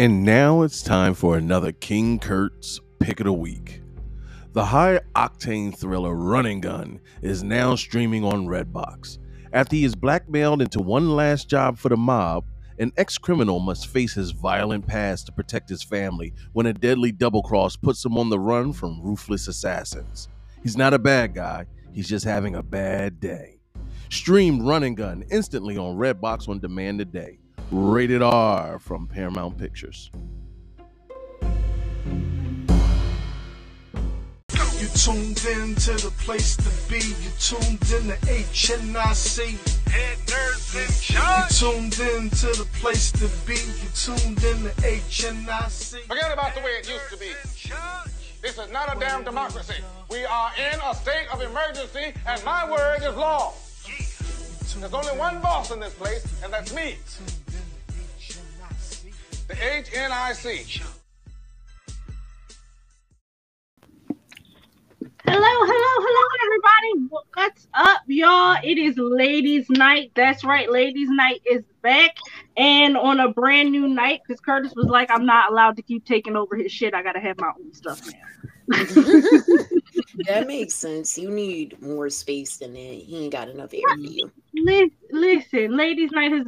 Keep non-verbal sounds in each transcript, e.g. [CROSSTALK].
And now it's time for another King Kurt's Pick of the Week. The high octane thriller Running Gun is now streaming on Redbox. After he is blackmailed into one last job for the mob, an ex criminal must face his violent past to protect his family when a deadly double cross puts him on the run from ruthless assassins. He's not a bad guy, he's just having a bad day. Stream Running Gun instantly on Redbox on demand today. Rated R from Paramount Pictures. You tuned in to the place to be. You tuned in to HNIC. Head nerds in You tuned in to the place to be. You tuned in to HNIC. Forget about the way it used to be. This is not a damn democracy. We are in a state of emergency, and my word is law. There's only one boss in this place, and that's me, the HNIC. Hello, hello, hello, everybody. What's up, y'all? It is Ladies' Night. That's right, Ladies' Night is back and on a brand new night because Curtis was like, I'm not allowed to keep taking over his shit. I gotta have my own stuff now. [LAUGHS] That makes sense. You need more space than that. He ain't got enough air for you. Listen, Ladies' Night has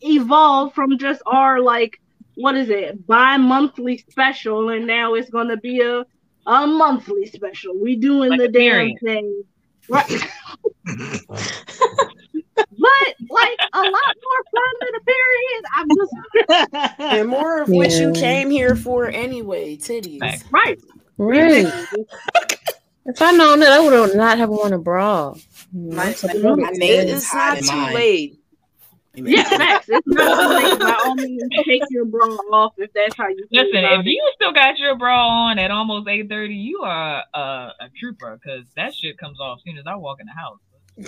evolved from just our like, what is it, bi-monthly special, and now it's gonna be a a monthly special. We doing Like the damn period. thing, right? but like a lot more fun than a period. I'm just [LAUGHS] And more of what you came here for anyway, titties. Facts. right. Right. If I known that, I would not have worn a bra. My, That's my, my bit name is not too late. [LAUGHS] Yeah, facts. It's not too late. By all means, take your bra off if that's how you feel Listen, if it. you still got your bra on at almost eight thirty, you are a, a trooper because that shit comes off as soon as I walk in the house.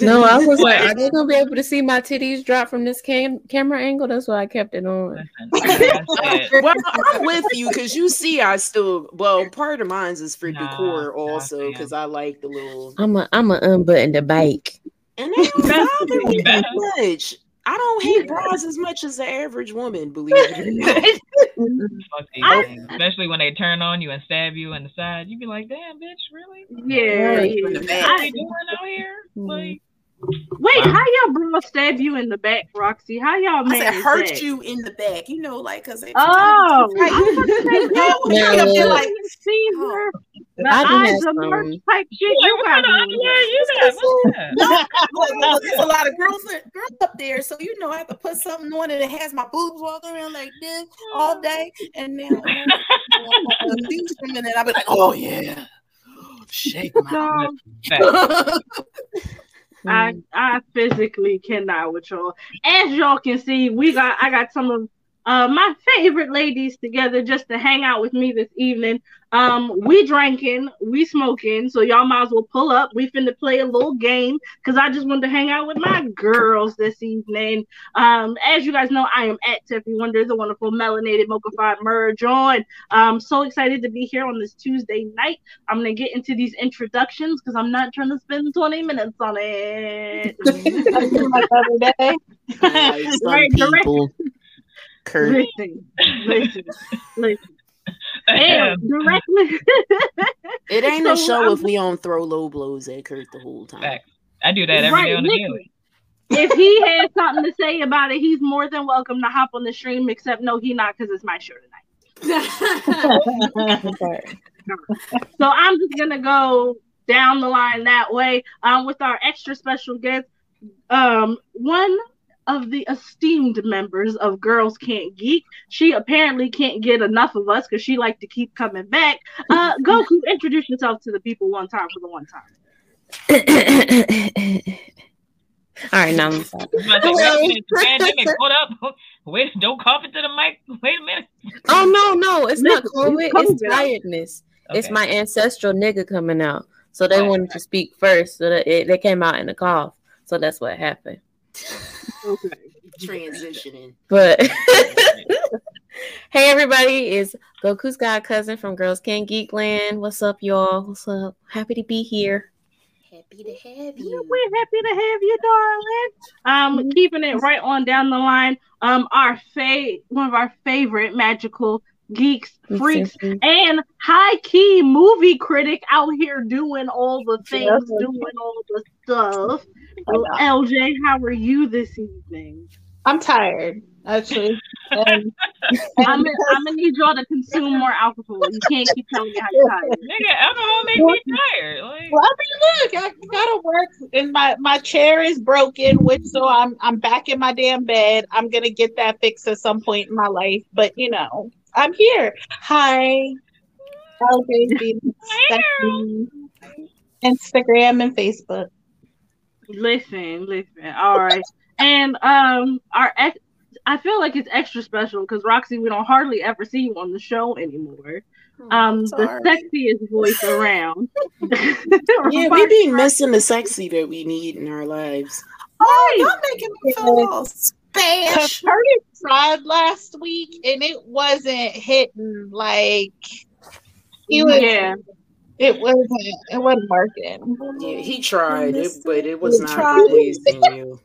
No, I [LAUGHS] was like, are they gonna be able to see my titties drop from this cam- camera angle? That's why I kept it on. I said, [LAUGHS] Well, I'm with you because you see, I still well, part of mine's is for Nah, decor also fam. because I like the little I'm a I'm a unbutton the bike. and they don't bother me better. much. I don't hate bras as much as the average woman, believe it or [LAUGHS] not. I- Especially when they turn on you and stab you in the side, you be like, "Damn, bitch, really? yeah, Right. yeah. From the back. What are I- you doing out here?" Mhm. Like, wait, Wow. how y'all bro stab you in the back, Roxy? How y'all I said hurt that? you in the back, you know, like because Oh, I was about to say, No, no, no, you no. like Caesar, the I eyes of some. merch type shit. You got kind of on. you got? What's that? There's a lot of girls, girls up there, so you know I have to put something on and it has my boobs walking around like this all day, and now these for a minute, I'll be like, oh yeah, shake my. out. No, Facts. I mm. I physically cannot with y'all. As y'all can see, we got I got some of uh my favorite ladies together just to hang out with me this evening. Um, we drinking, we smoking, so y'all might as well pull up. We finna play a little game because I just wanted to hang out with my girls this evening. Um, as you guys know, I am at Tiffany Wonder, the wonderful melanated mochified merge on. I'm so excited to be here on this Tuesday night. I'm gonna get into these introductions because I'm not trying to spend 20 minutes on it. [LAUGHS] Like [LAUGHS] some Right, correct. People. Kurt. listen, [LAUGHS] listen, listen. And directly, It ain't a So, show um, if we don't throw low blows at Kurt the whole time. Facts. I do that every Right, day on the Nick- daily. if he has something to say about it, he's more than welcome to hop on the stream. Except no, he not because it's my show tonight. [LAUGHS] So I'm just gonna go down the line that way um, with our extra special guest, um, one of the esteemed members of Girls Can't Geek. She apparently can't get enough of us because she like to keep coming back. Uh, [LAUGHS] Goku, introduce yourself to the people one time for the one time. All right, now I'm sorry. I'm to say, wait a minute, the pandemic. Hold up. Wait, don't cough into the mic. Wait a minute. Oh no, no, it's not Listen, COVID. it's It's COVID. tiredness. It's my ancestral nigga coming out. So they Right, wanted to speak first, so that it, they came out in a cough. So that's what happened. Okay. [LAUGHS] Transitioning. But [LAUGHS] [LAUGHS] hey, everybody, it's Goku's god cousin from Girls Can Geekland. What's up, y'all? What's up? Happy to be here. Happy to have you. We're happy to have you, darling. Um, keeping it right on down the line. Um, our fa- one of our favorite magical geeks, freaks, and high key movie critic out here doing all the things, doing all the stuff. LJ, how are you this evening? I'm tired, actually. And, [LAUGHS] um, I'm gonna, I'm gonna need y'all to consume more alcohol. You can't keep telling me how you're tired. [LAUGHS] Nigga, alcohol make me tired. Like, well, I mean, look, I gotta work, and my my chair is broken, which so I'm I'm back in my damn bed. I'm gonna get that fixed at some point in my life, but you know, I'm here. Hi, LJB, Stephanie, Instagram and Facebook. Listen, listen. All right. And um our ex- I feel like it's extra special because Roxy, we don't hardly ever see you on the show anymore. Um the sexiest voice around. [LAUGHS] [LAUGHS] Yeah, we be missing the sexy that we need in our lives. Oh, y'all making me feel all special. Curtis tried last week and it wasn't hitting like he was. Yeah. It wasn't. It wasn't working. Yeah, he tried it, but it was He not tried. pleasing [LAUGHS] you.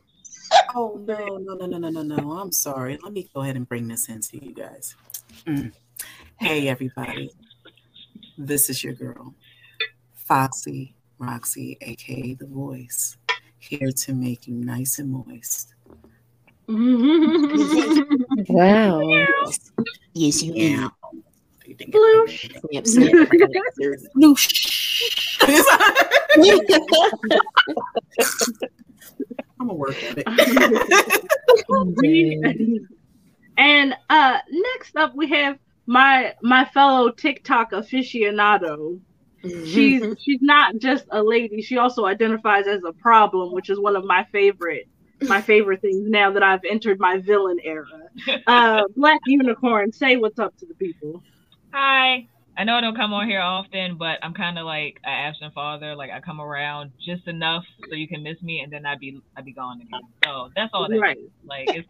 Oh no, no, no, no, no, no, no. I'm sorry. Let me go ahead and bring this into you guys. Mm. Hey everybody. This is your girl, Foxy Roxy, aka the voice, here to make you nice and moist. Wow. Yes, you Yeah. Bloosh. Snap, snap. I'm gonna work at it. [LAUGHS] and uh next up we have my my fellow TikTok aficionado. She's she's not just a lady, she also identifies as a problem, which is one of my favorite my favorite things now that I've entered my villain era. Uh [LAUGHS] Black Unicorn, say what's up to the people. Hi. I know I don't come on here often, but I'm kind of like an absent father. Like I come around just enough so you can miss me, and then I'd be I'd be gone again. So that's all that is. Right. Like it's,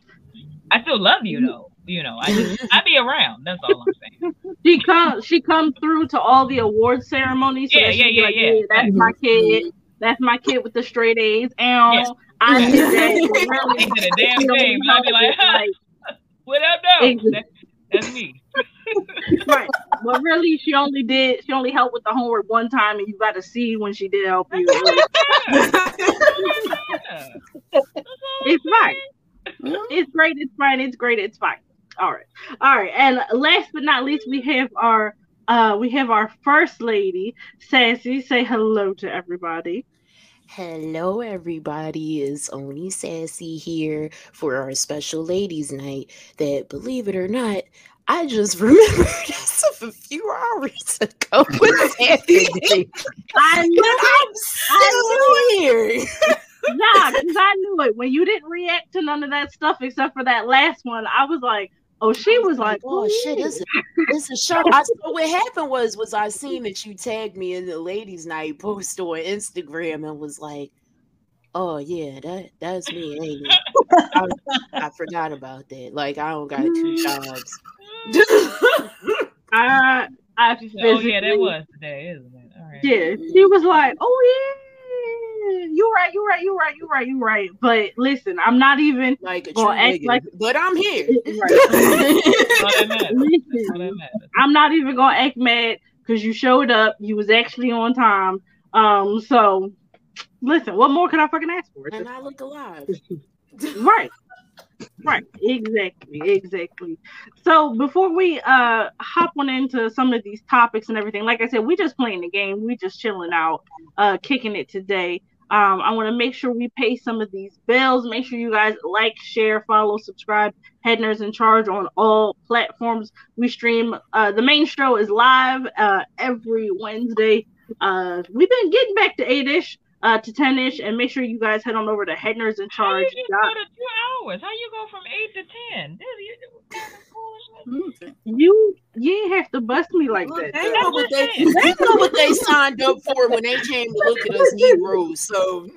I still love you though. You know, I just I be around. That's all I'm saying. [LAUGHS] She comes she comes through to all the award ceremonies. So Yeah, yeah, yeah, like, yeah. That's my kid. That's my kid with the straight A's. And I did that. Ain't did a damn thing, I'd be like, what up, though? That, that's me. [LAUGHS] right. But really, she only did. She only helped with the homework one time, and you got to see when she did help you. [LAUGHS] it's fine. It's great. It's fine. It's great. It's fine. All right. All right. And last but not least, we have our uh we have our first lady, Sassy. Say hello to everybody. Hello, everybody. It's Oni Sassy here for our special ladies' night. That, believe it or not, I just [LAUGHS] remembered as of a few hours ago [LAUGHS] was happening. [LAUGHS] I knew I'm still here. Nah, because I knew it. When you didn't react to none of that stuff except for that last one, I was like, oh, she was like, oh shit, this is this is [LAUGHS] shock. I, so what happened was was I seen that you tagged me in the ladies' night post on Instagram and was like, oh yeah, that that's me, ain't it? I, I forgot about that. Like I don't got two [LAUGHS] jobs. I, I Oh yeah, that was today, isn't it? All right. Yeah, she was like, "Oh yeah, you right, You're right, You're right, You're right, You're right." But listen, I'm not even like a gonna act nigga, like. but I'm here. [LAUGHS] [LAUGHS] Listen, I'm not even gonna act mad because you showed up. You was actually on time. Um, so listen, what more could I fucking ask for? And I look alive. [LAUGHS] right right exactly exactly so before we uh hop on into some of these topics and everything like i said we just playing the game we just chilling out uh kicking it today um i want to make sure we pay some of these bills. Make sure you guys like share follow subscribe. Head Nerds in charge on all platforms. We stream uh the main show is live uh every wednesday. Uh we've been getting back to 8ish uh to 10ish and make sure you guys head on over to head nerds in How charge you just go to two hours? How you go from eight to ten? You, You you ain't have to bust me like that. They know what they, they know what they signed up for when they came to look at us Negroes. So go, [LAUGHS]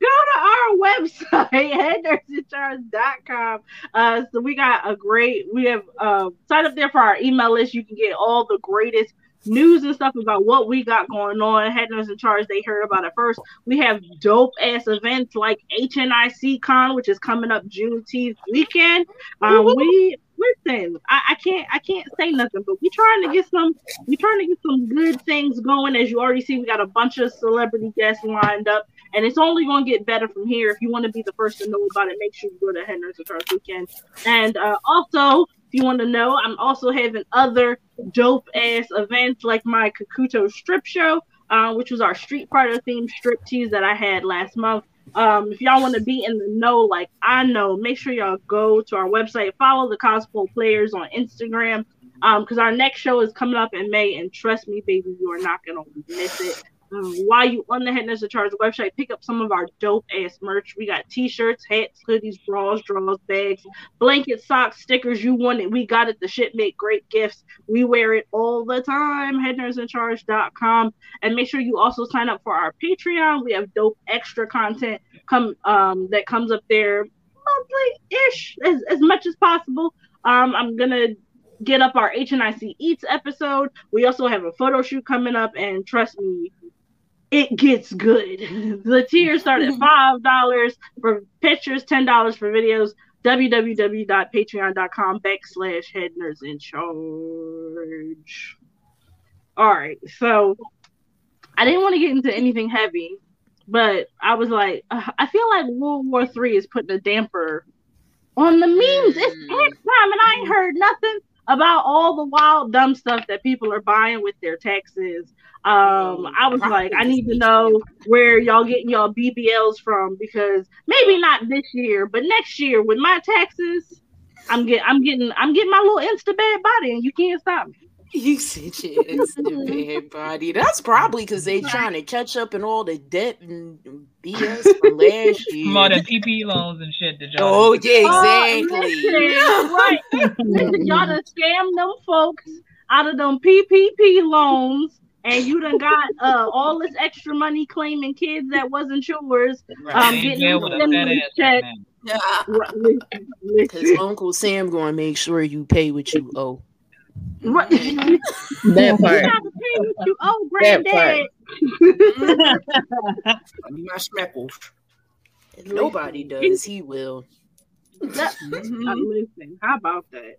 go to our website, [LAUGHS] headnerdsincharge.com. Uh, so we got a great, we have uh, sign up there for our email list. You can get all the greatest news and stuff about what we got going on. Head Nerds in charge, they heard about it first. We have dope ass events like HNIC Con, which is coming up Juneteenth weekend. Um, we listen, I, I, can't I can't say nothing, but we trying to get some we trying to get some good things going. As you already see, we got a bunch of celebrity guests lined up, and it's only gonna get better from here. If you want to be the first to know about it, make sure you go to Nurse Charge Weekend. And uh, also, you want to know, I'm also having other dope ass events like my Kakuto strip show, uh, which was our Street Fighter themed strip tease that I had last month. Um, if y'all want to be in the know, like I know, make sure y'all go to our website, follow the Cosplay Players on Instagram, um, because our next show is coming up in May, and trust me, baby, you are not gonna miss it. Um, while you on the Head Nurse Charge website, pick up some of our dope ass merch. We got t-shirts, hats, hoodies, bras, drawers, bags, blankets, socks, stickers. You want it, we got it. The shit make great gifts. We wear it all the time. headnerdsincharge.com. And make sure you also sign up for our Patreon. We have dope extra content come um that comes up there monthly-ish as, as much as possible. Um, I'm gonna get up our HNIC Eats episode. We also have a photo shoot coming up, and trust me, it gets good. [LAUGHS] The tier start at [LAUGHS] five dollars for pictures, ten dollars for videos. www.patreon.com backslash head nerds in charge. All right, so I didn't want to get into anything heavy, but I was like, uh, I feel like World War Three is putting a damper on the memes. It's tax time, and I ain't heard nothing about all the wild dumb stuff that people are buying with their taxes. Um, I was like, I need to know where y'all getting y'all BBLs from because maybe not this year, but next year with my taxes, I'm get I'm getting I'm getting my little insta bad body, and you can't stop me. You said your insta bad body. That's probably because they trying to catch up in all the debt and BS from last [LAUGHS] year. From all the PP loans and shit that y'all. Oh yeah, exactly. Oh, listen, right. [LAUGHS] listen, y'all done scam them folks out of them PPP loans, and you done got uh, all this extra money claiming kids that wasn't yours, Right. um, Ain't getting jail them a fat stimulus ass check. man. Right, listen, Because. Uncle Sam gonna make sure you pay what you owe. Right. [LAUGHS] That You part. gotta pay what you owe, That granddad. My schmeckles. If nobody does, he will. That- [LAUGHS] uh, listen, how about that?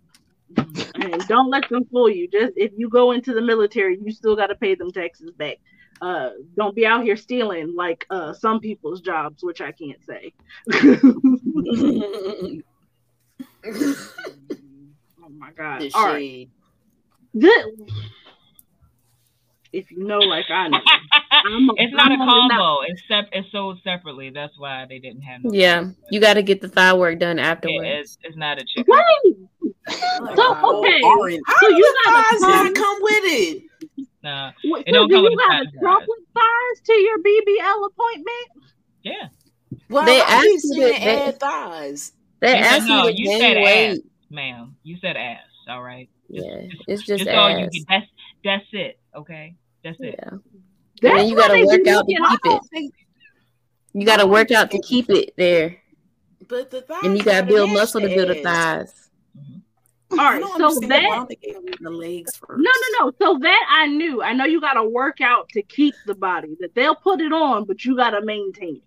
And don't let them fool you. Just if you go into the military, you still got to pay them taxes back. Uh, don't be out here stealing like uh, some people's jobs, which I can't say. [LAUGHS] oh my god! All right, shade. Good- if you know, like I know, [LAUGHS] I'm It's not a I'm on the combo. It's sep- It's sold separately. That's why they didn't have. No Yeah, you got to get the thigh work done Yeah, afterwards. it's, it's not a chicken. Wait, so okay, Orange. so you got Thighs a not come with it. Nah. What, It so don't do come you with got a the fat chocolate thighs to your BBL appointment? Yeah. Well, They I asked keep you saying to- add thighs. They You said asked no, you to you gain said ass, ma'am. You said ass. All right. Yeah, it's just Just all you ass. get. That's that's it. Okay. That's it. Yeah. That's then you gotta work out to keep all- it. You got to work out to keep it there, But the thighs and you got to build match muscle to build the thighs. Mm-hmm. All I right, so that don't they gave them the legs first. no, no, no. So that I knew. I know you got to work out to keep the body. That they'll put it on, but you got to maintain it.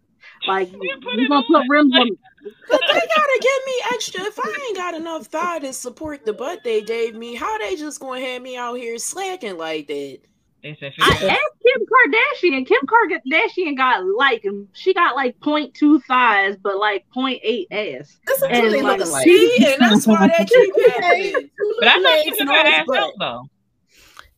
Like You you put are gonna put rims on. But they gotta give me extra. If I ain't got enough thigh to support the butt they gave me, how they just gonna have me out here slacking like that? They said I figure it out. asked Kim Kardashian. Kim Kardashian got like she got like 0.2 thighs, but like 0.8 ass. That's what And they like, looking like. See, [LAUGHS] and that's why [LAUGHS] that keep happening. But I thought she Legs took and her all this ass out though.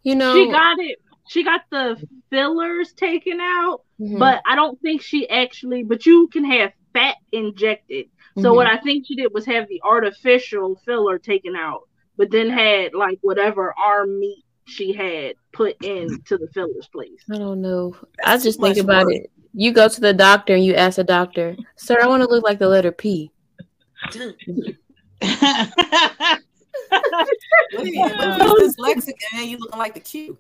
You know, She got it. She got the fillers taken out. Mhm. but I don't think she actually. But you can have fat injected. So Mhm. what I think she did was have the artificial filler taken out, but then had like whatever arm meat she had put into the filler's place. I don't know. I just think about work. it. You go to the doctor and you ask the doctor, "Sir, I want to look like the letter P." [LAUGHS] What if you- what if you dyslexic and you looking like the Q?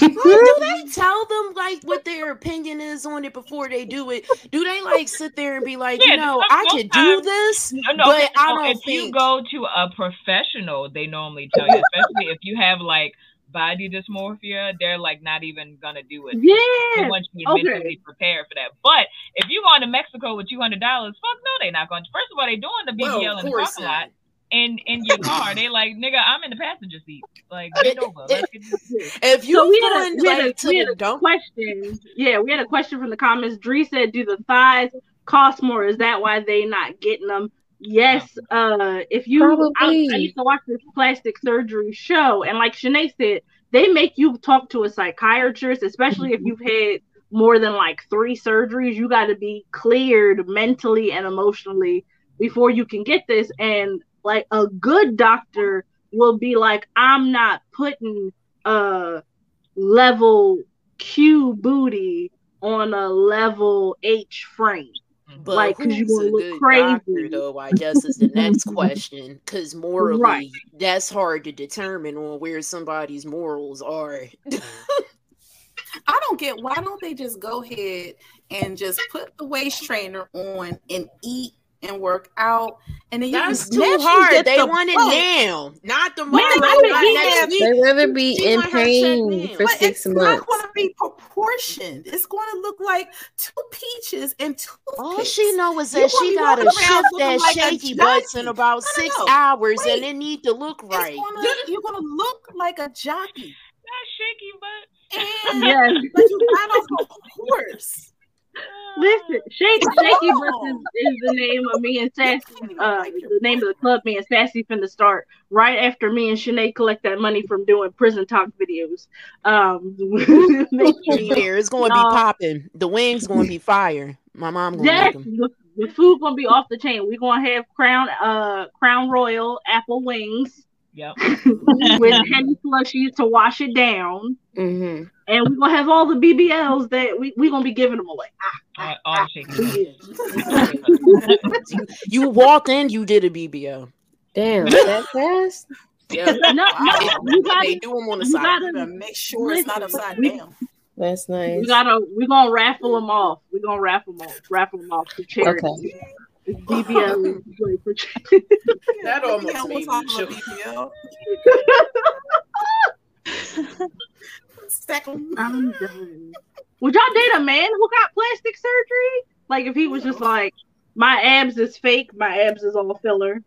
Well, do [LAUGHS] they tell them like what their opinion is on it before they do it? Do they like sit there and be like, Yeah, you know, some- I could do this, No, no, but okay, I don't if you go to a professional, they normally tell you, especially if you have like body dysmorphia, they're like not even gonna do it. Yeah. They want you Okay. mentally prepared for that. But if you going to Mexico with two hundred dollars, fuck no, they're not going. to. First of all, they're doing the BBL of in the course parking lot. In, in your car, they like nigga. I'm in the passenger seat. Like bend over. Let's get this. If you So we had a, we had a, like to we had a dump, question. Yeah, we had a question from the comments. Dree said, "Do the thighs cost more? Is that why they not getting them?" Yes. Uh, if you, I, I used to watch this plastic surgery show, and like Shanae said, they make you talk to a psychiatrist, especially if you've had more than like three surgeries. You got to be cleared mentally and emotionally before you can get this. And like a good doctor will be like, I'm not putting a level Q booty on a level H frame. Mm-hmm. but like, 'cause you who's gonna a look good crazy. doctor, though? I guess is the next [LAUGHS] question. Because morally, Right. that's hard to determine on where somebody's morals are. [LAUGHS] I don't get why don't they just go ahead and just put the waist trainer on and eat and work out, and then you That's can too hard. They the want it now, not the Man, month. Not next week. They rather be She in want her check pain for But six it's not months. going to be proportioned. It's going to look like two peaches and two. All she know is that wanna she gotta walking shift that like shaky butts in about No, no, six no. hours, Wait. and it need to look right. Gonna, you're going to look like a jockey. Not shaky, but And Yes. but you got off a horse. Listen, [LAUGHS] Shake, Shaky Butts is, is the name of me and Sassy. Uh, the name of the club me and Sassy finna start right after me and Shanae collect that money from doing prison talk videos. Um, [LAUGHS] make Be there. It's gonna No. be popping. The wings gonna be fire. My mom gonna Yes, the, the food gonna be off the chain. We're gonna have Crown uh Crown Royal apple wings Yep. [LAUGHS] with Henny slushies to wash it down. hmm And we're gonna have all the BBLs that we we gonna be giving them away. All, all the shaky. [LAUGHS] You walked in, you did a BBL. Damn, [LAUGHS] that fast? Yeah. No, no, you gotta, they do them on the side. gotta- gotta make sure it's not upside we- down. That's nice. we gotta we're gonna raffle them off. We're gonna raffle them off. Raffle them off to charity. Okay. It's BBL is great for charity. That almost made me talk about choke. BBL. Stack 'em. I'm done. Would y'all date a man who got plastic surgery? Like if he was just like, my abs is fake, my abs is all filler.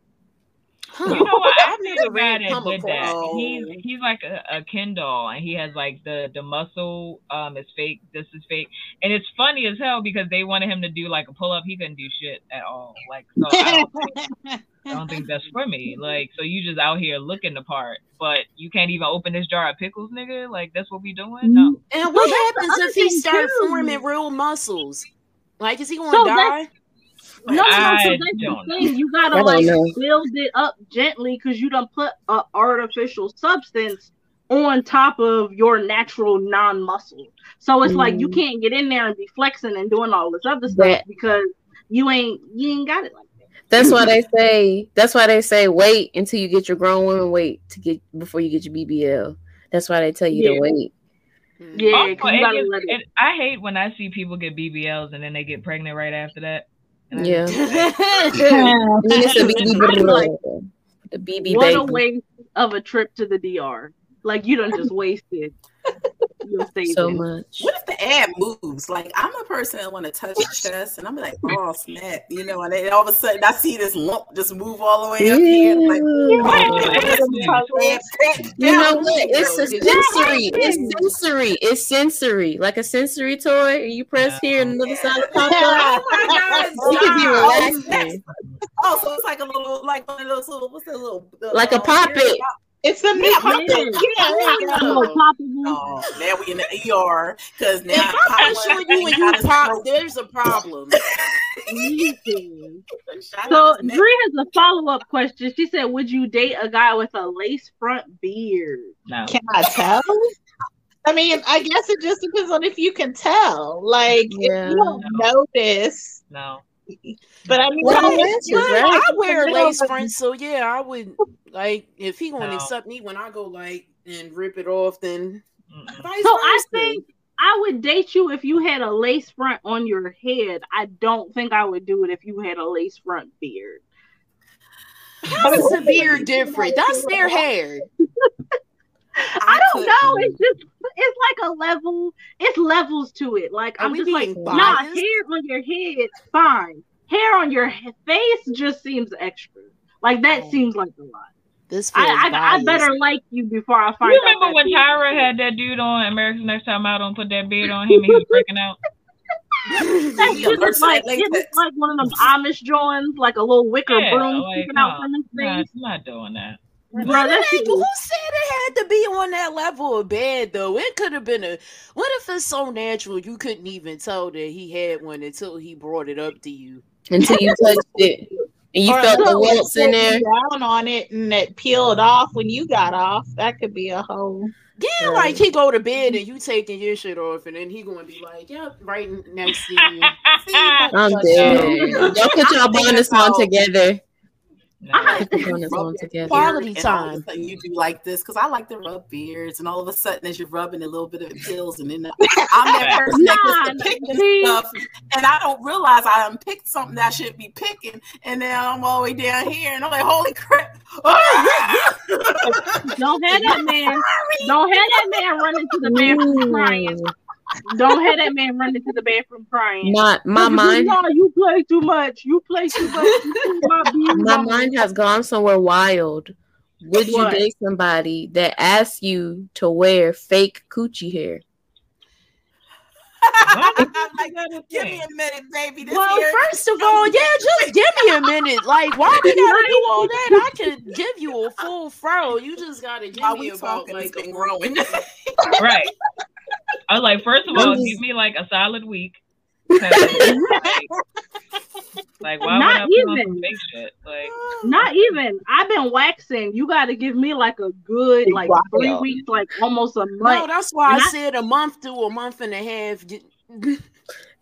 Huh. You know what? I [LAUGHS] I've think never a guy really that did that. He's he's like a, a Ken doll, and he has like the the muscle um is fake. This is fake, and it's funny as hell because they wanted him to do like a pull up. He couldn't do shit at all. Like so, I don't, think, I don't think that's for me. Like so, you just out here looking the part, but you can't even open this jar of pickles, nigga. Like that's what we doing? No. And what Well, happens if he thing, start forming real muscles? Like, is he gonna So die? No, no, so I that's don't the thing. You gotta like know. build it up gently because you don't put an artificial substance on top of your natural non-muscle. So it's like you Mm. can't get in there and be flexing and doing all this other stuff That- because you ain't you ain't got it like that. That's why they say. That's why they say wait until you get your grown woman weight to get before you get your BBL. That's why they tell you Yeah. to wait. Yeah, Also, 'cause you it gotta gets- let it. and I hate when I see people get BBLs and then they get pregnant right after that. And I Yeah. just- [LAUGHS] [LAUGHS] And it's a BB Like, the BB what a waste of a trip to the DR. Like you don't just waste your savings. [LAUGHS] So much. What if the ad moves? Like I'm a person that want to touch the chest, and I'm like, oh snap, you know, and then all of a sudden I see this lump just move all the way up here. Like, You know what? It's a sensory. It's sensory. It's sensory. Like a sensory toy. And you press here and another side [LAUGHS] pops up. Oh my God, It can be relaxing. Oh, so it's like a little, like one of those little, what's that little, the, Like a pop it. It's a Yeah, mix. Yeah, Yeah, I'm there a you go. poppable. Oh, now we in the ER because now If I'm Papa showing got you and you his pop, throat. there's a problem. So out. Dree has a follow up question. She said, "Would you date a guy with a lace front beard?" no. Can I tell? I mean, I guess it just depends on if you can tell. Like, Yeah. if you don't notice, No. But I mean, Well, I, lashes, right? I wear No, lace front, so yeah, I would like if he gonna No. accept me when I go like and rip it off, then Mm-mm. So I think I would date you if you had a lace front on your head. I don't think I would do it if you had a lace front beard. How is a beard different? That's their hair. I don't know. It's just it's like a level. It's levels to it. Like Are I'm just like, being nah, hair on your head, fine. Hair on your face just seems extra. Like that Oh. seems like a lot. This feels I, I, I better like you before I find You remember that when you- Tyra had that dude on America's Next Time Out and put that beard on him and he was [LAUGHS] breaking out? That [LAUGHS] He shit allergic looks to like that it looks like one of them Amish joints, like a little wicker Yeah, broom like, sticking out from his Nah, face. I'm not doing that. Bro, But that it shit ain't- who said it had to be on that level of bad though? It could have been a. What if it's so natural you couldn't even tell that he had one until he brought it up to you? Until you touched it and you Or felt the until it welts in there. sitting down on it and it peeled off when you got off. That could be a whole. Yeah, like he go to bed and you taking your shit off, and then he gonna be like, "Yep, right next to you." I'm [LAUGHS] dead. Y'all put y'all [LAUGHS] bonus on together. Nah. Put your bonus on together. Quality And all of a time. you do like this because I like to rub beards, and all of a sudden as you're rubbing, a little bit of it peels, and then I'm that person that gets to pick this see- stuff, and I don't realize I unpicked something that I shouldn't be picking, and then I'm all the way down here, and I'm like, holy crap! Don't have that man. [LAUGHS] Don't have that man running to the bathroom crying. Don't have that man running to the bathroom crying. My my Nigga, mind No, you play too much. You play too much. You my [LAUGHS] my mind has gone somewhere wild. Would you date somebody that asks you to wear fake coochie hair? like, give me a minute, baby. This Well, here- first of all, yeah, just give me a minute. Like, why we [LAUGHS] gotta do all that? I could give you a full fro. You just gotta give while me we about talking, like a been growing. [LAUGHS] Right. I was like, first of all, give me like a solid week. like, [LAUGHS] like, why Not would I put some even. shit? Like, Not even. I've been waxing. You got to give me like a good like three weeks, like almost a month. No, that's why I I- said a month to a month and a half.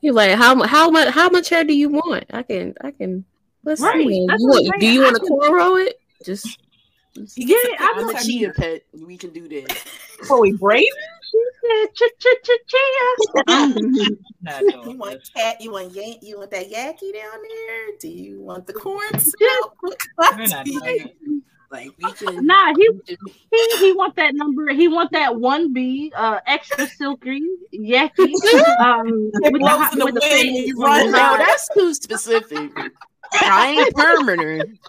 You're [LAUGHS] like, how mu- how much how much hair do you want? I can I can let's Right, see. that's You want, do you I want to can- cornrow it? Just Yeah, I I'm a just chia pet. We can do that. Before we You want cat? You want yank? You want that yaki down there? Do you want the corn? Like we can. Nah, he he he want that number. He want that one B, uh, extra silky, yucky. Um, It with the, in the with the wind when you run. No, that's too specific. I ain't permanent.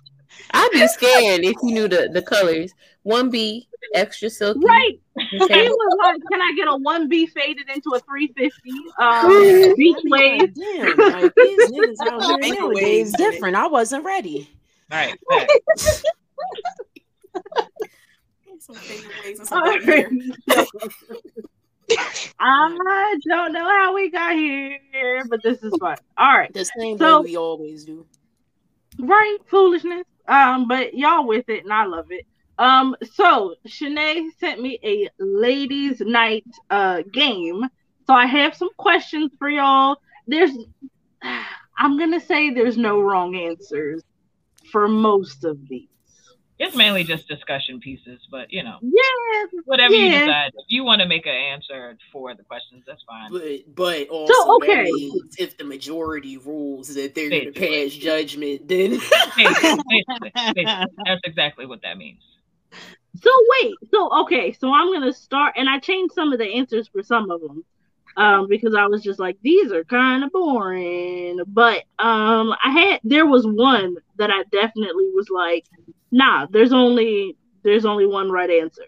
I'd be scared if you knew the, the colors. One B, extra silky. Right. Okay. He was like, "Can I get a one B faded into a three fifty? Um, beach wave." Damn, like these niggas out here Make nowadays different. I wasn't ready. Right. right. [LAUGHS] Some favorite ways and some back here. [LAUGHS] I don't know how we got here, but this is fun. All right. The same So- way we always do. right foolishness um but y'all with it and i love it. Um so Shanae sent me a ladies night uh game. So i have some questions for y'all. There's [SIGHS] i'm gonna say there's no wrong answers for most of these It's mainly just discussion pieces, but you know, yeah whatever you yeah. decide. If you want to make an answer for the questions, that's fine. But but also okay. means if the majority rules that they're gonna pass judgment, then Basically, [LAUGHS] basically, basically, that's exactly what that means. So wait, so okay, so I'm gonna start, and I changed some of the answers for some of them, um, because I was just like, these are kind of boring. But um, I had there was one that I definitely was like, nah, there's only there's only one right answer.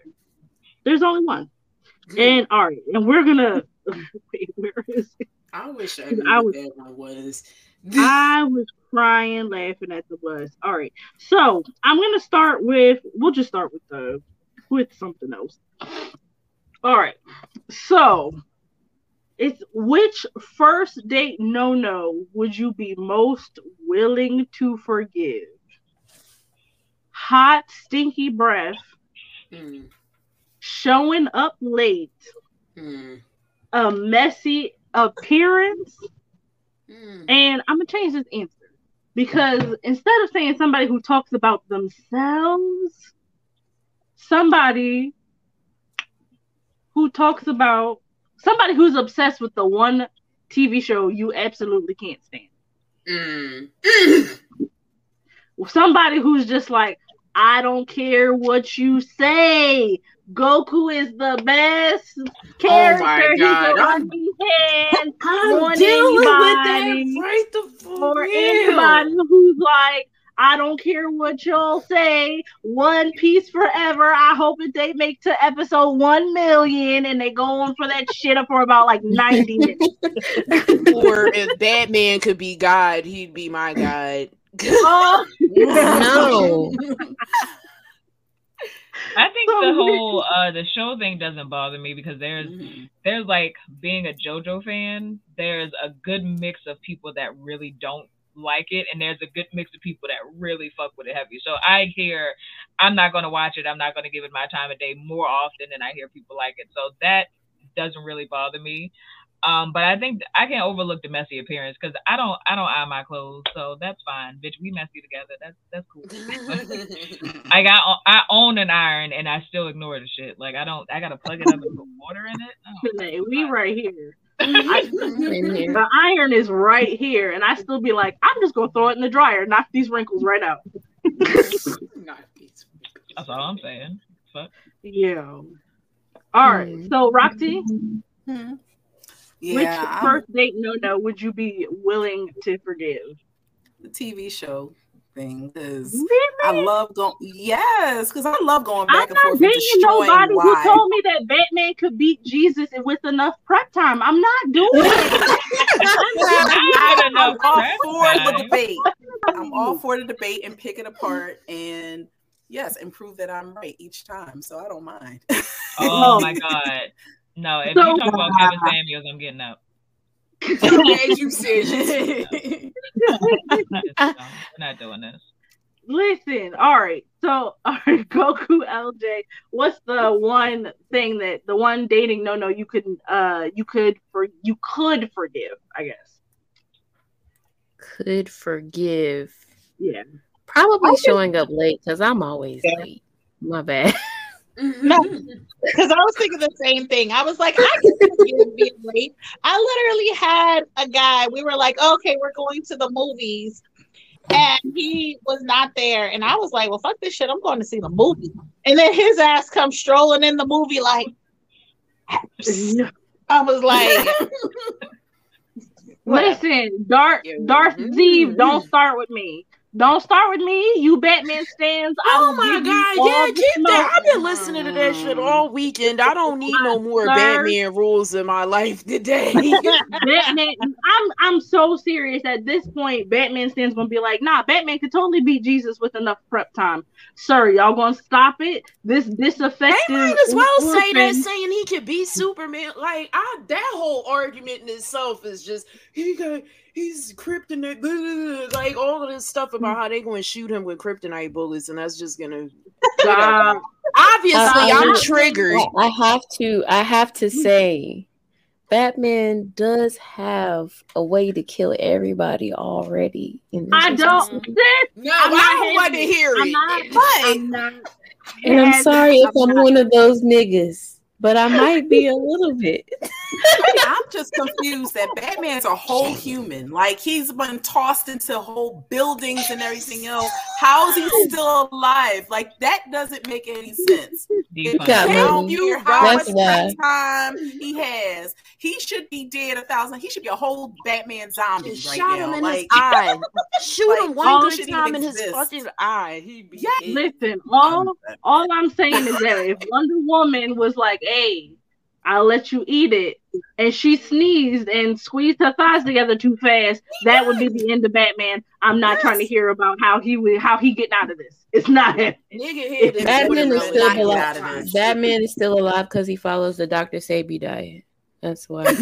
There's only one, and all right, and we're gonna [LAUGHS] wait, where is it? I wish I I knew was- that one was. I was crying, laughing at the bus. All right, so I'm gonna start with. We'll just start with the with something else. All right, so it's which first date no no would you be most willing to forgive? Hot stinky breath, Mm, showing up late, mm, a messy appearance, mm. And I'm gonna change this answer because instead of saying somebody who talks about themselves, somebody who talks about somebody who's obsessed with the one TV show you absolutely can't stand. Mm. [LAUGHS] Somebody who's just like, I don't care what you say. Goku is the best oh character. Oh He's God, the I'm- one he hands [LAUGHS] I'm on dealing with anybody that right fuck anybody who's like, I don't care what y'all say. One Piece forever. I hope that they make to episode one million and they go on for that shit up for about like ninety minutes. [LAUGHS] or if Batman could be God, he'd be my God. Oh, [LAUGHS] No. I think the whole uh the show thing doesn't bother me because there's Mm-hmm. there's like being a JoJo fan, there's a good mix of people that really don't like it, and there's a good mix of people that really fuck with it heavy. So I hear I'm not gonna watch it, I'm not gonna give it my time of day more often than I hear people like it. So that doesn't really bother me. Um, but I think I can overlook the messy appearance because I don't I don't iron my clothes, so that's fine. Bitch, we messy together. That's that's cool. [LAUGHS] I got I own an iron and I still ignore the shit. Like I don't I gotta plug it up and put water in it. Oh, Hey, we right here. [LAUGHS] I, the iron is right here, and I still be like, I'm just gonna throw it in the dryer, knock these wrinkles right out. [LAUGHS] that's all I'm saying. Fuck. Yeah. All right. Hmm. So Roxy, Hmm. which Yeah, I'm- first date no no would you be willing to forgive? the TV show thing because Really? I love going. Yes, because I love going I'm back and not forth with dating destroying nobody who told me that Batman could beat Jesus with enough prep time. I'm not doing it. [LAUGHS] Not I'm enough all prep for the debate. I'm all for the debate and pick it apart and yes, and prove that I'm right each time. So I don't mind. Oh my [LAUGHS] god. No, if So- you talk about Kevin Samuels, I'm getting out. [LAUGHS] As you said, [LAUGHS] It's dumb. We're not doing this. Listen, all right. So, [LAUGHS] all right, Goku LJ, what's the one thing that the one dating no no you could uh you could for you could forgive, I guess. Could forgive. Yeah. Probably showing up late because I'm always late. My bad. No, mm-hmm. because I was thinking the same thing. I was like, I can forgive being late. I literally had a guy. We were like, okay, we're going to the movies, and he was not there. And I was like, well, fuck this shit. I'm going to see the movie. And then his ass comes strolling in the movie like, I was like, [LAUGHS] Listen, Darth Yeah. Darth. Zeeb, don't mm-hmm. start with me. Don't start with me. You Batman stands. Oh my god, yeah, keep that. I've been listening to that shit all weekend. I don't need no more Sir. Batman rules in my life today. [LAUGHS] [LAUGHS] Batman, I'm I'm so serious. At this point, Batman stands gonna be like, nah, Batman could totally beat Jesus with enough prep time. Sir, y'all gonna stop it? This disaffected. They might as well say that saying he could beat Superman. Like I that whole argument in itself is just he got he's kryptonite blah, blah, blah, like all of this stuff about how they're going to shoot him with kryptonite bullets and that's just gonna [LAUGHS] Stop. obviously Uh, I'm triggered. I, I have to I have to say Batman does have a way to kill everybody already in this I don't. [LAUGHS] existence. No, I'm I don't want to having it. hear I'm it. not. but I'm not. And I'm sorry if I'm I'm not. one of those niggas, but I might be a little bit. [LAUGHS] [LAUGHS] I'm just confused that Batman's a whole human. Like he's been tossed into whole buildings and everything else. How is he still alive? Like that doesn't make any sense. Defund. got I me. don't money. care how That's much time he has. He should be dead a thousand. He should be a whole Batman zombie Just right shot now. him in like his eye. [LAUGHS] Shoot Like, him one good time even in his fucking eye. He'd be Yeah. Listen, all [LAUGHS] all I'm saying is that if Wonder Woman was like, "Hey, I'll let you eat it," and she sneezed and squeezed her thighs together too fast, that would be the end of Batman. I'm not trying to hear about how he would how he getting out of this. It's not him. Nigga Batman is still alive. out of this. Batman is still alive because he follows the Dr. Sebi diet. That's why. [LAUGHS]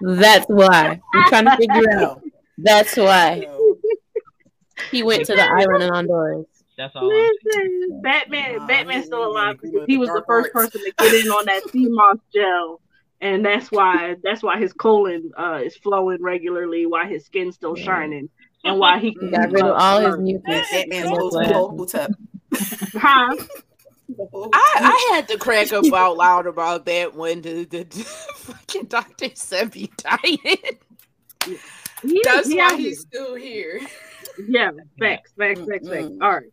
That's why. I'm trying to figure out. That's why. [LAUGHS] He went to the island in Honduras. That's all. Listen, Batman, Nah, Batman's still alive he because he was the first arts. person to get in on that [LAUGHS] sea moss gel, and that's why that's why his colon uh, is flowing regularly, why his skin's still Yeah. shining, and why he can Got rid of all his mucus. Batman's That's whole, why. whole tub. Huh? I, I had to crack up out loud about that when the, the, the fucking Dr. Sebi [LAUGHS] died. He- That's he why he's still here. Yeah, facts, facts, facts, facts. All right.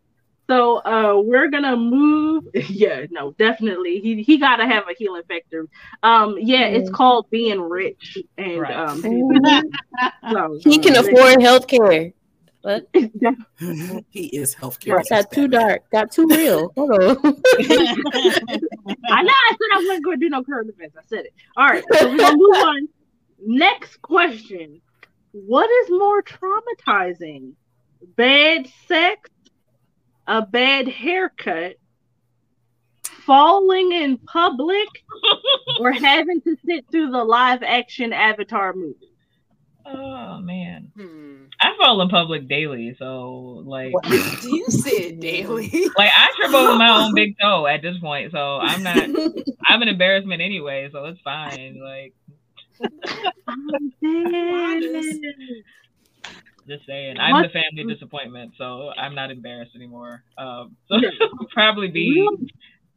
So uh we're gonna move. [LAUGHS] Yeah, no, definitely. He he gotta have a healing factor. Um, yeah, it's called being rich, and Right. um, [LAUGHS] [LAUGHS] so, He can afford health care. What? he is healthcare. Got too dark. Got too real. Hold on. I know I said I wasn't going to do no current events. I said it. All right, so we're gonna move on. Next question: What is more traumatizing, bad sex, a bad haircut, falling in public, [LAUGHS] or having to sit through the live action Avatar movie? Oh man, Hmm. I fall in public daily, so like, [LAUGHS] do You said daily. like I trip over my own big [LAUGHS] toe at this point, so I'm not. I'm an embarrassment anyway, so it's fine. Like, just saying, I'm the family disappointment, so I'm not embarrassed anymore. Um, so [LAUGHS] probably be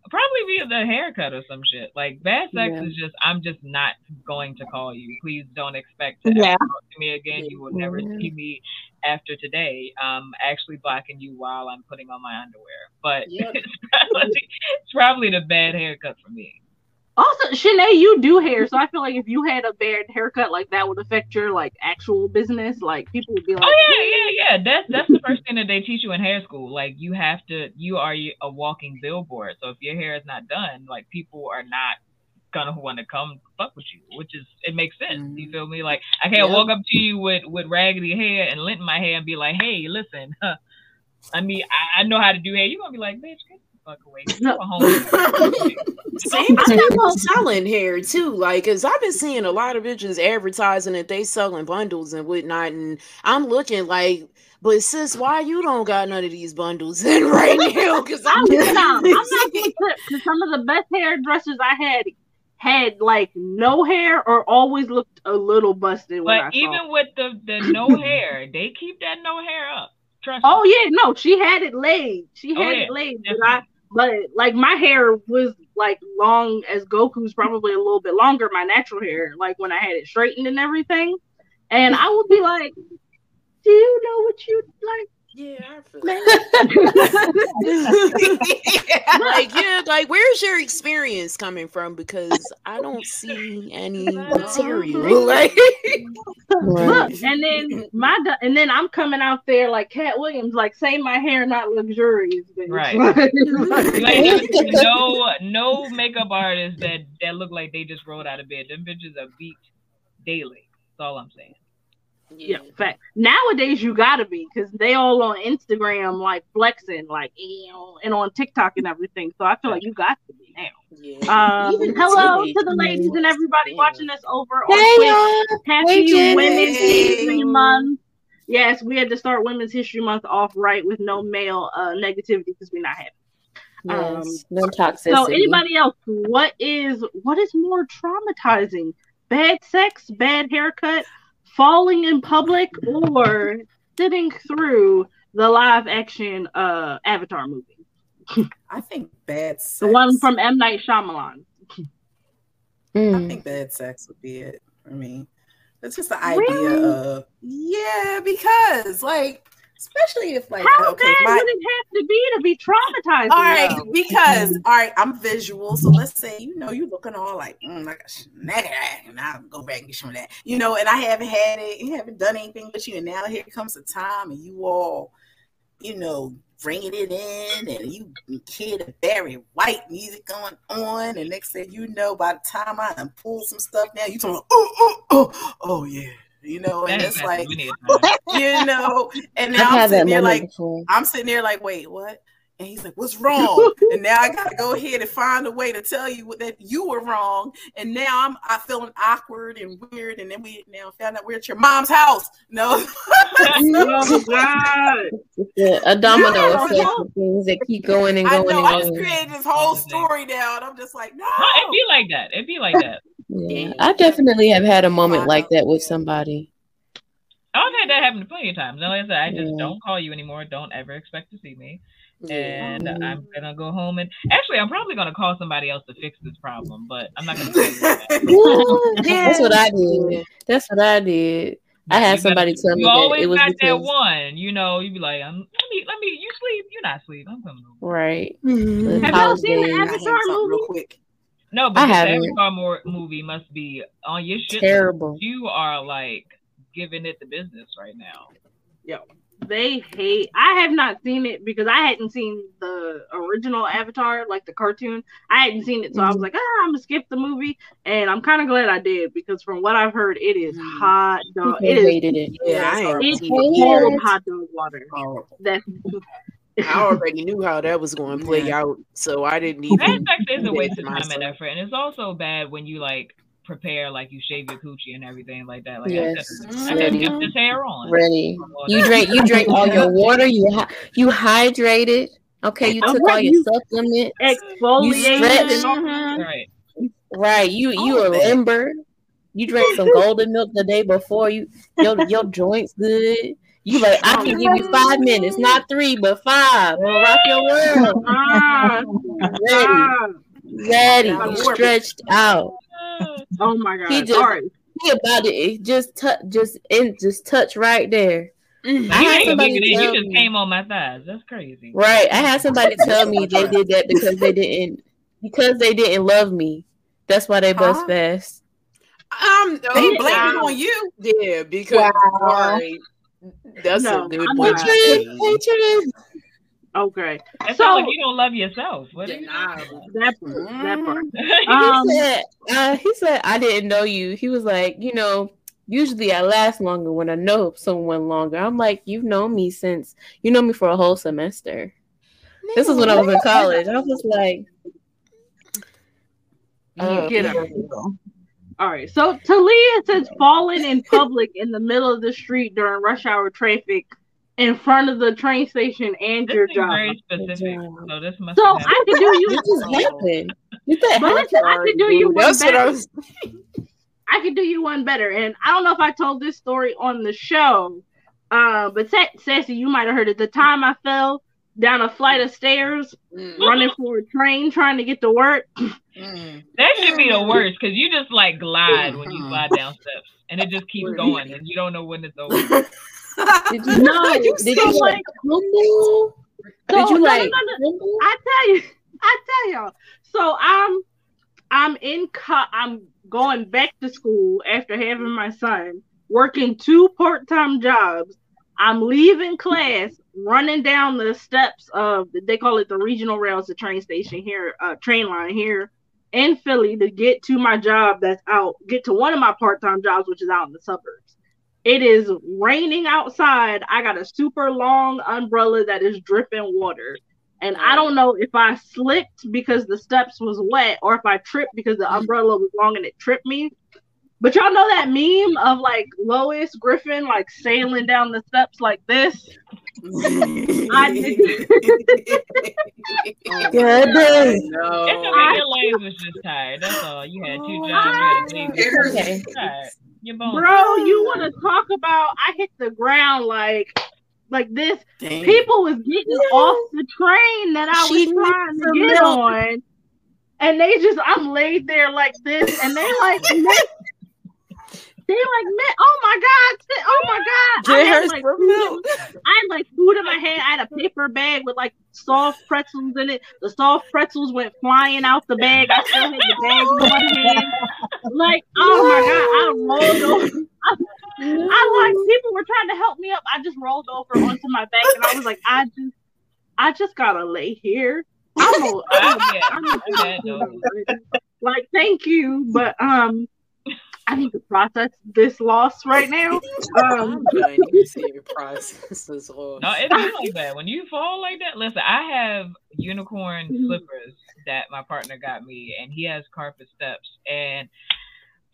probably be the haircut or some shit. Like bad sex Yeah. is just I'm just not going to call you. Please don't expect to Yeah. talk to me again. You will never see me after today. I'm actually blocking you while I'm putting on my underwear. But [LAUGHS] it's, probably, it's probably the bad haircut for me. Also, Shanae, you do hair, so I feel like if you had a bad haircut, like that would affect your like actual business. Like people would be oh, like, Oh yeah, yeah, yeah. That's that's the first thing that they teach you in hair school. Like you have to, you are a walking billboard. So if your hair is not done, like people are not gonna want to come fuck with you, which is it makes sense. You mm-hmm. feel me? Like I can't walk up to you with with raggedy hair and lint in my hair and be like, hey, listen, huh, [LAUGHS] I mean, I, I know how to do hair. You're gonna be like, bitch, get fuck away. You a home. [LAUGHS] Same thing about selling hair too. Like, cause I've been seeing a lot of bitches advertising that they selling bundles and whatnot, and I'm looking like, but sis, why you don't got none of these bundles [LAUGHS] in right now? Cause I'm, I'm not, I'm not [LAUGHS] because some of the best hairdressers I had had like no hair or always looked a little busted when I But saw. even with the the no [CLEARS THROAT] hair, they keep that no hair up. Trust Oh me. yeah, no, she had it laid. She Oh, had yeah, it laid, but I but like my hair was like long as Goku's, probably a little bit longer. My natural hair, like when I had it straightened and everything, and I would be like, "Do you know what you like?" Yeah, I [LAUGHS] like, yeah, like, where's your experience coming from? Because I don't see any material. Like, [LAUGHS] Look, and then my and then I'm coming out there like Katt Williams, like say my hair not luxurious, bitch. Right. [LAUGHS] Like- like no no makeup artists that that look like they just rolled out of bed. Them bitches are beat daily. That's all I'm saying. Yeah, fact. Nowadays you gotta be because they all on Instagram like flexing, like you know, and on TikTok and everything. So I feel like you got to be now. Um, hello teenage to the ladies and everybody watching us over on Hey, Twitch. y'all. Happy Hey, Jenny. Women's History Month. Yes, we had to start Women's History Month off right with no male uh, negativity because we're not having. Um, Yes, no toxicity. So anybody else, what is what is more traumatizing? Bad sex, bad haircut, falling in public, or sitting through the live action uh Avatar movie? I think bad sex. The one from M. Night Shyamalan. I think bad sex would be it for me. It's just the idea Really? of yeah, because like especially if like How okay, bad my would it have to be to be traumatized? all right, though? because all right, I'm visual. So let's say you know you're looking all like mm, like a and I'll go back and get some of that. You know, and I haven't had it, you haven't done anything with you, and now here comes the time, and you all, you know, bringing it in, and you hear the very White music going on, and next thing you know, by the time I pull some stuff now, you talking, oh, oh, oh, oh yeah. You know, and it's like, many a time. you know, and I've now I'm sitting there like, before. I'm sitting there like, wait, what? And he's like, what's wrong? and now I gotta go ahead and find a way to tell you that you were wrong. And now I'm I feeling awkward and weird. And then we now found out we're at your mom's house. No. [LAUGHS] Oh God. Yeah, a domino effect of things that keep going and I going know. and I just going. created this whole story now, and I'm just like, no. No, it'd be like that. It'd be like that. Yeah, I definitely have had a moment like that with somebody. I've had that happen plenty of times. And like I said, I just Yeah. don't call you anymore. Don't ever expect to see me. Yeah. And I'm gonna go home and actually, I'm probably gonna call somebody else to fix this problem. But I'm not gonna. Tell you that. [LAUGHS] [LAUGHS] That's what I did. That's what I did. I had You somebody gotta- tell me you that always it was got that because one. You know, you'd be like, um, let me, let me. You sleep? You're not asleep. I'm coming over. right. Mm-hmm. Have y'all seen the. Avatar movie? real quick. No, but I the haven't. Avatar more movie must be on your shit. Terrible. You are like giving it the business right now. Yo, they hate. I have not seen it because I hadn't seen the original Avatar, like the cartoon. I hadn't seen it, so I was Mhm. like, ah, I'm gonna skip the movie, and I'm kind of glad I did because from what I've heard, it is hot dog. People It is. hated it. Yeah, I ain't It's cold hot dog water. Horrible. That's [LAUGHS] I already knew how that was going to play out, so I didn't even. That sex is a waste of time and effort, and it's also bad when you like prepare, like you shave your coochie and everything like that. Like Yes, I could, I could ready. this hair on. Ready. You drank. You drank [LAUGHS] all your water. You hy- you hydrated. Okay. You Oh, took right, all your you- supplements. exfoliated stretched. and all Mhm. Right. Right. You you All of a limber. You drank some [LAUGHS] golden milk the day before. You your your joints good. You like I can give you five minutes, not three, but five. We'll rock your world. [LAUGHS] Ah, Ready, ah. ready, stretched out. Oh my god! He just- all right. He about to it just touch, just in, just touch right there. Mm. I You had somebody looking in, tell you just me- came on my thighs. That's crazy. Right. I had somebody tell me they did that because they didn't because they didn't love me. That's why they bust Huh? fast. Um, They oh, blame it on you. Yeah, because Wow. alright, that's No, a good I'm one. not. Hatred, hatred. Okay, It's So- so, like you don't love yourself. What are you Nah. that part, that part. [LAUGHS] He Um, said, uh, he said, I didn't know you. He was like, you know, usually I last longer when I know someone longer. I'm like, you've known me since you know me for a whole semester. This is when I was in college. I was like, uh, Get her. All right. So Talia says falling in public in the middle of the street during rush hour traffic in front of the train station and This your is job. very specific. job. So this must So have I happened. could do you. It just happened. Did that But listen, I could do you one That's what I better. was. I could do you one better. And I don't know if I told this story on the show, uh, but Sassy, you might have heard it. The time I fell down a flight of stairs, Mm, running for a train, trying to get to work. [CLEARS THROAT] mm. That should be the worst because you just like glide when you Mhm. slide down steps, and it just keeps going, and you don't know when it's over. [LAUGHS] Did you No, did so you like like- humble? So, Did you no, no, like no, no. I tell you, [LAUGHS] I tell y'all. So I'm, I'm in. Co- I'm going back to school after having my son, working two part-time jobs. I'm leaving class, running down the steps of they call it the regional rails, the train station here, uh, train line here in Philly to get to my job that's out, get to one of my part-time jobs, which is out in the suburbs. It is raining outside. I got a super long umbrella that is dripping water. And I don't know if I slipped because the steps was wet or if I tripped because the umbrella was long and it tripped me. But y'all know that meme of like Lois Griffin like sailing down the steps like this? I did. Good day. It's No. okay. Your legs was just tired. That's all. You had two jobs. You had. Okay. Tired. Your bones. Bro, you want to talk about? I hit the ground like like this. Damn. People was getting off the train that I She was trying to get milk. on, and they just I'm laid there like this, and they like. [LAUGHS] They like, man, oh my god, oh my god! I had, her like, food in- I had like food in my hand. I had a paper bag with like soft pretzels in it. The soft pretzels went flying out the bag. I still had the bag in one hand. Like, oh my god, I rolled over. [LAUGHS] I like people were trying to help me up. I just rolled over onto my back and I was like, I just, I just gotta lay here. I'm a, I'm a, Yeah, [LAUGHS] I'm a I had [LAUGHS] those. like, thank you, but um, I need to process this loss right [LAUGHS] now. Um, I'm trying to see your process as well. No, it is like that. When you fall like that, listen, I have unicorn Mhm. slippers that my partner got me, and he has carpet steps. And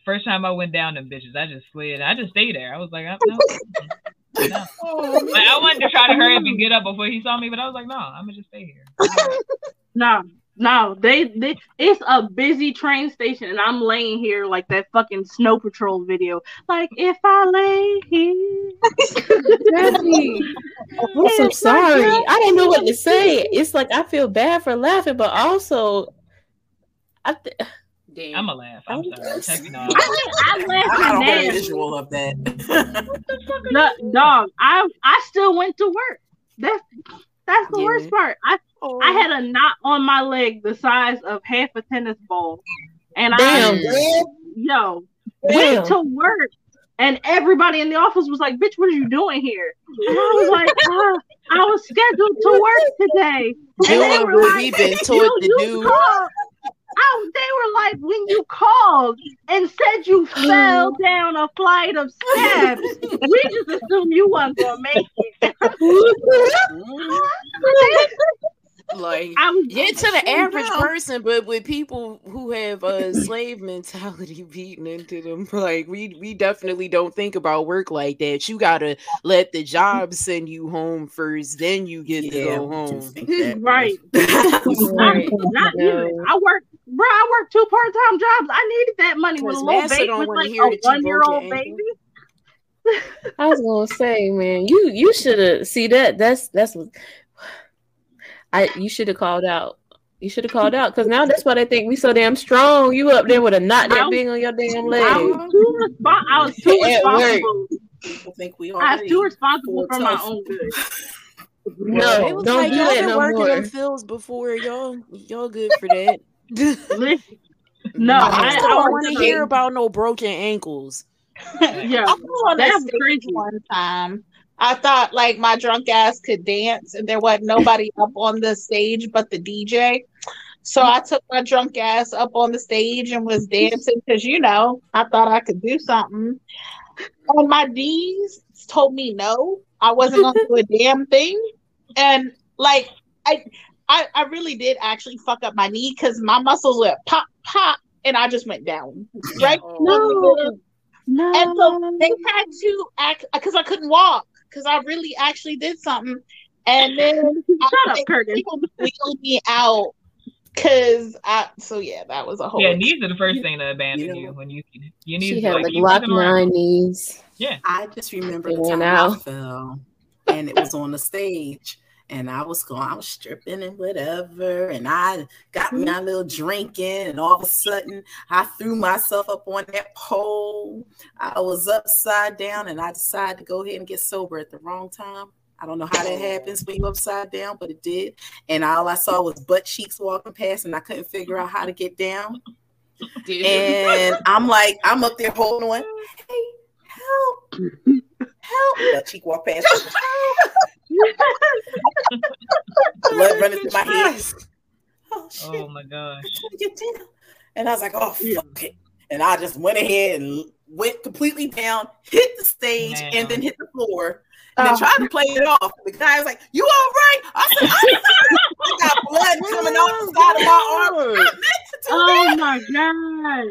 first time I went down them bitches, I just slid. I just stayed there. I was like, I'm, [LAUGHS] no, no. Like, I wanted to try to hurry up and get up before he saw me, but I was like, no, I'm gonna just stay here. [LAUGHS] No, no, they, they it's a busy train station, and I'm laying here like that fucking Snow Patrol video. Like if I lay here, [LAUGHS] I'm so sorry. I don't know what to say. It's like I feel bad for laughing, but also, I th- Damn. I'm gonna laugh. I'm sorry. Check it out. I I laughed got a my whole ass. visual of that. [LAUGHS] No, dog, I I still went to work. That's that's the Yeah. worst part. I Oh. I had a knot on my leg the size of half a tennis ball, and Damn, I yo Damn. went to work, and everybody in the office was like, "Bitch, what are you doing here?" And I was like, "Ah, [LAUGHS] "I was scheduled to work today." And they were like, we've "You- taught you called." I, they were like, when you called and said you fell [LAUGHS] down a flight of steps, we just assumed you wasn't gonna make it. [LAUGHS] Like [LAUGHS] I was yeah, to the average no. person, but with people who have a slave mentality [LAUGHS] beaten into them, like we we definitely don't think about work like that. You gotta let the job send you home first, then you get to go home. [LAUGHS] right. Right. Not, not No. I work, bro. I work two part time jobs. I needed that money with a Cause little baby, with like a that you broke one year old baby. I was gonna say, man, you you should have see that. That's that's what I you should have called out. You should have called out because now that's why they think we so damn strong. You up there with a knot that was- big on your damn leg. I leg. was too respon- I was too [LAUGHS] responsible. People think we I was too responsible for my tough. own good. No, It was don't like do y'all that been no working more. them fields before. Y'all y'all good for that. [LAUGHS] [LAUGHS] No, I, I, still I don't want to hear about no broken ankles. Yeah, I was on that stage crazy. one time. I thought like my drunk ass could dance, and there wasn't nobody up on the stage but the DJ. So I took my drunk ass up on the stage and was dancing because you know I thought I could do something. And my D's told me no, I wasn't gonna do a damn thing. And like I, I, I really did actually fuck up my knee because my muscles went pop pop, and I just went down right. No, no. And so they had to act because I couldn't walk because I really actually did something. And then [LAUGHS] I, Shut up, they Curtis. people wheeled me out because I. So yeah, that was a whole. Yeah, knees are the first thing to abandon You you when you you need She to had like like keep lock around. nine knees. Yeah, I just remember They the went time I out. fell, and it was on the stage, and I was going, I was stripping and whatever, and I got Mm-hmm. my little drinking, and all of a sudden I threw myself up on that pole. I was upside down, and I decided to go ahead and get sober at the wrong time. I don't know how that happens when you're upside down, but it did. And all I saw was butt cheeks walking past, and I couldn't figure out how to get down. And I'm like, I'm up there holding on. [LAUGHS] Hey, help, help. That cheek walk past. [LAUGHS] Blood running through my head. Oh shit, Oh my gosh. I'm gonna get down. And I was like, oh fuck it. And I just went ahead and went completely down, hit the stage, Man. and then hit the floor. And then Oh. tried to play it off. The guy was like, "You all right?" I said, "I'm fine." I got blood coming off the side of my arm. I meant to do Oh that. my god.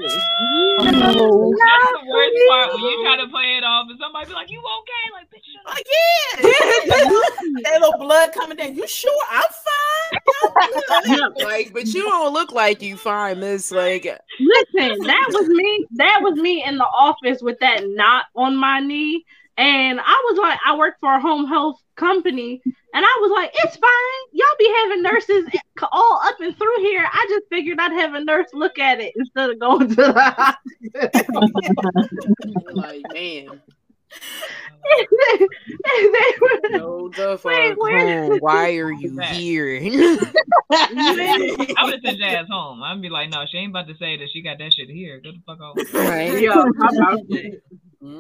Oh, That's the worst part when you try to play it off and somebody be like, "You okay?" Like, bitch, shut up. Like, yeah, [LAUGHS] that little blood coming down. You sure? I'm fine. I'm. Like, but you don't look like you fine, Miss. Like, Listen, that was me. That was me in the office with that knot on my knee. And I was like, I work for a home health company. And I was like, it's fine. Y'all be having nurses all up and through here. I just figured I'd have a nurse look at it instead of going to the hospital. [LAUGHS] like man, they [LAUGHS] were, no the Wait, where- home. Why are you Right. here? [LAUGHS] I would have sent your ass home. I'd be like, "No, she ain't about to say that she got that shit here. Go the fuck off." right. Yo,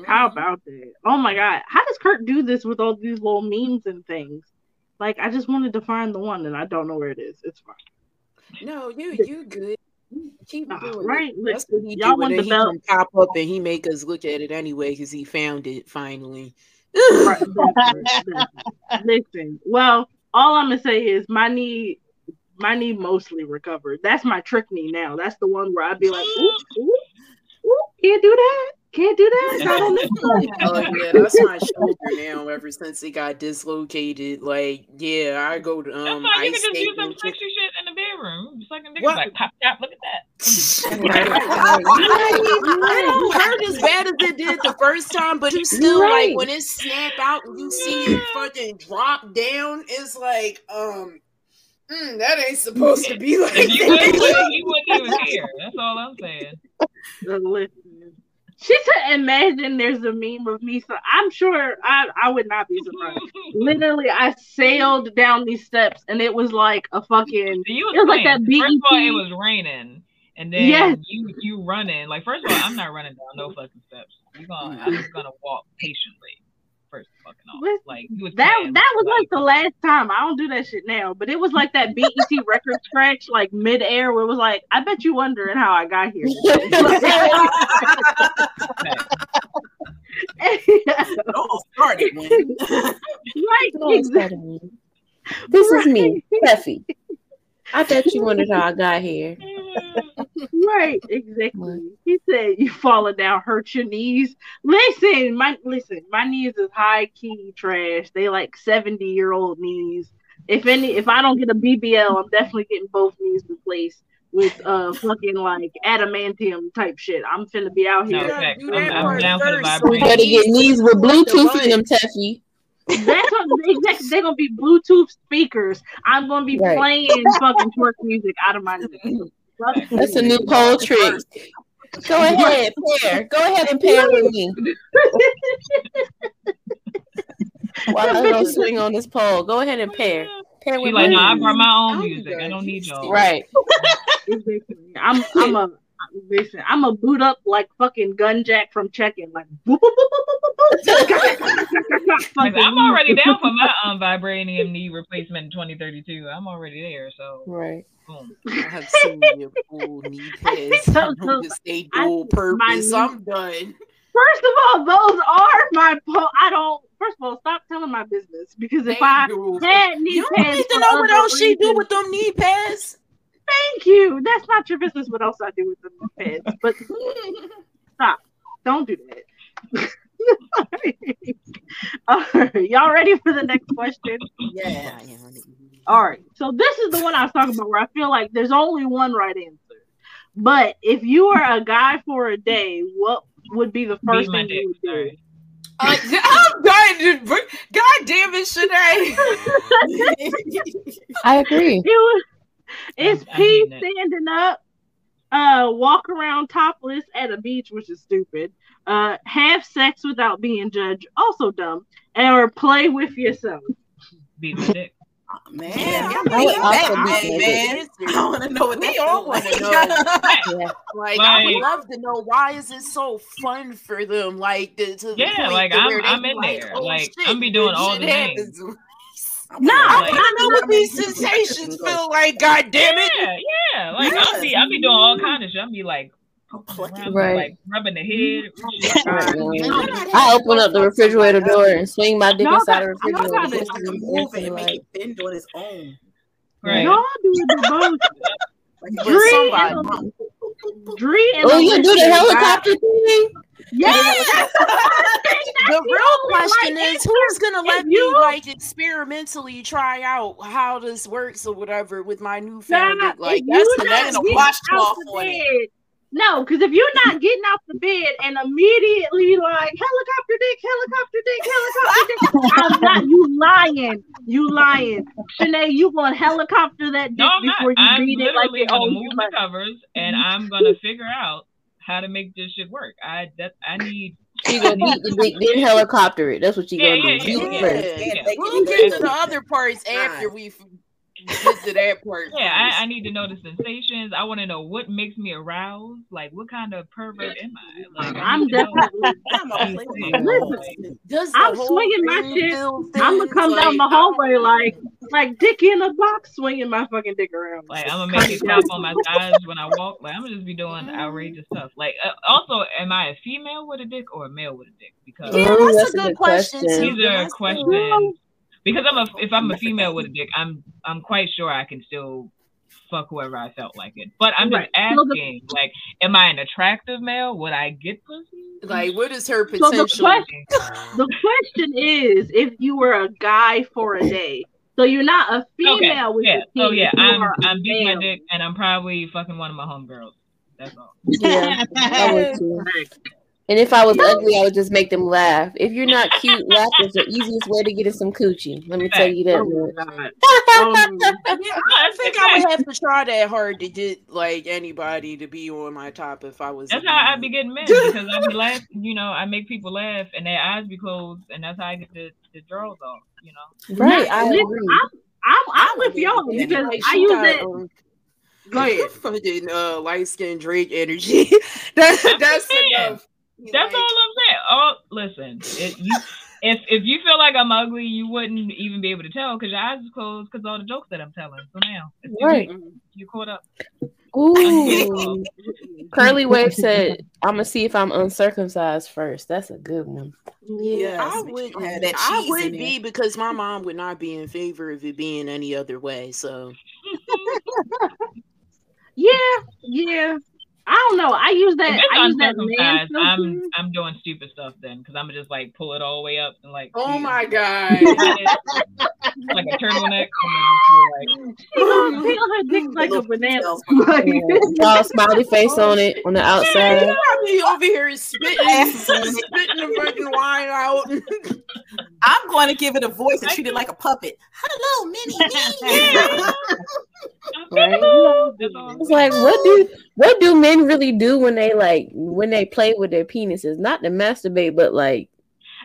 how about that? How about that? Oh my god, how does Kurt do this with all these little memes and things? Like, I just wanted to find the one, and I don't know where it is. It's fine. No, you you good. Keep Uh, doing right, it. That's what he y'all do. Want the he belt. pop up and he make us look at it anyway because he found it finally. Right, [LAUGHS] listen, listen. Listen, well, all I'm gonna say is my knee, my knee mostly recovered. That's my trick knee now. That's the one where I'd be like, ooh, ooh, ooh, can't do that, can't do that. Not on this one. Oh yeah, that's my shoulder now. Ever since it got dislocated, like yeah, I go to um. That's why you ice can just use some sexy shit in the bedroom. Just like a nigga like pop tap. Look at that. it don't hurt as bad as it did the first time, but you still Right. like when it snap out and you see it fucking drop down. It's like um, Mm, that ain't supposed to be like [LAUGHS] If you would, that. he wouldn't even care. That's all I'm saying. [LAUGHS] She said, "Imagine there's a meme of me." So I'm sure I I would not be surprised. [LAUGHS] Literally, I sailed down these steps, and it was like a fucking. You It was like that playing. First of all, it was raining, and then Yes. you you running. Like first of all, I'm not running down no fucking steps. You gonna I'm just gonna walk patiently. First fucking off. Listen, Like you was That playing that was with, like the last time. I don't do that shit now, but it was like that BET [LAUGHS] record scratch, like midair, where it was like, I bet you wondering how I got here. [LAUGHS] [LAUGHS] Don't start it, Wendy. right, Don't start it, Wendy. This is me, Steffi. I bet you wondered how I got here. Right, exactly. He said you falling down, hurt your knees. Listen, my listen, my knees is high key trash. They like seventy year old knees. If any, if I don't get a BBL, I'm definitely getting both knees replaced with uh fucking like adamantium type shit. I'm finna be out here. facts. do I'm, that I'm part down for the We vibration. better get knees with Bluetooth in them, Teffy. That's what exactly. They're gonna be Bluetooth speakers. I'm gonna be Right. playing fucking twerk music out of my knees. [LAUGHS] That's a new pole trick. Go ahead, pair. Go ahead and pair with me. While I go swing on this pole, go ahead and pair. Pair She with like, me. no, I brought my own music. I don't need [LAUGHS] y'all. Right. [LAUGHS] I'm I'm a listen. I'm a boot up like fucking gun jack from checking like. boop, boop, boop, boop, boop, boop. Like, [LAUGHS] Fucking- I'm already down for my [LAUGHS] um vibranium knee replacement in 2032. I'm already there. So Right. boom. I have seen your full knee [LAUGHS] pads. I noticed they I, purpose. I'm done. First of all, those are my po- I don't. First of all, stop telling my business because if They I dual- had knee You don't need to know what other else she do with them knee pads. Thank you. That's not your business. What else I do with the knee pads? But [LAUGHS] stop. Don't do that. [LAUGHS] All right, y'all ready for the next question? Yeah. All right. So this is the one I was talking about where I feel like there's only one right answer. But if you were a guy for a day, what would be the first Beat my thing dick. you would do? Uh, [LAUGHS] I'm dying to. God damn it, Shanae. I agree. It was it's I'm P standing up, uh, walk around topless at a beach, which is stupid. Uh, have sex without being judged, also dumb, And or play with yourself. Beat my dick. Man, Yeah, I I would that, man, I want to know what We they all want wanna know. [LAUGHS] Yeah. Like, I would love to know why is it so fun for them? Like to, to Yeah, point like, I'm- I'm in like, there. oh, Like, shit, I'm be doing all shit the happens. No, I Like- want to know what these sensations feel like. God damn it! Yeah, yeah. Like I'll be, I'll be doing all kind of shit. I'll be like, around, Right. like rubbing the head. [LAUGHS] I open up the refrigerator door and swing my dick Y'all inside the refrigerator. I Just can to move it and make like, it bend on its own. Right. Y'all do the most. Like, But Dree Dree Oh, you do the helicopter thing? Yes. [LAUGHS] the real question like, is who's gonna let you- me like experimentally try out how this works or whatever with my newfound Nah. Like that's you the not that's a getting washcloth out the on it. bed- No, because if you're not getting out the bed and immediately like helicopter dick, helicopter dick, helicopter dick, [LAUGHS] I'm not. You lying. You lying. Shanae, you going to helicopter that dick No, I'm not. before you I'm beat it like literally it gonna owes oh, move you the money. covers, and [LAUGHS] I'm gonna figure out how to make this shit work. I that I need. She gonna beat the dick, then helicopter it. That's what she Yeah, gonna yeah, do. yeah, yeah. Yeah, Yeah. We'll get to the other parts after we f- [LAUGHS] get to that part. Yeah, I, I need to know the sensations. I want to know what makes me aroused. Like, what kind of pervert am I? Like, I I'm need definitely. I'm a play with my Listen. Does I'm swinging my shit. I'm gonna things come down the hallway like like dick in a box, swinging my fucking dick around. Like I'm gonna make it stop on my thighs when I walk. Like I'm gonna just be doing outrageous stuff. Like uh, also, am I a female with a dick or a male with a dick? Because Yeah, Ooh, that's, a good question. too. these are That's good. questions. Because I'm a if I'm a female with a dick, I'm I'm quite sure I can still fuck whoever I felt like it. But I'm just Right. So the- asking, like, am I an attractive male? Would I get pussy? Like, what is her potential? So the potential? question, the question is, if you were a guy for a day, so you're not a female Okay, with oh, yeah. a So penis, yeah, you I'm are a I'm beating my dick, and I'm probably fucking one of my homegirls. That's all. Yeah, [LAUGHS] I would too. And if I was ugly, I would just make them laugh. If you're not cute, laughter is the easiest way to get in some coochie. Let me tell you that. much. [LAUGHS] I think I would have to try that hard to get like anybody to be on my top if I was. That's how I'd be getting men because I'd be laughing. You know, I make people laugh and their eyes be closed, and that's how I get the, the draws off. You know. Right, I agree. I'm, I'm, I'm with y'all because Like, I use got, it. um, Go ahead. fucking uh, light skin Drake energy. [LAUGHS] that, [LAUGHS] that's saying. enough. That's all I'm saying. Oh, listen, it, you, [LAUGHS] if if you feel like I'm ugly, you wouldn't even be able to tell because your eyes is closed because all the jokes that I'm telling. So now, Right. late. You caught up. Ooh. Curly Wave said, I'm gonna see if I'm uncircumcised first. That's a good one. Yeah, I would, that I would in be because my mom would not be in favor of it being any other way. So [LAUGHS] Yeah, yeah. I don't know. I use that. it's I use that man I'm. I'm doing stupid stuff then because I'm gonna just like pull it all the way up and like Oh my [LAUGHS] god. like a turtleneck and then just She gonna peel her dick like a banana. [LAUGHS] [LAUGHS] Like, Draw a smiley face on it on the You outside. got me over here spitting, spitting the fucking wine out. I'm going to give it a voice and treat it like a puppet. Hello, Minnie. [LAUGHS] [LAUGHS] Right? like that's. It's like what do what do men really do when they like when they play with their penises? Not to masturbate, but like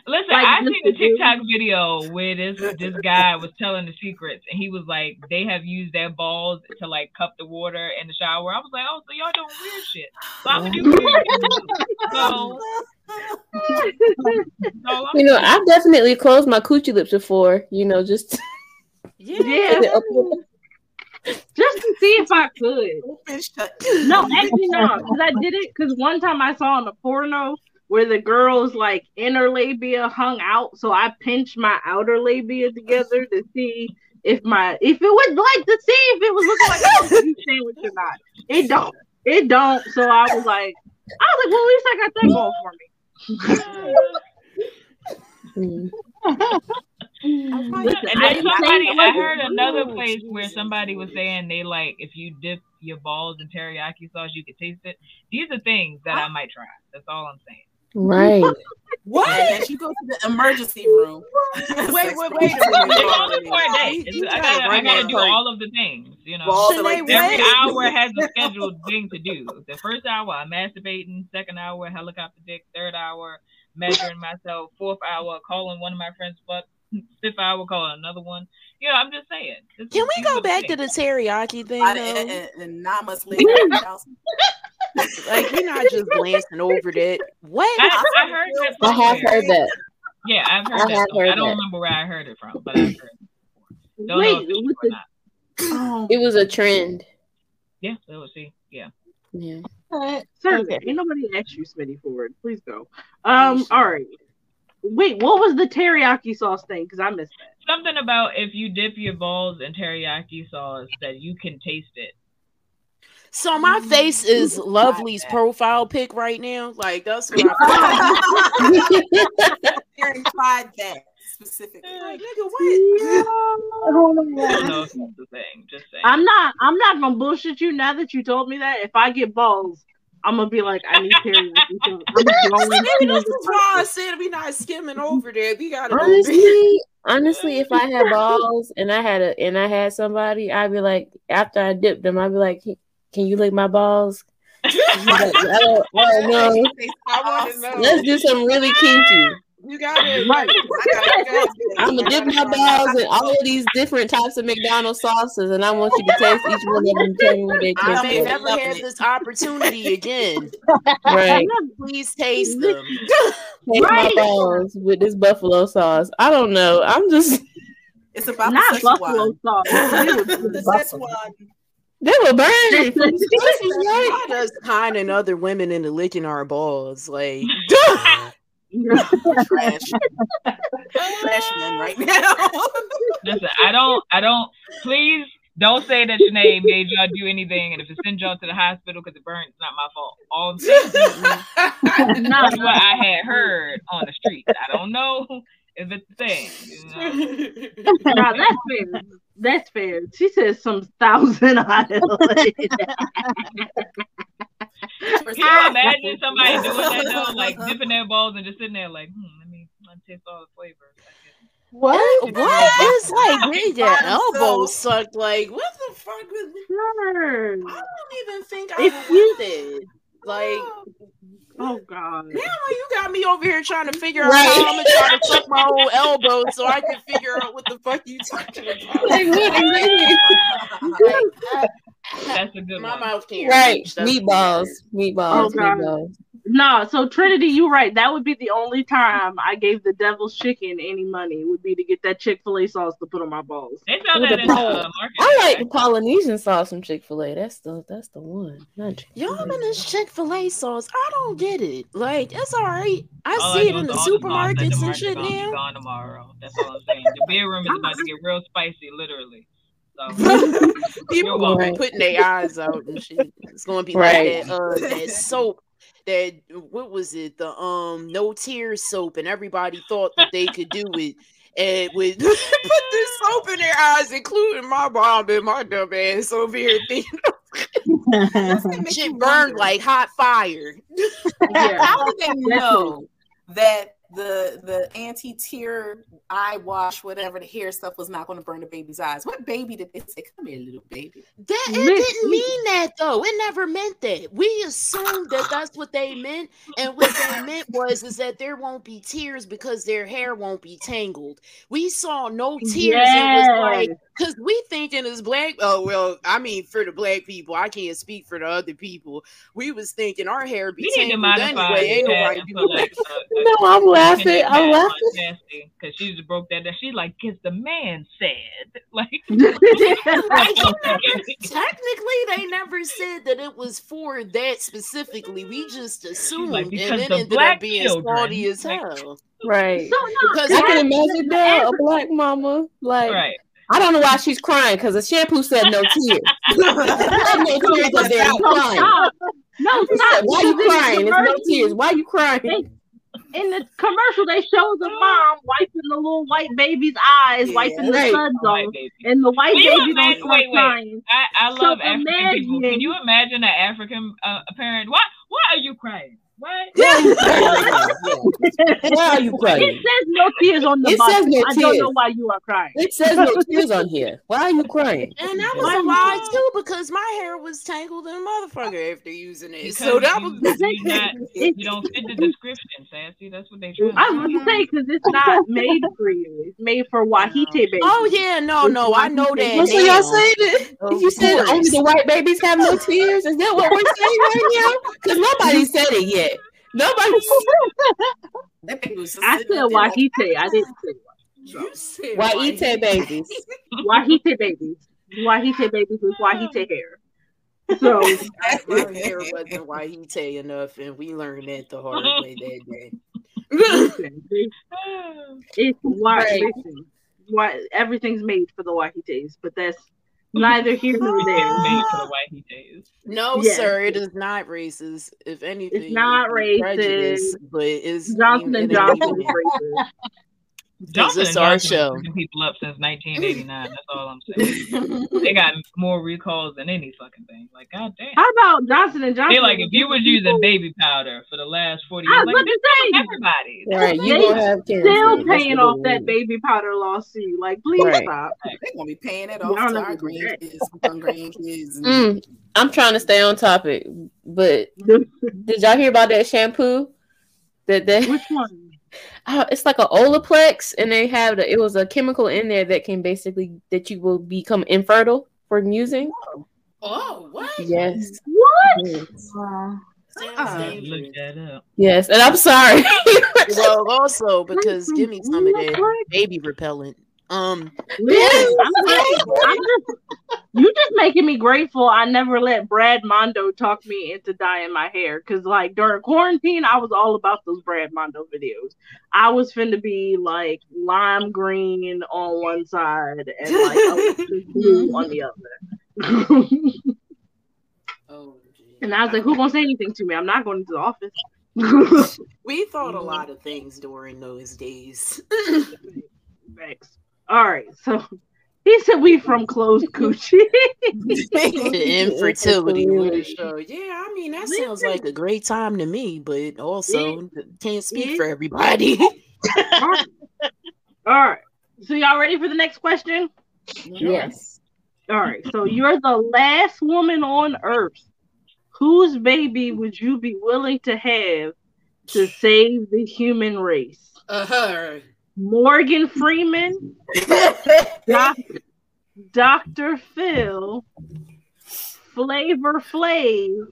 Listen, Like I just seen the to do- TikTok [LAUGHS] video where this this guy was telling the secrets, and he was like, they have used their balls to like cup the water in the shower. I was like, oh, so y'all doing weird shit. So I'm gonna do weird. so, so you know, I've definitely closed my coochie lips before, you know, just [LAUGHS] [LAUGHS] yeah, just to see if I could. No, actually no, because I did it because one time I saw in a porno where the girl's like inner labia hung out, so I pinched my outer labia together to see if my if it was like to see if it was looking like oh, a sandwich or not. It don't. It don't. So I was like, I was like, well, at least I got that going for me. [LAUGHS] Listen, And I then somebody, I heard another place where somebody was saying they like if you dip your balls in teriyaki sauce, you could taste it. These are things that I might try. That's all I'm saying. Right. [LAUGHS] What? As you go to the emergency room. Wait, [LAUGHS] wait, wait a It's minute. only for a day. You- you It's- I gotta gotta, I gotta do part. all of the things, you know. Balls like Every wait. hour has a scheduled thing to do. The first hour, I'm masturbating. Second hour, helicopter dick. Third hour, measuring myself. Fourth hour, calling one of my friends fuck. Fifth hour, calling another one. You know, I'm just saying. This Can we go are the back to the teriyaki thing? I- though? and, and, and nine months Like [LAUGHS] we're not just glancing over that. What? I, I heard that. I have heard that. Yeah, I've heard I that. have somewhere. I don't that. remember where I heard it from, but I've heard it. Don't Wait, if it's with true or the- not. oh, [CLEARS THROAT] It was a trend. Yeah, we'll see. Yeah. Yeah. Sir, Okay. ain't nobody asked you Smitty for it. Please go. Um, all right. Wait, what was the teriyaki sauce thing? Because I missed that. Something about if you dip your balls in teriyaki sauce that you can taste it. So my mm. face is Lovely's profile pic right now. Like that's what I [LAUGHS] Karen tried that specifically. like, nigga, what? I don't know if the thing. Just saying. I'm not. I'm not gonna bullshit you. Now that you told me that, if I get balls, I'm gonna be like, I need [LAUGHS] teriyaki sauce. I'm going Maybe to this the is why I said we not skimming over there. We gotta. Honestly, honestly, if I had balls and I had a and I had somebody, I'd be like, after I dipped them, I'd be like, can you lick my balls? Like, [LAUGHS] I don't, I don't know. I know. Let's do something really kinky. You got it. Right. I'm gonna dip my balls in all of these different types of McDonald's sauces, and I want you to taste each one of them. Tell me what they I taste may like. never have this opportunity again. [LAUGHS] Right. Please taste them. Taste my balls with this buffalo sauce. I don't know. I'm just It's about not the buffalo Szechuan. sauce. The buffalo. Szechuan. they were burned. Why does kind and other women into licking our balls? Like [LAUGHS] [LAUGHS] Trash. Trash men right now. [LAUGHS] Listen, I don't, I don't. Please don't say that Sinead made y'all do anything, and if it sends y'all to the hospital because it burned, it's not my fault. All I'm is [LAUGHS] that's what I had heard on the street. I don't know if it's the thing. You know? nah, that's fair. That's fair. She said some thousand island. Can you imagine somebody doing that though, [LAUGHS] like dipping their balls and just sitting there like, hmm, let me let me taste all the flavors. What? What? It's like [LAUGHS] getting your elbows sucked. Like, what the fuck? Was... Sure. I don't even think If I you- want it. Like, Oh God. now you got me over here trying to figure out how I'm gonna try to suck my own [LAUGHS] elbow so I can figure out what the fuck you talking about. Like, what exactly? That's a good My one. mouth can't Right. reach. That's Meatballs. Meatballs. Oh, God. meatballs. No, so Trinity, you're right. That would be the only time I gave the devil's chicken any money would be to get that Chick Fil A sauce to put on my balls. They sell that the in the uh, market. I like the Polynesian sauce from Chick Fil A. That's the that's the one. Y'all in this Chick Fil A sauce, I don't get it. Like, it's all right. I All see know it in the all the supermarkets and shit gonna be now. Gone tomorrow. That's all I'm saying. The beer room is about to get real spicy, literally. So [LAUGHS] People gonna Right. be putting their eyes out and shit. It's gonna be Right. like that uh that soap that what was it? The um no tears soap, and everybody thought that they could do it. And with [LAUGHS] put this soap in their eyes, including my mom and my dumb ass over here thinking [LAUGHS] shit burned like hot fire. How did they know that the the anti-tear eye wash, whatever the hair stuff, was not going to burn the baby's eyes? What baby did they say? Come here, little baby. That it didn't mean that though. It never meant that. We assumed that that's what they meant, and what they meant was is that there won't be tears because their hair won't be tangled. We saw no tears. It was like Yes. Because we thinking as black. Oh well, I mean for the black people, I can't speak for the other people. We was thinking our hair be we need tangled anyway. Ain't that nobody and like that. a, [LAUGHS] a No, I'm laughing. I'm laughing. because she just broke that down. She's like, "Cause the man said, [LAUGHS] like, [LAUGHS] Like, you never- technically, they never said that it was for that specifically. We just assumed, like, and because it the ended black up being children, salty as like- hell. Right. So no, Because I I- can imagine that a black mama like right? I don't know why she's crying because the shampoo said no [LAUGHS] tears. [LAUGHS] no tears are there. You no, crying. stop. No, She stop. said, Why you Because in the crying? There's no tears. Why are you crying? In the commercial, they show the mom wiping the little white baby's eyes, Yeah. wiping the suds off, baby. and the white Can you baby don't wait, wait. crying. I, I So love African people. Can you imagine an African uh, parent? Why? Why are you crying? What? Why are you [LAUGHS] crying? Why are you It says no tears on the It bottle. says no I don't know why you are crying. It says no tears on here. Why are you crying? And that was Why a lie crying? too, because my hair was tangled in a motherfucker after using it. Because so that you, was you, not, you don't fit the description, Sassy. That's what they trying to I was gonna say because it's not made for you. It's made for Wahite babies. Oh yeah, no, no, I know that. Well, so y'all saying that Of you said course. only the white babies have no tears? Is that what we're saying right now? Because nobody said it yet. Nobody. [LAUGHS] That baby I sitting said up Wahite. I didn't say You said White babies. [LAUGHS] Wahite babies. Wahite babies with Wahite hair. So [LAUGHS] My hair wasn't white enough, and we learned that the hard way that day. listen, it's, it's why Right. listen, why everything's made for the Wahites, but that's neither here nor [LAUGHS] there. Made for the white he days. No, Yes. sir, it is not racist. If anything, It's not it is prejudice, racist. but it's Johnson it and Johnson is racist. Johnson it's and our Johnson show. people up since 1989. That's all I'm saying. [LAUGHS] they got more recalls than any fucking thing. Like, goddamn. How about Johnson and Johnson? They like if you was using baby powder for the last 40 I years, was like about to say, everybody. Right, you They have cancer. still paying what off it that is. baby powder lawsuit. Like, please Right. stop. They're gonna be paying it off to our what you're at. grandkids, our grandkids. And Mm, I'm trying to stay on topic, but [LAUGHS] did y'all hear about that shampoo? That that Which one? Oh, it's like a Olaplex, and they have the, it was a chemical in there that can basically that you will become infertile from using. Oh, oh, what? Yes, What? yes, Sounds Look dangerous. that up. yes. And I'm sorry. Well, also because [LAUGHS] give me some of that baby repellent. Um, I'm just, I'm just, you just making me grateful. I never let Brad Mondo talk me into dyeing my hair because, like, during quarantine, I was all about those Brad Mondo videos. I was finna be like lime green on one side and like blue on the other. [LAUGHS] oh, and I was like, "Who gonna say anything to me? I'm not going to the office." we thought a [LAUGHS] lot of things during those days. Thanks. All right, so [LAUGHS] He said we from closed [LAUGHS] coochie. the infertility with show. Yeah, I mean that sounds like a great time to me, but also can't speak for everybody. [LAUGHS] All right. So y'all ready for the next question? Yes. All right. So you're the last woman on earth. Whose baby would you be willing to have to save the human race? Uh-huh. Morgan Freeman, Doc, Dr. Phil, Flavor Flav,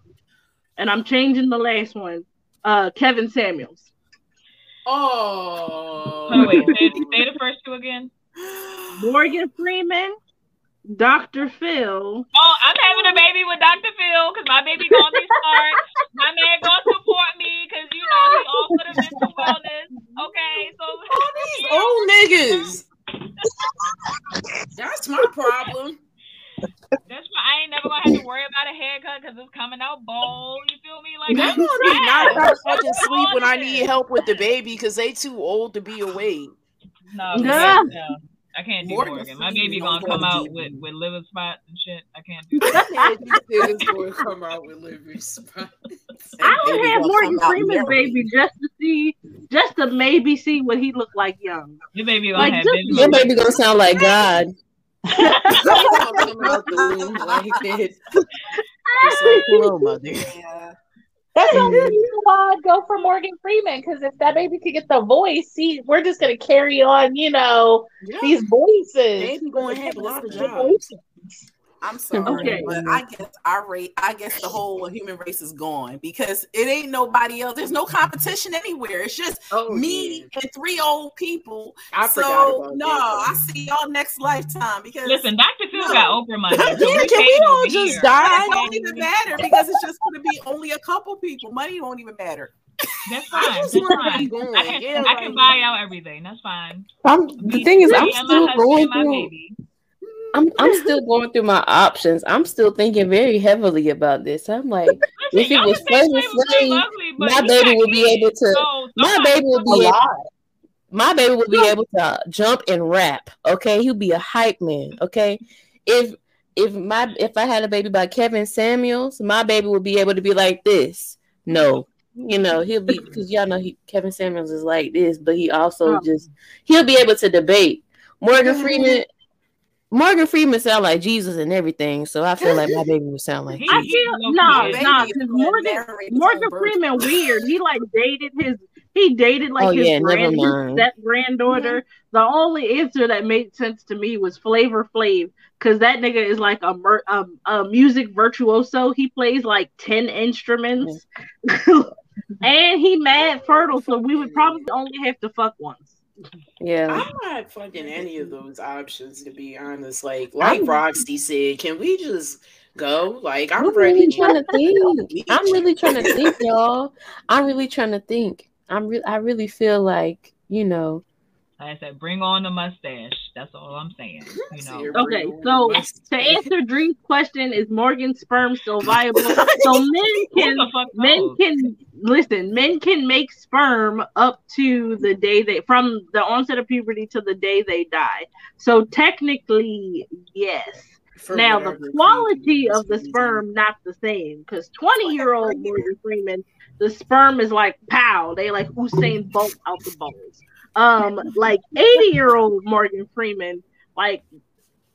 and I'm changing the last one. Uh, Kevin Samuels. Oh. Oh wait, say, say the first two again. [GASPS] Morgan Freeman, Dr. Phil. Oh, I'm having a baby with Dr. Phil because my baby gonna be smart. My man gonna support me because you know he all for the mental wellness. Okay, so [LAUGHS] all these Old niggas. That's my problem. that's why I ain't never gonna have to worry about a haircut because it's coming out bald. You feel me? Like I'm no, not yeah. if fucking sleep when I need help with the baby because they too old to be awake. No, Yeah. no, I can't do Morgan Morgan. My Freeman baby gonna come out with with liver spots and shit. I can't do that. That man just said it's gonna [LAUGHS] come out with liver spots. I would baby have gonna Morgan Freeman's baby just to see, just to maybe see what he looked like young. Your baby gonna Like, have just- Your baby gonna sound like God. [LAUGHS] He's gonna come out the womb like this. [LAUGHS] Just like, hello, mother. Yeah. That's the only reason why I'd go for Morgan Freeman because if that baby could get the voice, see, we're just gonna carry on, you know, Yeah. these voices. Baby gonna have a lot of jobs. I'm [LAUGHS] sorry, Okay. but I guess our rate, I guess the whole human race is gone because it ain't nobody else. There's no competition anywhere. It's just Oh, me yeah. and three old people. I so no. I see y'all next lifetime because Listen, Dr. Phil No. got Oprah money. So [LAUGHS] Yeah, we can we all just here. die? it don't even matter because it's just going to be only a couple people. Money don't even matter. That's [LAUGHS] fine. just That's fine. going. I can, Yeah, I like- can buy out everything. That's fine. I'm, the Me- thing is, I'm still husband going through. baby. I'm I'm still going through my options. I'm still thinking very heavily about this. I'm like, [LAUGHS] if it y'all was can say Flavor Flavor Flav Flav, ugly, but my baby would be able to. so My baby would be able. My baby would be able to jump and rap. Okay, he'll be a hype man. Okay, if if my if I had a baby by Kevin Samuels, my baby would be able to be like this. No, you know he'll be because y'all know he Kevin Samuels is like this, but he also Oh. just he'll be able to debate. Morgan Freeman, Morgan Freeman sound like Jesus and everything, so I feel like my baby would sound like He- I feel no, no, because Morgan Morgan. Freeman weird. He like dated his he dated like Oh, his, yeah, never grand, his step granddaughter. The only answer that made sense to me was Flavor Flav because that nigga is like a, mer- a a music virtuoso. He plays like ten instruments, [LAUGHS] and he mad fertile. So we would probably only have to fuck once. Yeah, I'm not fucking any of those options to be honest. Like like I'm- Roxy said, can we just go? Like I'm really trying to think. I'm really trying [LAUGHS] to think, y'all. I'm really trying to think. I'm re- I really feel like you know. Like I said, bring on the mustache. That's all I'm saying. [LAUGHS] You know. Ser- Okay, so to answer Dree's question, is Morgan's sperm still viable? [LAUGHS] So men can men knows? can listen. Men can make sperm up to the day they from the onset of puberty to the day they die. So technically, yes. for now the quality of the sperm not the same because 20 year old [LAUGHS] Morgan Freeman, the sperm is like pow, they like Usain Bolt out the balls. Um, like 80 year old Morgan Freeman, like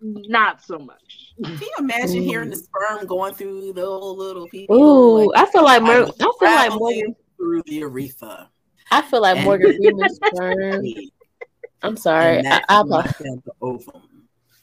not so much. Can you imagine hearing the sperm going through the old little people? Ooh, like, I feel like Mor- I was feel like Morgan. through the urethra. I feel like And- Morgan Freeman's [LAUGHS] sperm. I'm sorry. And I, that's I, when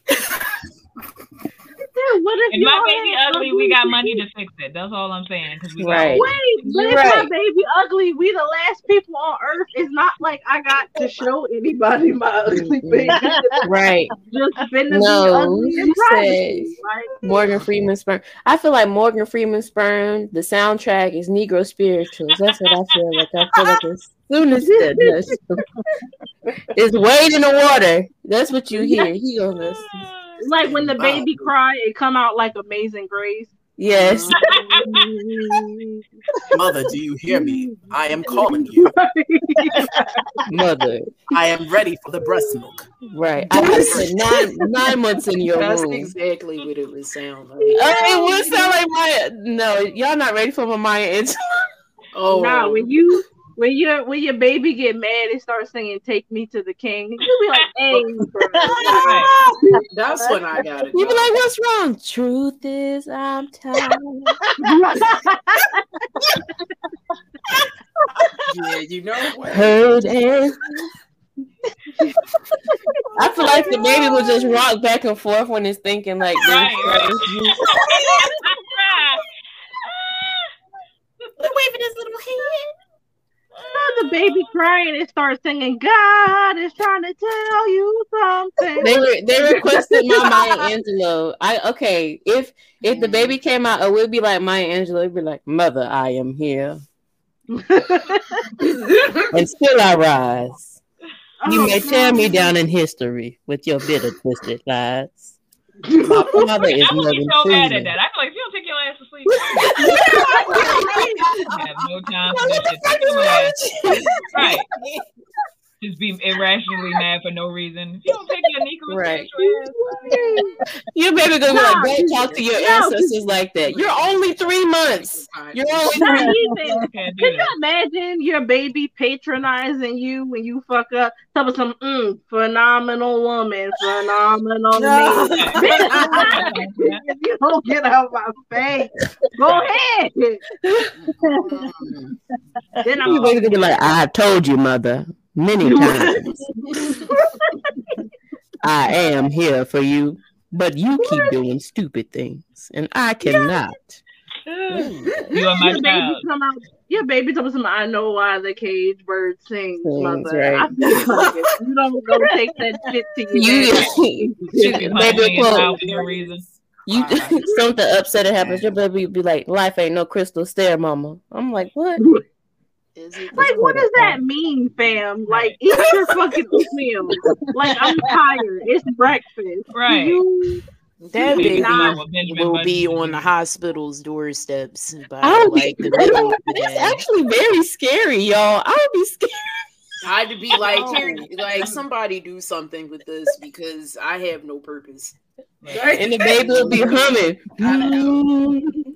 [LAUGHS] I apo- said the ovum. what if If my baby had ugly, we got money to fix it. That's all I'm saying. Because we got Right. Wait, but You're if my baby ugly, we the last people on earth. It's not like I got to show anybody my ugly baby. [LAUGHS] right. Just finna be No, ugly in you said- Like, Morgan Freeman sperm. I feel like Morgan Freeman sperm. The soundtrack is Negro spirituals. That's what I feel like. I feel like as soon as that [LAUGHS] it's wade in the water. That's what you hear. He gonna like when the baby cry, it come out like Amazing Grace. yes. [LAUGHS] Mother, do you hear me? I am calling you. [LAUGHS] Mother. I am ready for the breast milk. Right. I have spent nine nine months in your That's room. exactly what it would sound like. Oh, it would sound like Maya. No, y'all not ready for my Maya Angelou. Oh, Nah, when you when your when your baby get mad and start singing "Take Me to the King," you'll be like, [LAUGHS] "Hey, [LAUGHS] that's when I got it. You be like, what's wrong? Truth is, I'm tired. [LAUGHS] Yeah, you know what? Hurt and I feel like the baby will just rock back and forth when it's thinking like this. Right, right. waving his little hand. The baby crying and starts singing, "God is trying to tell you something." They were they requested my [LAUGHS] Maya Angelou. I okay if if the baby came out, it would be like Maya Angelou. It'd be like, "Mother, I am here, [LAUGHS] and still I rise. You Oh, may tear me down in history with your bitter, twisted lies. My father is [LAUGHS] I would Morgan be so mad at that. I'd be like, [LAUGHS] sleep, I [LAUGHS] have no time for that shit. Take your ass. Right. [LAUGHS] Just be irrationally mad for no reason. If you don't take your Nico, Right. take your ass. Your baby gonna be No, like, don't talk to your no. ancestors like that. You're only three months. You're only Not three. even. Can't you imagine your baby patronizing you when you fuck up? Tell us some mm, phenomenal woman, phenomenal No. [LAUGHS] man. if [LAUGHS] you don't get out my face, go ahead. [LAUGHS] then I'm Your baby gonna be like, I told you, mother, many [LAUGHS] times. I am here for you, but you keep doing stupid things, and I cannot. You are my child. come out. Your baby told me something. I know why the cage bird sings, Sings, mother. right. I feel like if you don't go take that shit to your You, daddy. Should be punching baby, in your quote, mouth for no reason. you [LAUGHS] something upsetting happens. Your baby would be like, "Life ain't no crystal stair, mama." I'm like, what? [LAUGHS] Is it Like, what does that mean, fam? Like, eat your fucking meal. Like, I'm [LAUGHS] tired. It's breakfast. Right. You, that baby not- will be on the hospital's doorsteps by I would like be. the middle of the That's day. actually very scary, y'all. I would be scared. I had to be like, Oh. like somebody do something with this because I have no purpose. Right. And the baby will be humming. [LAUGHS]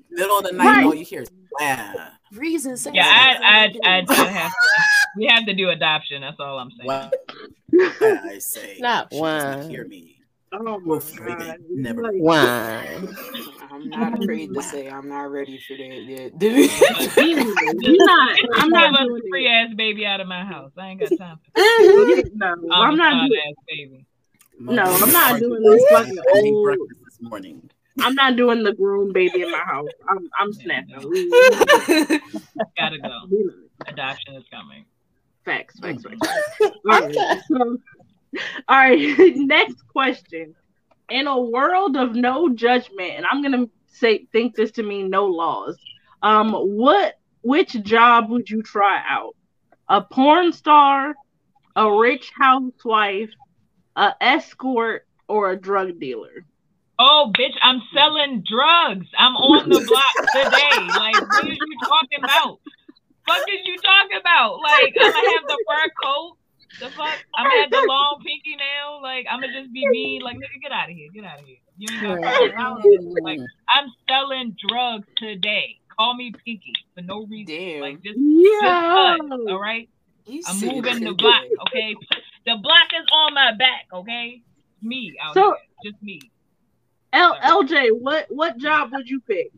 Middle of the night, Right. all you hear is wow. Reason. Yeah, I, I, I, [LAUGHS] I have to. We have to do adoption. That's all I'm saying. Wow. I say, [LAUGHS] Not she not one. hear me. oh my Wolf God. never. Like, Wine. [LAUGHS] I'm not afraid to say I'm not ready for that yet. you're not, I'm not doing a free ass baby out of my house. I ain't got time for it. No, I'm, I'm not doing ass baby. No, I'm not doing this fucking Eating old- breakfast this morning. I'm not doing the groom baby in my house. I'm I'm snapping. We- Gotta go. [LAUGHS] we- Adoption is coming. Facts, facts, facts. All right. So, all right. [LAUGHS] Next question. In a world of no judgment, and I'm gonna say think this to mean no laws. Um, what which job would you try out? A porn star, a rich housewife, a escort, or a drug dealer? Oh, bitch, I'm selling drugs. I'm on the block [LAUGHS] today. Like, what are you talking about? Fuck is you talking about? Like, I'm gonna have the fur coat. The fuck? I'm gonna have the long pinky nail. Like, I'm gonna just be mean. Like, nigga, get out of here. Get out of here. You ain't got five dollars. Like, I'm selling drugs today. Call me Pinky for no reason. Damn. Like, just, Yeah. just cut, all right? He I'm moving the block, okay? The block is on my back, okay? Me out So- here. Just me. L- LJ, what what job would you pick?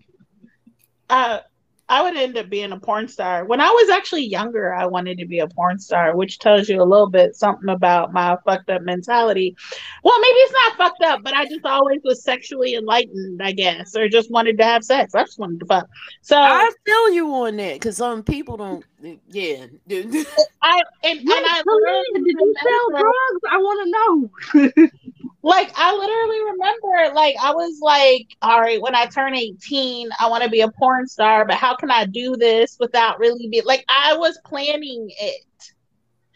uh, I would end up being a porn star. When I was actually younger, I wanted to be a porn star, which tells you a little bit something about my fucked up mentality. Well, maybe it's not fucked up, but I just always was sexually enlightened, I guess, or just wanted to have sex. I just wanted to fuck. So I feel you on that because some people don't. Yeah. I and, and I Wait, did you sell remember- drugs? I want to know. [LAUGHS] like I literally remember like I was like, all right, when I turn 18, I want to be a porn star, but how can I do this without really being like I was planning it.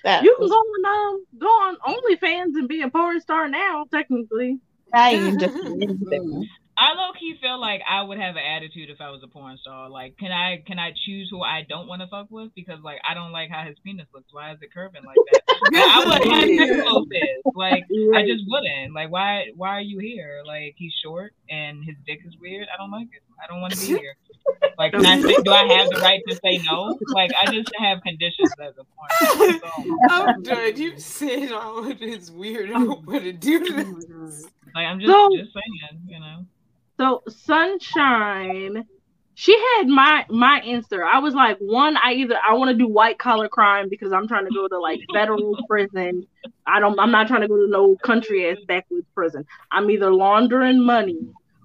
That You can was- go on um, go on OnlyFans and be a porn star now, technically. I am just I low key feel like I would have an attitude if I was a porn star. Like, can I can I choose who I don't want to fuck with? Because like I don't like how his penis looks. Why is it curving like that? [LAUGHS] Like, I wouldn't [LAUGHS] have sex with this. Like I just wouldn't. Like why why are you here? Like he's short and his dick is weird. I don't like it. I don't want to be [LAUGHS] here. Like, can I say, do I have the right to say no? Like, I just have conditions as a porn. star. So, I'm done. You said all of this weird. I don't want to do this. like, I'm just So- just saying, you know. So Sunshine, she had my my answer. I was like, one, I either I want to do white collar crime because I'm trying to go to like federal prison. I don't. I'm not trying to go to no country ass backwoods prison. I'm either laundering money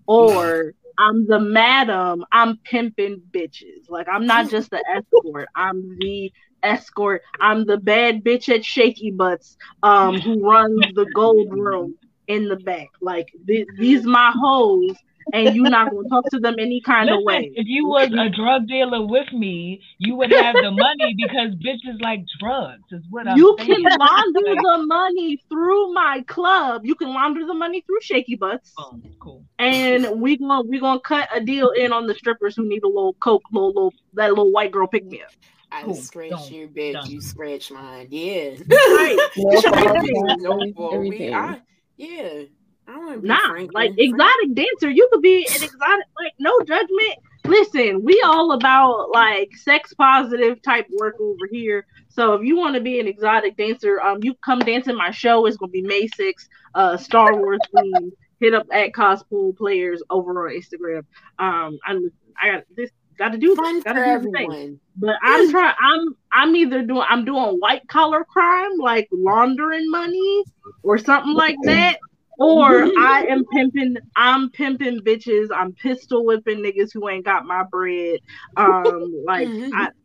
or I'm the madam. I'm pimping bitches. Like I'm not just the escort. I'm the escort. I'm the bad bitch at Shaky Butts, um, who runs the gold room in the back. Like th- these my hoes, and you're not gonna talk to them any kind of way. if you was a drug dealer with me, you would have the money because bitches like drugs. Is what I'm You saying. can launder the money through my club. You can launder the money through Shaky Butts. boom, cool. And we gonna we gonna cut a deal in on the strippers who need a little coke, little little that little white girl pick me up. I Cool. scratch Done. your back, Done. you scratch mine. Yeah. Right. No Sure, problem. no, boy, we- Everything. I- yeah. I want to be Nah, Franklin. like exotic dancer, you could be an [LAUGHS] exotic, like no judgment. Listen, we all about like sex positive type work over here. So if you want to be an exotic dancer, um, you come dance in my show. It's gonna be May 6th, uh, Star Wars [LAUGHS] theme. Hit up at Cospool Players over on Instagram. Um, I I got this. Got to do Fun this. Got for do the thing. everyone. But I'm [LAUGHS] trying. I'm I'm either doing I'm doing white collar crime like laundering money or something like that, or [LAUGHS] I am pimping. I'm pimping bitches. I'm pistol whipping niggas who ain't got my bread. Um, like I. [LAUGHS]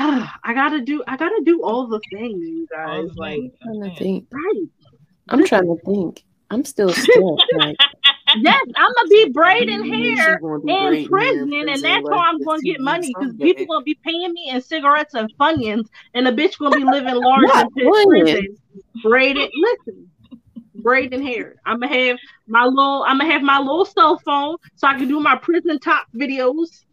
Ah, I gotta do. I gotta do all the things, you guys. the Like, I'm trying to think. right? I'm trying to think. I'm still [LAUGHS] stuck. Like, Yes, I'm gonna be braiding hair be in braiding hair prison, and that's how I'm gonna get money because people gonna be paying me in cigarettes and funyuns, and a bitch gonna be living large in What pit funyuns? prison, braided. Listen, braiding hair. I'm gonna have my little. I'm gonna have my little cell phone so I can do my prison top videos,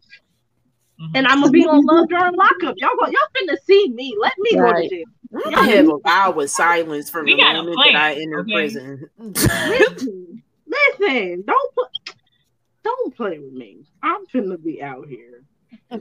Mhm. and I'm gonna be on love during lockup. Y'all go, y'all finna see me. Let me go to jail. I'm gonna have a vow with silence from We the moment plan, that I enter okay? prison. Listen, listen, don't put, don't play with me. I'm finna be out here. [LAUGHS]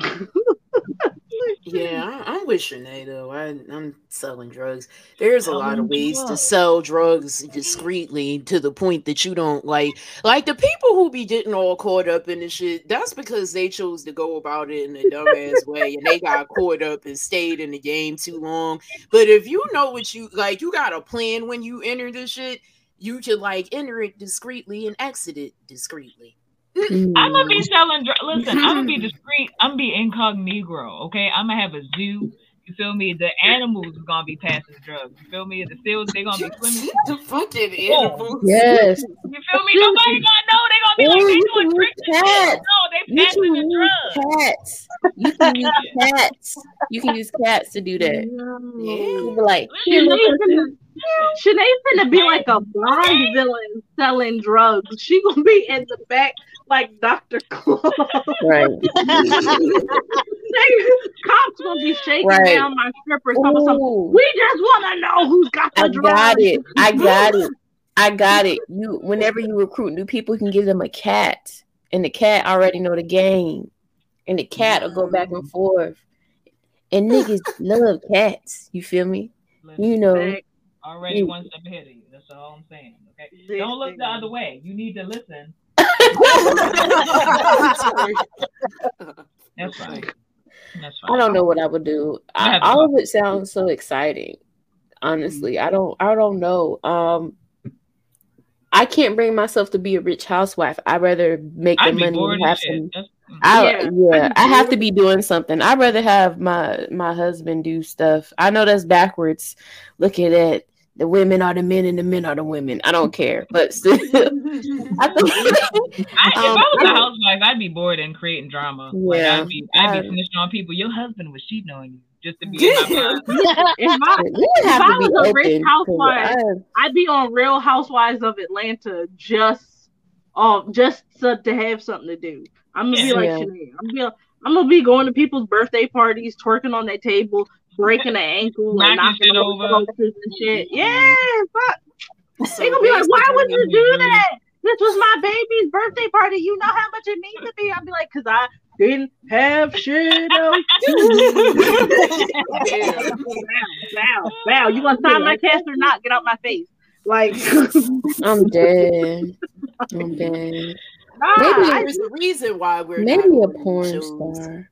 Yeah, I, I'm with Shanae though. I, I'm selling drugs. There's a oh, lot of ways to sell drugs discreetly to the point that you don't like. Like the people who be getting all caught up in the shit. That's because they chose to go about it in a dumbass way, and they got caught up and stayed in the game too long. But if you know what you like, you got a plan when you enter the shit. You can like enter it discreetly and exit it discreetly. Mm, I'm gonna be selling. Dr- Listen, I'm gonna be [LAUGHS] discreet. I'm gonna be incognito. Okay, I'm gonna have a zoo. You feel me? The animals are gonna be passing drugs. You feel me? The seals they gonna be [LAUGHS] swimming. the fucking Yeah. animals. yes. You feel me? Nobody gonna know. They gonna be like Ooh, they doing can tricks use and shit. cats. No, they You passing the drugs. cats. You can use [LAUGHS] cats. You can use cats to do that. Yeah. You like, Shanae finna, Shanae finna be like a Bond villain selling drugs. She gonna be in the back like Dr. Claw. right. [LAUGHS] Cops gonna be shaking Right. down my strippers. talking about We just wanna know who's got the I drugs. got it. I got it. [LAUGHS] I got it. You whenever you recruit new people, you can give them a cat. And the cat already know the game. And the cat will go back and forth. And niggas [LAUGHS] love cats. You feel me? You know. Already Mm. one step ahead of you. That's all I'm saying. Okay. Don't look the other way. You need to listen. That's fine. That's fine. I don't know what I would do. I I, all of it sounds so exciting. Honestly, I don't. I don't know. Um, I can't bring myself to be a rich housewife. I'd rather make the I'd be money bored and have some. I, Yeah, yeah, I'd be I have to be doing something. I'd rather have my my husband do stuff. I know that's backwards. Look at that. The women are the men and the men are the women. I don't care, but still, [LAUGHS] I think, [LAUGHS] if Um, I was a housewife, I'd be bored and creating drama. Like Yeah, I'd be, I'd be snitching on people. Your husband was cheating on you just to be in my. [LAUGHS] If I, if I was a rich housewife, I'd be on Real Housewives of Atlanta just off just so, to have something to do. I'm gonna be like Yeah. Shanae. I'm gonna be, I'm gonna be going to people's birthday parties, twerking on their table, breaking an ankle, and Knocking knocking over over. posters and shit. Mm-hmm. Yeah, fuck. So they gonna be like, why would you do basically- that? This was my baby's birthday party. You know how much it means to me. I'll be like, cause I didn't have shit else. Wow, [LAUGHS] wow. You gonna sign my cast or not? Get out my face. Like, [LAUGHS] I'm dead. I'm dead. [LAUGHS] nah, Maybe There's a reason why we're Maybe a porn shows. star.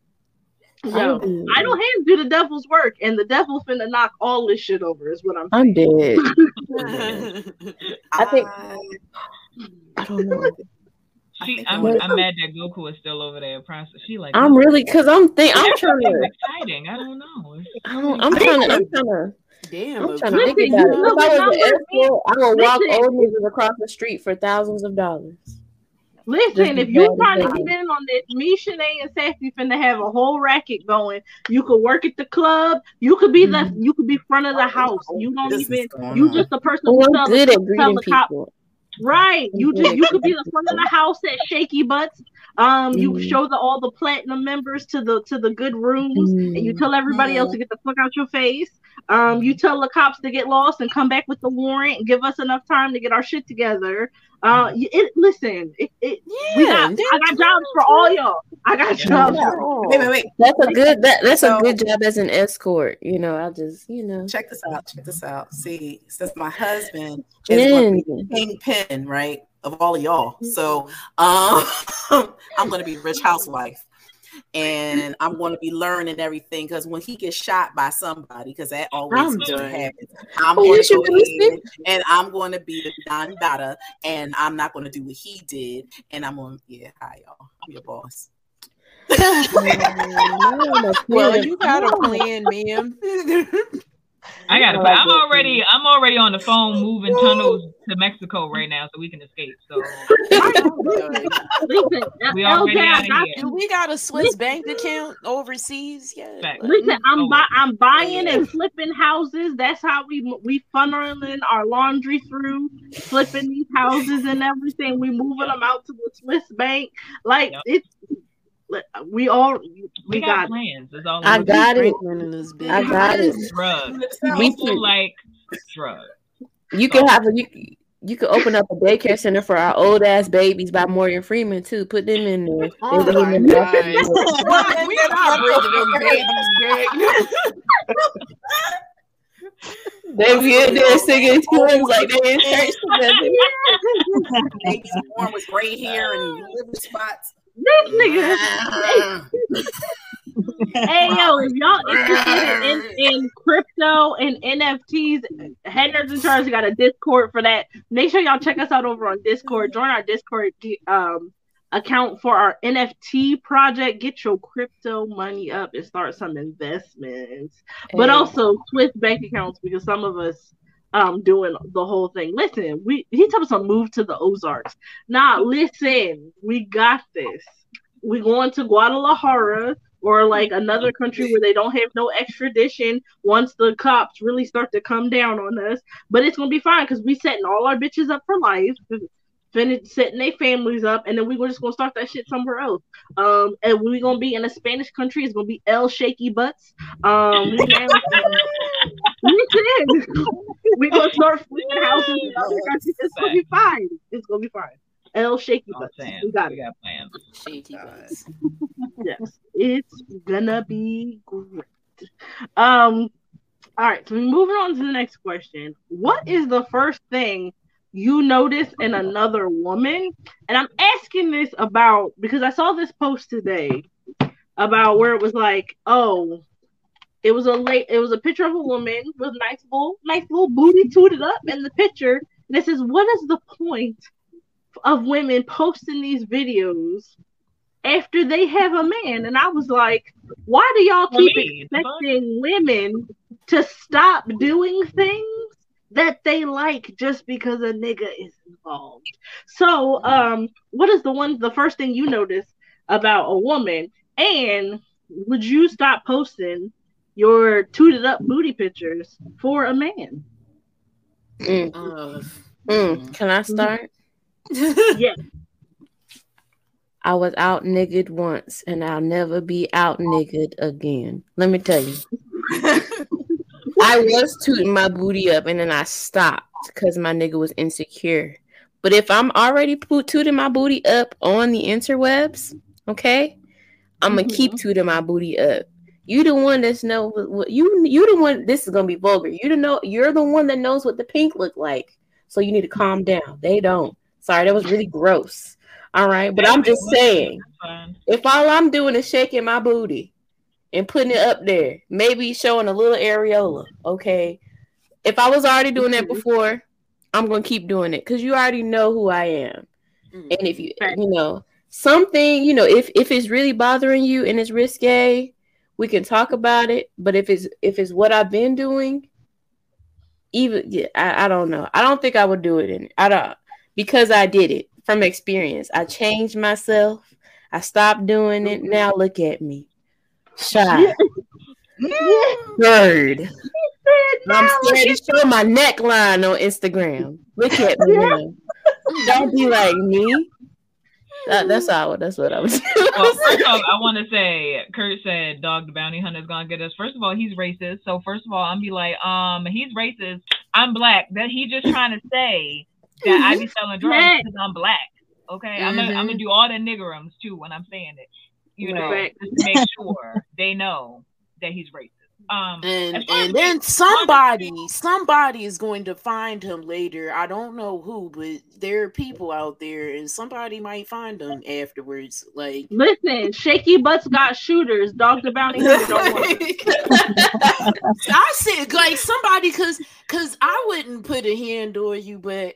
Yo, Maybe. I know to do the devil's work, and the devil finna knock all this shit over. Is what I'm. I'm dead. [LAUGHS] [LAUGHS] I think- I [SIGHS] don't know. She, think I I'm, I'm mad that Goku is still over there. Process. She like. I'm really because I'm think I'm trying to. exciting. I don't know. I don't, I'm trying to. I'm trying to. Damn. I'm trying to think about it. If I was an numbers escort, I would walk old niggas across the street for thousands of dollars. Listen, if you bad trying to get in on this, me, Shanae, and Sassy finna have a whole racket going. You could work at the club. You could be the. Mm-hmm. You could be front of the house. You don't This even. You on. just the person Oh, who I'm tell good the, at tell greeting the cop. Right. You just you could be the front of the [LAUGHS] house at Shaky Butts. Um, you Mhm. show the all the platinum members to the to the good rooms, and you Mm. tell everybody else to get the fuck out your face. Um, you tell the cops to get lost and come back with the warrant and give us enough time to get our shit together. Uh, it listen, it, it we Yeah, got I got jobs for all y'all. I got jobs for all. Wait, wait, wait. That's a good. That, that's So- a good job as an escort. You know, I just you know. Check this out. Check this out. See, since my husband is going to Jen. kingpin, right, of all of y'all. So um, [LAUGHS] I'm going to be rich housewife. And I'm going to be learning everything because when he gets shot by somebody, because that always I'm seems to done. happen, I'm Oh, going to should go really ahead and I'm going to be the Don Dada, and I'm not going to do what he did. And I'm going, to yeah, hi y'all, I'm your boss. [LAUGHS] Well, you got a plan, ma'am. [LAUGHS] I got. I to like I'm that. already. I'm already on the phone moving tunnels to Mexico right now, so we can escape. So Listen, [LAUGHS] we already I out of got here. Do we got a Swiss bank account overseas? Yeah. Fact. Listen, I'm buy, I'm buying and flipping houses. That's how we we funneling our laundry through, flipping these houses and everything. We moving them out to the Swiss bank. Like Yep. it's we all we, We got, got plans. That's all. I got it. Franklin in this bitch. I got it. drugs. We People can- like drugs. You can have a you. You could open up a daycare center for our old ass babies by Morgan Freeman too. Put them in there. [LAUGHS] Oh They live my in the- God. [LAUGHS] we not bringing them babies. [LAUGHS] They be in there singing oh, tunes like they in church together. Babies born with gray hair and liver spots. This nigga. [LAUGHS] hey yo, if y'all interested in, in crypto and NFTs, Head Nerds in Charge got a Discord for that. Make sure y'all check us out over on Discord. Join our Discord um account for our NFT project. Get your crypto money up and start some investments. But also Swiss bank accounts because some of us um doing the whole thing. Listen, we he told us to move to the Ozarks. Nah, listen, we got this. We going to Guadalajara or like another country where they don't have no extradition once the cops really start to come down on us. But it's gonna be fine because we setting all our bitches up for life. Finish setting their families up, and then we are just gonna start that shit somewhere else. Um, and we're gonna be in a Spanish country. It's gonna be El Shaky Butts. Um, we gonna, listen, [LAUGHS] we gonna start flipping houses in other countries. It's gonna be fine. It's gonna be fine. El Shaky I'm Butts. saying We got we it. got plans. Shaky butts. Yes, it's gonna be great. Um, all right. So moving on to the next question. What is the first thing you notice in another woman? And I'm asking this about because I saw this post today about where it was like, oh, it was a late, it was a picture of a woman with nice little, nice little booty tooted up in the picture. And it says, what is the point of women posting these videos after they have a man? And I was like, why do y'all keep me, the fuck? expecting women to stop doing things that they like just because a nigga is involved? So, um, what is the one, the first thing you notice about a woman? And would you stop posting your tooted up booty pictures for a man? Mm, Uh, mm. Can I start? [LAUGHS] Yes. I was out niggered once and I'll never be out niggered again. Let me tell you. [LAUGHS] I was tooting my booty up and then I stopped because my nigga was insecure. But if I'm already po- tooting my booty up on the interwebs, okay, I'm gonna keep tooting my booty up. You the one that's know what, what you you the one. This is gonna be vulgar. You the know you're the one that knows what the pink look like. So you need to calm down. They don't. Sorry, that was really gross. All right, but I'm just saying, if all I'm doing is shaking my booty and putting it up there, maybe showing a little areola, okay. If I was already doing that before, I'm gonna keep doing it because you already know who I am. Mm-hmm. And if you you know something, you know, if if it's really bothering you and it's risque, we can talk about it. But if it's if it's what I've been doing, even yeah, I, I don't know. I don't think I would do it in I don't because I did it from experience. I changed myself. I stopped doing it. Mm-hmm. Now look at me. Shy. Bird. I'm scared to show my neckline on Instagram. Look at me now. Don't be like me. That, that's how. That's what I was. [LAUGHS] well, first [LAUGHS] off, I want to say, Kurt said, "Dog the bounty hunter is gonna get us." First of all, he's racist. So first of all, I'm be like, um, he's racist. I'm black. That he just trying to say that I be selling drugs because I'm black. Okay, I'm gonna I'm gonna do all the niggerums too when I'm saying it. You know, Right. to make [LAUGHS] sure they know that he's racist. Um, And as far as and then me- somebody, somebody is going to find him later. I don't know who, but there are people out there, and somebody might find him afterwards. Like Listen, shaky butts got shooters. Dog the bounty hunter don't want. [LAUGHS] I said, like somebody, cause cause I wouldn't put a hand on you, but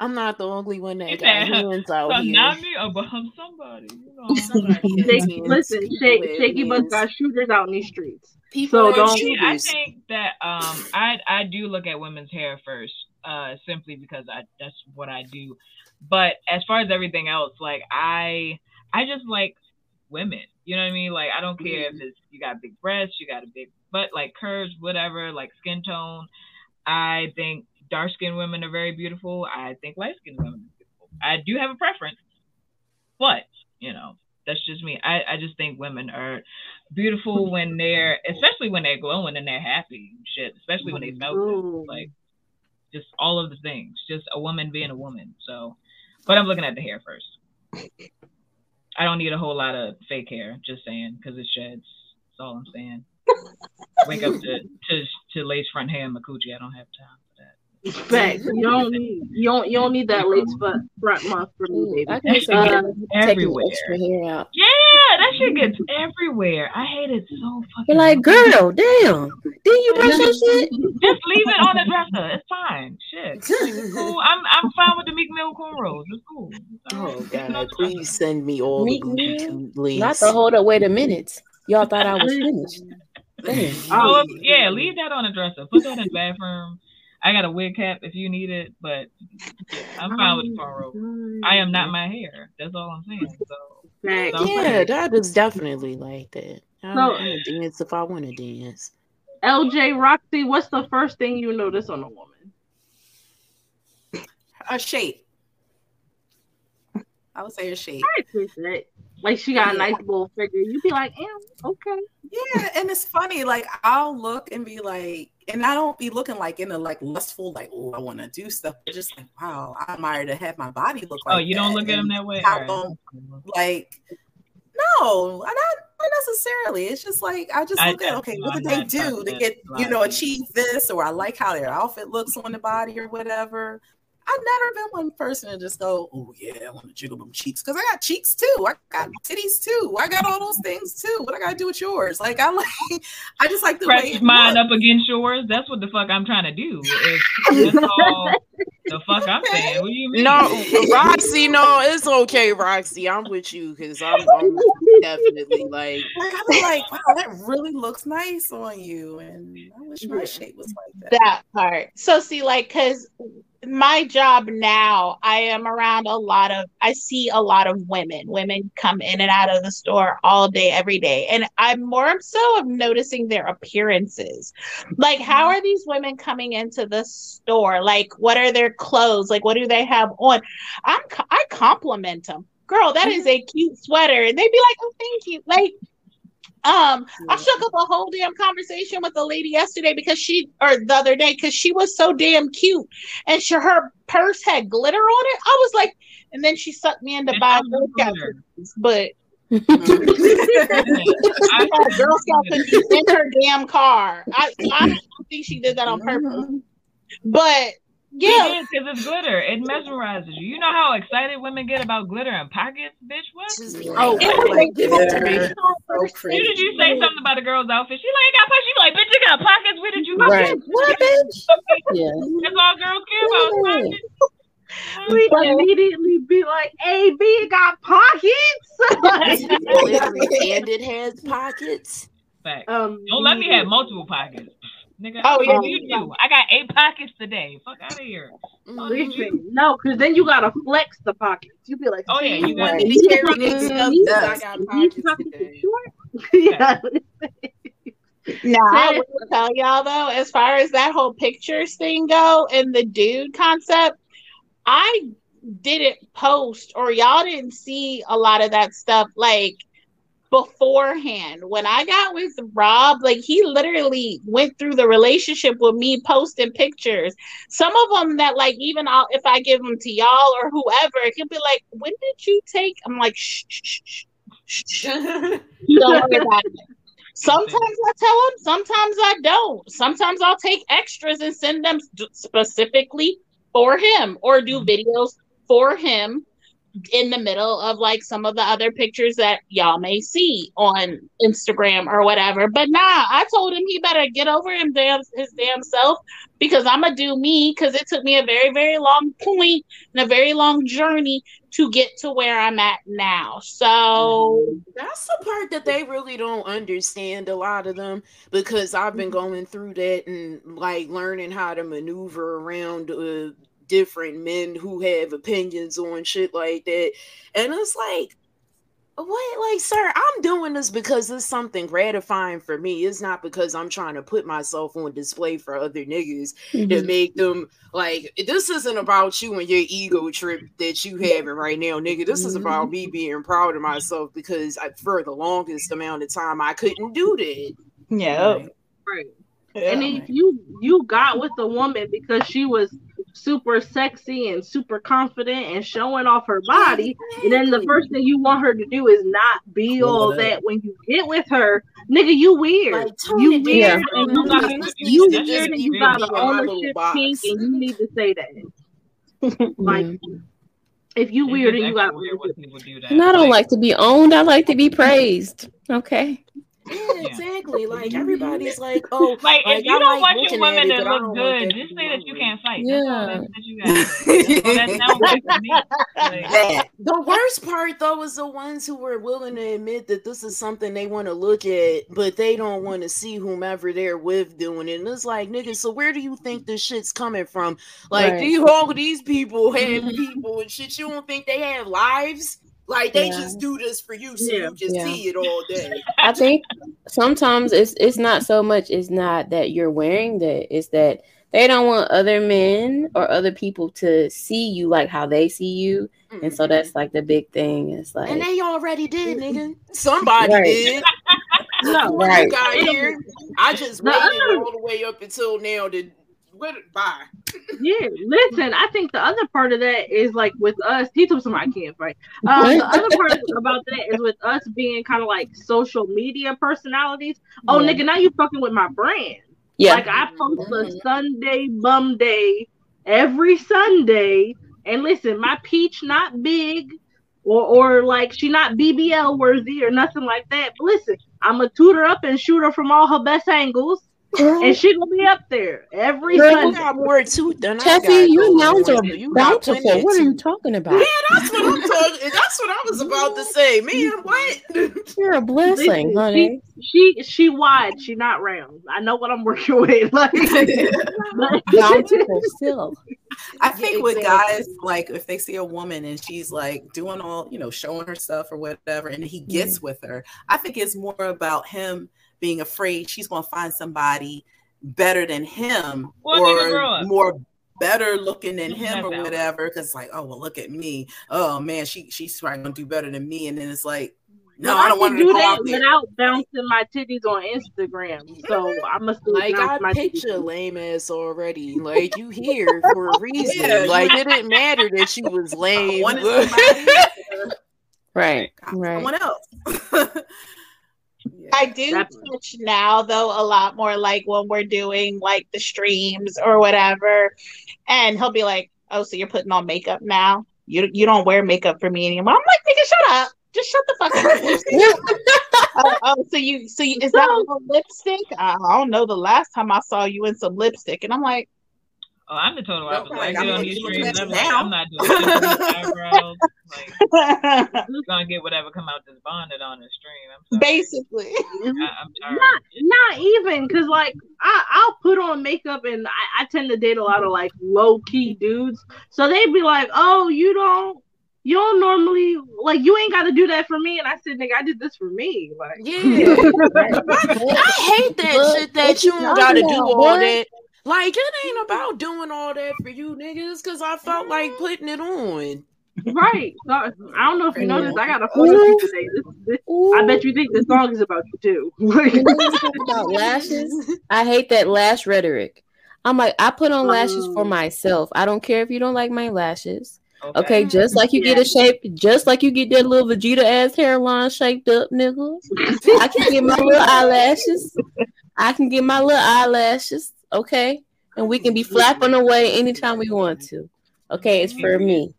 I'm not the only one that got hands [LAUGHS] out so here. not me, but I'm somebody. You know, [LAUGHS] Somebody has Shake- hands. listen, shake, People have shaky butts got shooters out in these streets. People So don't. See, I think that um I I do look at women's hair first, uh simply because I that's what I do. But as far as everything else, like I I just like women. You know what I mean? Like I don't care if it's you got big breasts, you got a big butt, like curves, whatever, like skin tone. I think dark skinned women are very beautiful. I think light skinned women are beautiful. I do have a preference, but you know, that's just me. I, I just think women are beautiful when they're, especially when they're glowing and they're happy. Shit, especially when they smell good. Like, just all of the things. Just a woman being a woman. So, but I'm looking at the hair first. I don't need a whole lot of fake hair. Just saying, because it sheds. That's all I'm saying. Wake up to to to lace front hair and my coochie. I don't have time. Facts. You don't need you don't you don't need that lace front front month for me, baby. I can see Uh, taking everywhere. extra hair out. Yeah, that shit gets everywhere. I hate it so fucking. You're like, girl, damn. Didn't you brush your shit? Just leave it on the dresser. It's fine. Shit. It's cool. [LAUGHS] I'm I'm fine with the Meek Mill cornrows. It's cool. It's all Oh right. Leave it on God! the Please send me all the Meek Gucci Mill? Links. Not the hold up. Wait a minute. Y'all thought I was [LAUGHS] finished. Damn. Oh, yeah, leave that on the dresser. Put that in the bathroom. I got a wig cap if you need it, but I'm fine with the. Oh I am not my hair. That's all I'm saying. So Facts. so I'm Yeah, fine. that is definitely like that. I'm So- gonna dance if I want to dance. LJ Roxy, what's the first thing you notice on a woman? A shape. I would say a shape. I appreciate it. Like she got a nice little figure. You'd be like, "Ew, okay. Yeah, and it's funny. Like I'll look and be like, and I don't be looking like in a like lustful, like oh, I want to do stuff. But just like, wow, I admire to have my body look oh, like. Oh, you don't that. look at them that way? I All right. don't like. No, not, not necessarily. It's just like I just I- look at okay, I'm what did they do to get you know achieve this, or I like how their outfit looks on the body or whatever. I've never been one person to just go, oh yeah, I want to jiggle them cheeks because I got cheeks too. I got titties too. I got all those things too. What I got to do with yours? Like I like, [LAUGHS] I just like the Press it mine looks. up against yours. That's what the fuck I'm trying to do. If that's [LAUGHS] all the fuck I'm saying. What do you mean? No, Roxy, no, it's okay, Roxy. I'm with you because I'm, I'm definitely like [LAUGHS] Like I'm like, wow, that really looks nice on you, and I wish my shape was like that. that part. So see, like, cause my job now, I am around a lot of, I see a lot of women. Women come in and out of the store all day, every day, and I'm more so of noticing their appearances. Like, how mm-hmm. are these women coming into the store? Like, what are their clothes? Like, what do they have on? I'm, I compliment them. girl, that is mm-hmm. a cute sweater. And they'd be like, oh, thank you. Like, um, I shook up a whole damn conversation with a lady yesterday because she, or the other day, because she was so damn cute, and she, her purse had glitter on it. I was like, and then she sucked me into buying Girl Scout cookies, but. [LAUGHS] I had [LAUGHS] Girl Scout cookies in her damn car. I, I don't think she did that on purpose, but yeah, because it's glitter. It mesmerizes you. You know how excited women get about glitter and pockets, bitch. What? Oh, it like, glitter. So you did you say something about a girl's outfit? She like got pockets. She like, bitch, you got pockets. Where did you get Right. What, bitch? Yeah. [LAUGHS] That's all girls care about. Pockets. We immediately be like, "A B it got pockets." [LAUGHS] Literally, and it has pockets. Facts. Um, Don't let me have multiple pockets. Nigga, Oh, yeah. what do you do? I got eight pockets today. Fuck out of here. Mm-hmm. Listen, no, because then you gotta flex the pockets. You be like, Oh, yeah, you gotta- "See, Be these careful, pockets- these [LAUGHS] I pockets- got these pockets pockets are today. short." Yeah. Now, I will tell y'all though, as far as that whole pictures thing go and the dude concept, I didn't post or y'all didn't see a lot of that stuff like beforehand. When I got with Rob, like he literally went through the relationship with me posting pictures. Some of them that like even I'll, if I give them to y'all or whoever, he'll be like, "When did you take?" I'm like, "Shh, shh, shh, shh, shh." [LAUGHS] Don't worry about it. Sometimes I tell them, sometimes I don't. Sometimes I'll take extras and send them specifically for him or do mm-hmm. videos for him in the middle of like some of the other pictures that y'all may see on Instagram or whatever. But nah, I told him he better get over him damn his damn self because I'm gonna do me because it took me a very, very long point and a very long journey to get to where I'm at now. So That's the part that they really don't understand, a lot of them, because I've been going through that and like learning how to maneuver around uh, different men who have opinions on shit like that. And it's like, what, like, sir, I'm doing this because it's something gratifying for me. It's not because I'm trying to put myself on display for other niggas to Mhm. make them like. This isn't about you and your ego trip that you having right now, nigga. This is about me being proud of myself because I, for the longest amount of time I couldn't do that. Yeah. Right. And if you you got with the woman because she was super sexy and super confident and showing off her body, and then the first thing you want her to do is not be all Pull that when you get with her, nigga, you weird. you weird down. and you got you needs to just weird and you got me an in my ownership kink and you need to say that. [LAUGHS] like if you weird and you got weird with people And I don't like to be owned. I like to be praised. Okay. Yeah, exactly. Like mm-hmm. everybody's like, oh, [LAUGHS] Like, if you I don't like want your women to look good, just say that you can't fight. Yeah. That's all that, that you gotta say. That's all that sounds like to me. Like, [LAUGHS] The [LAUGHS] worst part though is the ones who were willing to admit that this is something they want to look at, but they don't want to see whomever they're with doing it. And it's like, nigga, so where do you think this shit's coming from? Like, Right. these all these people have mm-hmm. people and shit. You don't think they have lives? Like they Yeah. just do this for you, so Yeah. you just Yeah. see it all day. [LAUGHS] I think sometimes it's it's not so much it's not that you're wearing that, it's that they don't want other men or other people to see you like how they see you. And so that's mm-hmm. like the big thing. It's like And they already did, nigga. [LAUGHS] Somebody Right. did. [LAUGHS] No, Before Right. you got here, I just waited other- all the way up until now to what bye. Yeah, listen, I think the other part of that is like with us, he told somebody I can't fight. Um, the other part about that is with us being kind of like social media personalities. Oh, Yeah. nigga, now you fucking with my brand. Yeah. Like I post a Sunday bum day every Sunday, and listen, my peach not big, or or like she not BBL worthy or nothing like that. But listen, I'm gonna tutor up and shoot her from all her best angles, and she gonna be up there every You Sunday. got more tooth than I Cheffy, got. your going nouns are You got plenty bountiful. What are you talking about? Yeah, that's what I'm talking. [LAUGHS] That's what I was about to say. Man, what? You're a blessing, Listen, honey. She, she she wide, she not round. I know what I'm [LAUGHS] working with. Like, [LAUGHS] Bountiful still. I think with exactly. guys, like if they see a woman and she's like doing all, you know, showing her stuff or whatever, and he gets mm-hmm. with her, I think it's more about him being afraid she's going to find somebody better than him Well, or more better looking than him or That's whatever. Because like, oh well, look at me. Oh man, she she's probably gonna do better than me. And then it's like, no, But I don't can want to do that out without bouncing my titties on Instagram. So I must Like I bounce my picture titties. lame ass already. Like you here for a reason. Yeah, like it didn't matter that she was lame. [LAUGHS] Right. Right. someone else. [LAUGHS] I do Definitely. touch now though a lot more like when we're doing like the streams or whatever, and he'll be like, "Oh, so you're putting on makeup now? You you don't wear makeup for me anymore." I'm like, "Nigga, shut up! Just shut the fuck up." [LAUGHS] [LAUGHS] oh, oh, so you so you, is that all lipstick? I, I don't know. The last time I saw you in some lipstick, and I'm like, Oh, I'm the total opposite. like, I I'm get on these streams, I'm like, I'm not doing shit to these eyebrows. Like, [LAUGHS] I'm gonna get whatever come out this bonnet on the stream. I'm sorry. basically. I, I'm tired. Not, not even because like I, I'll put on makeup and I, I tend to date a lot of like low key dudes, so they'd be like, "Oh, you don't, you don't normally like you ain't got to do that for me." And I said, "Nigga, I did this for me." Like, Yeah. [LAUGHS] I hate that What- shit that you you gotta do all boy? that. Like it ain't about doing all that for you niggas because I felt like putting it on. right? So, I don't know if you noticed, I got a photo shoot today. This, this, I bet you think the song is about you too. [LAUGHS] Like, You know what I'm about lashes. I hate that lash rhetoric. I'm like, I put on lashes for Um, myself. I don't care if you don't like my lashes. Okay. Okay, just like you get a shape, just like you get that little Vegeta ass hairline shaped up, nigga. I can get my little eyelashes. I can get my little eyelashes. Okay, and we can be flapping away anytime we want to. Okay, it's for me.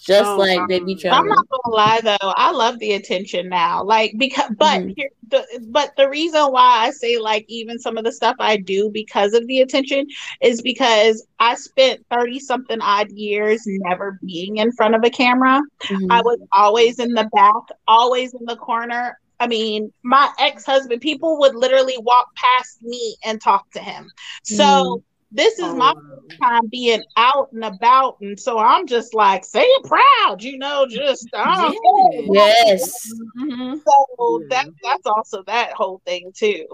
Just Oh, like they be um, trying. I'm not gonna lie though, I love the attention now. Like because, but Mhm. here, the, but the reason why I say like even some of the stuff I do because of the attention is because I spent thirty something odd years never being in front of a camera. Mhm. I was always in the back, always in the corner. I mean, my ex husband, people would literally walk past me and talk to him. So Mhm. this is my first time being out and about. And so I'm just like, say it proud, you know, just, I don't care. Yes. Mhm. So that, that's also that whole thing too.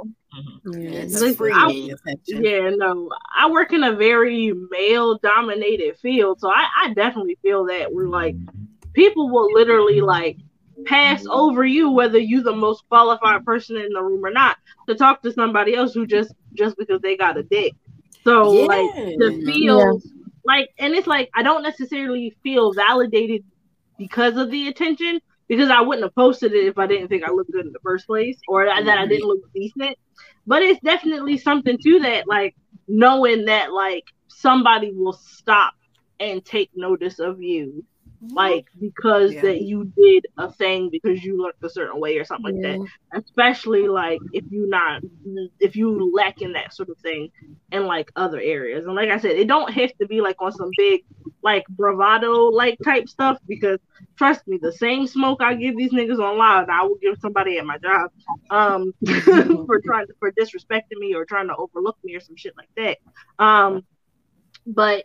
Yes. It's Listen, free I- attention. Yeah, no, I work in a very male dominated field, so I, I definitely feel that we're like people will literally like pass over you whether you're the most qualified person in the room or not to talk to somebody else who just just because they got a dick. So like the Yeah. feel like and it's like I don't necessarily feel validated because of the attention because I wouldn't have posted it if I didn't think I looked good in the first place or that that I didn't look decent. But it's definitely something to that, like knowing that like somebody will stop and take notice of you, like because Yeah. that you did a thing because you looked a certain way or something like that. Especially like if you not if you lack in that sort of thing in like other areas. And like I said, it don't have to be like on some big like bravado like type stuff because trust me, the same smoke I give these niggas on live, I will give somebody at my job um [LAUGHS] for [LAUGHS] trying to for disrespecting me or trying to overlook me or some shit like that. Um but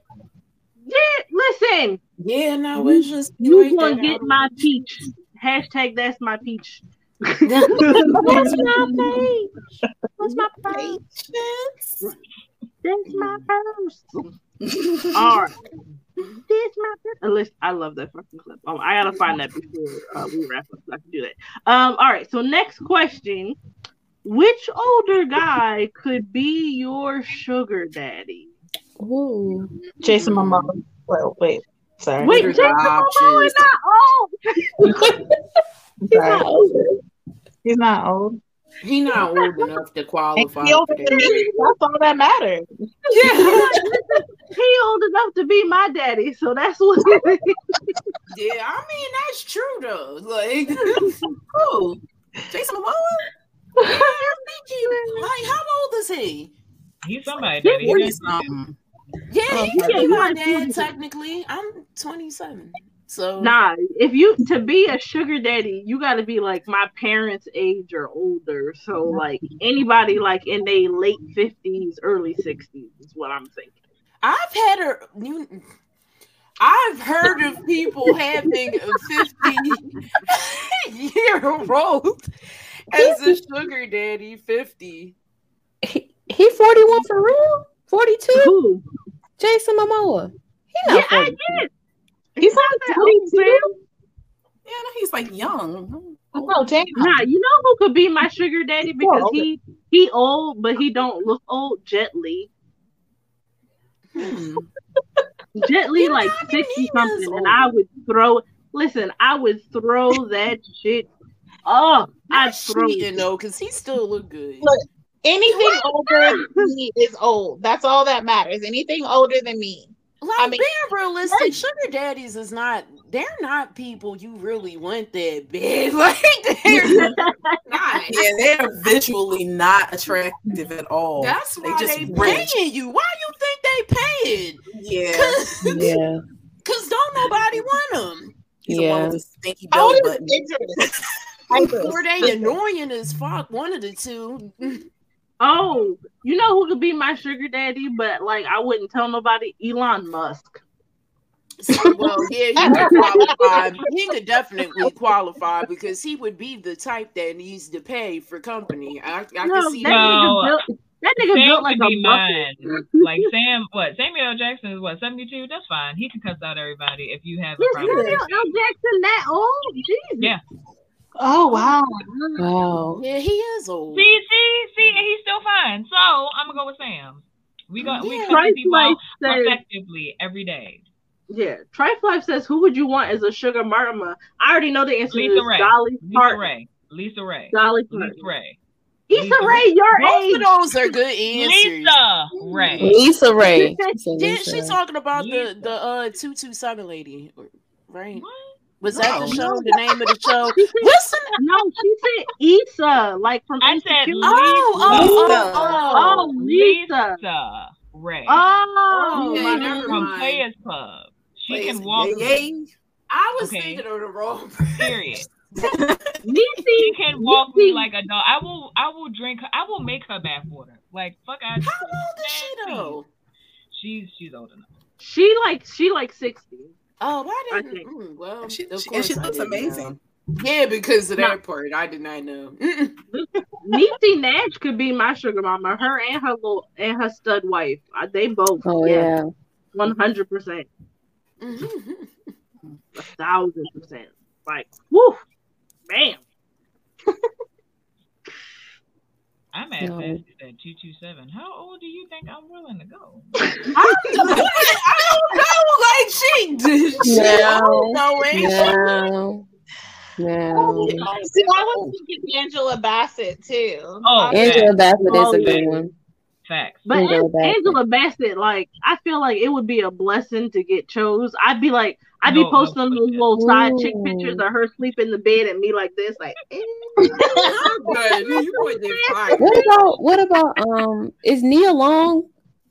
yeah, listen, Yeah, no, it's just you like gonna get out. my peach. Hashtag that's my peach. What's [LAUGHS] my peach? What's my page? That's my purse. All right. This my purse. Unless I love that fucking clip. Um, I gotta find that before uh, we wrap up. So I can do that. Um. All right. So next question: Which older guy could be your sugar daddy? Ooh. Jason Momoa. Well, wait, sorry. Wait, There's Jason Momoa is not old. Sorry. [LAUGHS] He's not old. He's not old enough to qualify. he older for than me. That's all that matters. [LAUGHS] he old enough to be my daddy, so that's what. Yeah, I mean that's true though. Like, [LAUGHS] Who? Jason Momoa? yeah, I think like, how old is he? He's somebody. Daddy. Forty He- something. Yeah, he could yeah, be my dad might- technically. I'm 27, so Nah, if you to be a sugar daddy, you got to be like my parents' age or older. So like anybody like in their late fifties, early sixties is what I'm thinking. I've had a you. I've heard of people [LAUGHS] having a 50 year old as a sugar daddy. 50. He, he 41 for real? 42? Who? Jason Momoa. He Yeah, not I 42. did. He's Not not that old, fam. Yeah, no, he's like young. Oh damn. Nah, you know who could be my sugar daddy because he he old, but he don't look old. Jet Li. Hmm. [LAUGHS] Jet Li like I mean, sixty is something, and. I would throw. Listen, I would throw that shit. Oh, I'd Not throw. cheating though, because he still look good. Look, Anything older than me is old. That's all that matters. Anything older than me. Like I mean- being realistic, sugar daddies is not. They're not people you really want that bad. [LAUGHS] Like they're [LAUGHS] not. Yeah, they're visually not attractive at all. That's they why just they rich. paying you. Why you think they paying? Yeah, [LAUGHS] Cause, Yeah. Cause don't nobody want them. he's the one Yeah. with the stinky How belly button. is Idris? Idris. Or they annoying as fuck. One of the two. Oh, you know who could be my sugar daddy, but like I wouldn't tell nobody. Elon Musk. well, yeah, he could [LAUGHS] qualify. He could definitely qualify because he would be the type that needs to pay for company. I, I No, can see that that. No. nigga built. That nigga Sam built like a be mine. Like Sam, what? Samuel L. Jackson is what? Seventy two. That's fine. He can cuss out everybody if you have a problem. Samuel L. Jackson that old? Jesus. Yeah. Oh wow. Wow. Yeah, he is old. See, see, see, and he's still fine. So I'm gonna go with Sam. We got we Yeah. cussing Christ people Life says, effectively every day. yeah. Trife Life says, who would you want as a sugar mama? I already know the answer Lisa. Ray. Dolly Lisa Parton. Ray. Lisa Ray. Dolly Lisa Ray. Issa Lisa Rae, your Both age. of those are good [LAUGHS] answers. [LAUGHS] Lisa Ray. [LAUGHS] Lisa Ray. She Yeah, she's talking about the Lisa. the uh two two seven lady, right? What? Was that the No. show? The name of the show? She said, Listen. no, she said Issa, like from I said oh, oh, Lisa. Oh, oh, Lisa. oh, Oh, Lisa. Lisa Ray. Oh, oh Okay, my God. From mind. Players Club. She Players- can walk. Yeah, yeah. I was Okay. thinking of the wrong. [LAUGHS] Period. Niecy, She can walk me like a dog. I will. I will drink. her I will make her bath water. Like fuck. I. How old is she though? She's she's old enough. She like she like sixty. Oh, why didn't? think. mm, well, She, of she, and she looks didn't know. amazing. Yeah, because of No. that part, I did not know. Niecy Nash could be my sugar mama. Her and her little and her stud wife. They both. Oh yeah. one hundred percent, Mhm. a thousand percent. Like, whoo, bam. [LAUGHS] I'm at No. best at two two seven. How old do you think I'm willing to go? I don't know, like she did. She No. don't know ain't she? No. No. Oh, See, I was thinking Angela Bassett too. Oh, Angela Bassett is Oh, a good one. Facts. But Angela Bassett. Angela Bassett, like, I feel like it would be a blessing to get chose. I'd be like, I'd be No, no posting those question. little side chick pictures of her sleeping in the bed and me like this, like. eh. [LAUGHS] Good. You [LAUGHS] put that fire. What about what about um is Nia Long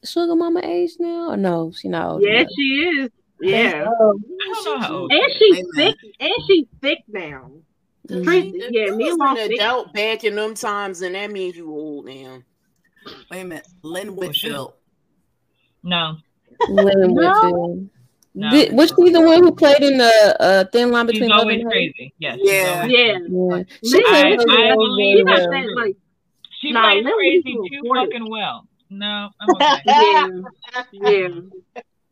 sugar mama age now? Or no, she not yeah, enough. she is. Yeah, I don't know how old. and she's Amen. thick, and she's thick now. Mhm. Yeah, you me was and an thick. adult back in them times, and that means you old now. Wait a minute. Lynn shit. Whitfield. No. Lynn No. Whitfield. No. Did, was she the one who played in the uh, Thin Line She's Between Love always and Hate? crazy. Yes. she's Yeah. always Yeah, crazy. Yeah. She Lynn played I- I believe she very that. like She Nah, plays Lynn crazy too afforded. fucking well. No, I'm [LAUGHS] okay. yeah, yeah.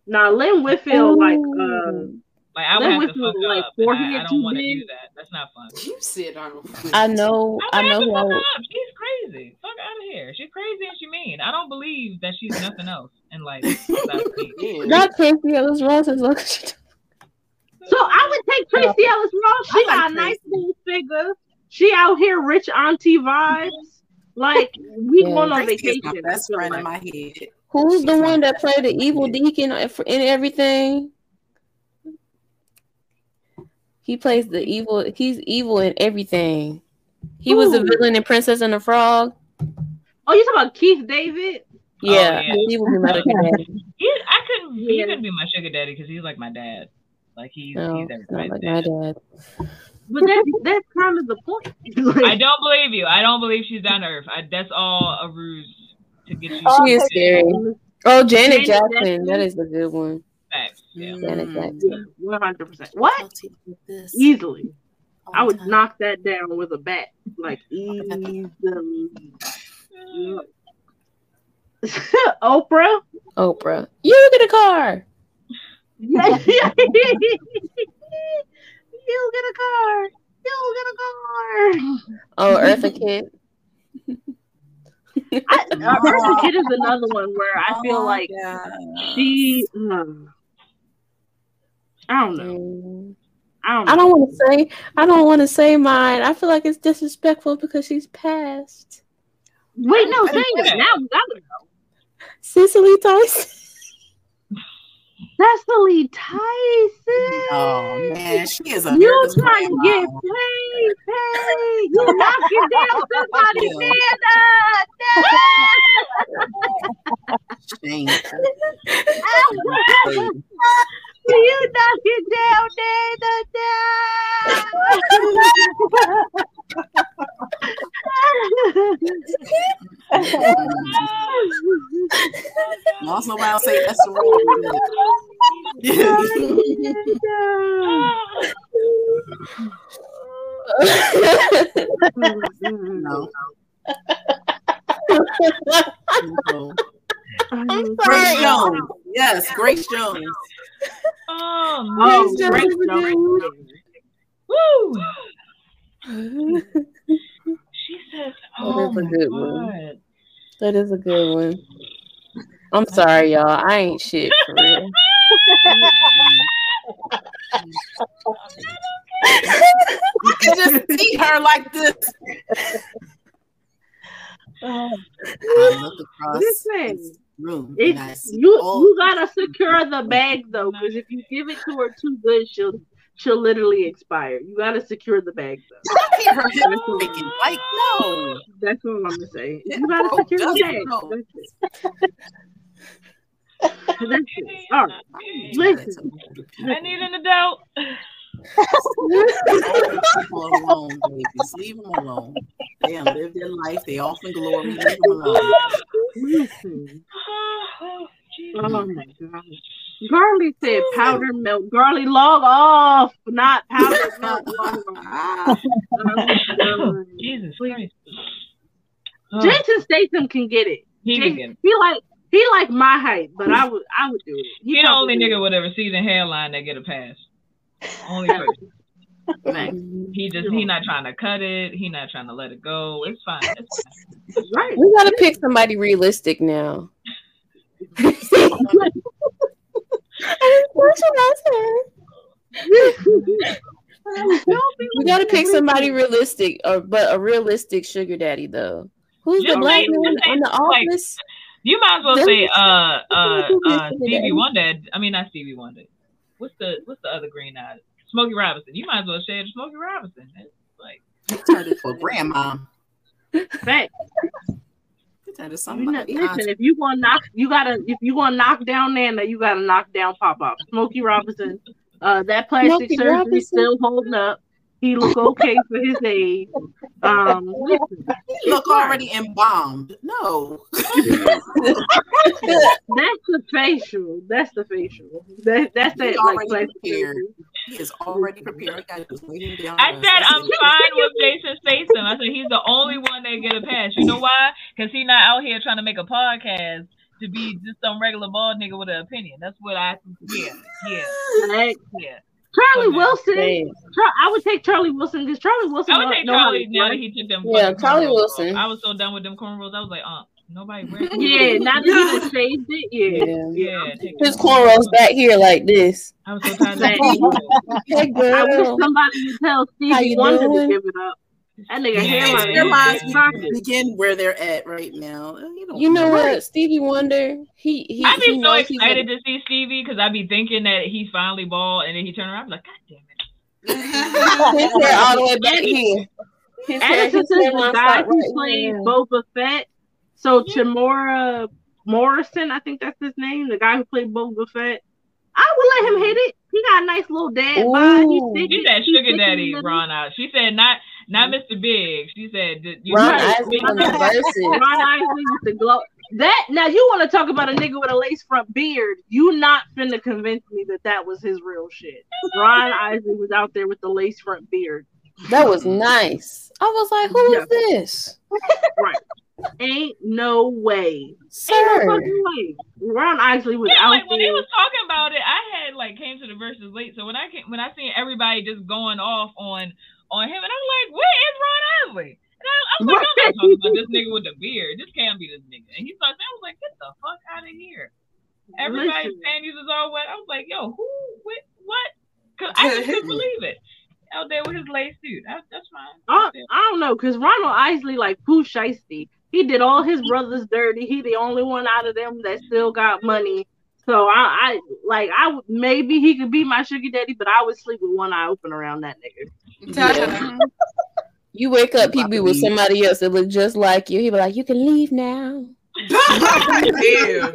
Now Lynn Whitfield, like, uh, Ooh. Like I would Lynn have to fuck like, up. and I, I don't want to big. do that. That's not fun. You said I. I know. I I know who I fuck would. up. She's crazy. Fuck out of here. She's crazy and she mean. I don't believe that she's nothing else in life. besides [LAUGHS] me. Not Tracee Ellis Ross as long as she So I would take Tracee Ellis Ross. She like got a nice little figure. She out here rich auntie vibes. Like we Yeah. going on vacation. my best friend in my head. Who's the one that played the evil deacon in everything? He plays the evil. He's evil in everything. He was the villain in Princess and the Frog. Oh, you talking about Keith David? Oh, yeah, yeah. he was my sugar [LAUGHS] daddy. He, I couldn't. He couldn't be my sugar daddy because he's like my dad. Like he's No, he's not everybody's like my dad. dad. But that's [LAUGHS] that's kind of the point. [LAUGHS] Like, I don't believe you. I don't believe she's down to earth. I, that's all a ruse to get you. She is scary. Oh, Janet Janet Jackson. Jackson. That is a good one. Facts. Yeah. Janet Mm. One hundred percent. What? Guilty of this Easily. I would time. knock that down with a bat. Like [LAUGHS] easily. [LAUGHS] Oprah. Oprah. You get a car. Yeah. [LAUGHS] you get a car. You get a car. Oh, Eartha Kitt. I, Eartha Kitt is another one where I feel Oh, like she. mm, I don't know. Mm. I don't. I don't want to say. I don't want to say mine. I feel like it's disrespectful because she's passed. Wait, no, say it now. We gotta. Cicely Tyson. Cicely Tyson. Oh man, she is a You trying to get paid, paid. You knocking down somebody's [LAUGHS] Shame. standard. [LAUGHS] you knocking down [LAUGHS] You also about to say that's the wrong [LAUGHS] no. no. Grace Jones. Yes, Grace Jones. Oh, Oh, no. Grace Jones. Woo! She says, [LAUGHS] "Oh is a my good god." one. That is a good one. I'm sorry, y'all. I ain't shit for real. [LAUGHS] You can just see her like this. Oh. I look across Listen, this room and I see you. all You gotta secure the bag though, because if you give it to her too good, she'll she'll literally expire. You gotta secure the bag though. I hear her hips shaking. Like, no. That's what I'm gonna say. You gotta bro, secure the bag. That's it. All right. Listen. I need an adult. Leave them alone, babies. Leave them alone. They done live their life. They off in glory. Leave them alone. Listen. [SIGHS] Oh, oh my god. Garly said powder milk. Garly log off, not powder milk. Log off. [LAUGHS] Jesus Christ. Oh, Jason Statham can get it. He can Jason- get it. He like he like my height, but I would I would do it. He the probably only would. nigga with a receding hairline that get a pass. Only [LAUGHS] person. He just he not trying to cut it. He not trying to let it go. It's fine. It's fine. Right. We gotta pick somebody realistic now. [LAUGHS] What should I say? We gotta pick somebody realistic, or but a realistic sugar daddy though. Who's the black say- man in the like, office? You might as well Them- say uh uh uh Stevie. Wonder. I mean not Stevie Wonder. What's the what's the other green eye? Smokey Robinson. You might as well say Smokey Robinson. It's like He for grandma. Fact. He turned it You know, listen, if you gonna knock, you gotta if you gonna knock down Nana, you gotta knock down Pop Up. Smokey Robinson, uh, that plastic Smokey surgery Robinson? still holding up. He look okay for his age. Um, He look already embalmed. No. [LAUGHS] that's the facial. That's the facial. That that's He that like already prepared. He is already prepared. I just. I the said rest. I'm fine with Jason Statham. I said he's the only one that get a pass. You know why? Because he's not out here trying to make a podcast to be just some regular bald nigga with an opinion. That's what I yeah yeah yeah. Charlie Okay. Wilson. Char- I would take Charlie Wilson because Charlie Wilson. I would know- take Charlie now that he took them. Yeah, Charlie Wilson. off. I was so done with them cornrows. I was like, uh, nobody wears. Yeah, not [LAUGHS] that he done shaved it, yeah. Yeah. yeah. His cornrows back here like this. I was so tired of Same. them. [LAUGHS] Hey I wish somebody would tell How Stevie you Wonder to give it up. That nigga Yeah. hairline. Their is lives begin where they're at right now. Uh, you, You know Right. what? Stevie Wonder, he he, I'd he be so excited a, to see Stevie because I'd be thinking that he's finally bald, and then he turned around, I'm like, God damn it. [LAUGHS] his hair all the way back here. His hair, And since his it's hairline the guy who right played here. Boba Fett, so mm-hmm. Chamora Morrison, I think that's his name, the guy who played Boba Fett. I would let him hit it. He got a nice little dad bod. He's Ooh. thick. She said he's sugar thick daddy the. Ron out. She said not not Mr. Big. She said that you Ron Right. Isley on the Verzuz. Ron Isley with the glow. That now you want to talk about a nigga with a lace front beard? You not finna convince me that that was his real shit. Ron Isley was out there with the lace front beard. That was nice. I was like, who is Yeah. this? Right. Ain't no way. Sir. Ain't no fucking way. Ron Isley was Yeah, out like when they there. was talking about it, I had like came to the Verzuz late. So when I came, when I seen everybody just going off on on him, and I'm like, where is Ron Isley? And I, I was like, I'm not talking about this nigga with the beard. This can't be this nigga. And he saying, I was like, get the fuck out of here. Everybody's panties is all wet. I was like, yo, who, what, what? Cause I just couldn't [LAUGHS] believe it. Out there with his lace suit. That's fine. I, I don't know, because Ronald Isley, like Pooh Shiesty, he did all his brothers dirty. He the only one out of them that still got money. So I, I like I would- maybe he could be my sugar daddy, but I would sleep with one eye open around that nigga. Yeah. [LAUGHS] You wake up, he be with somebody else that look just like you. He be like, "You can leave now, [LAUGHS] Damn.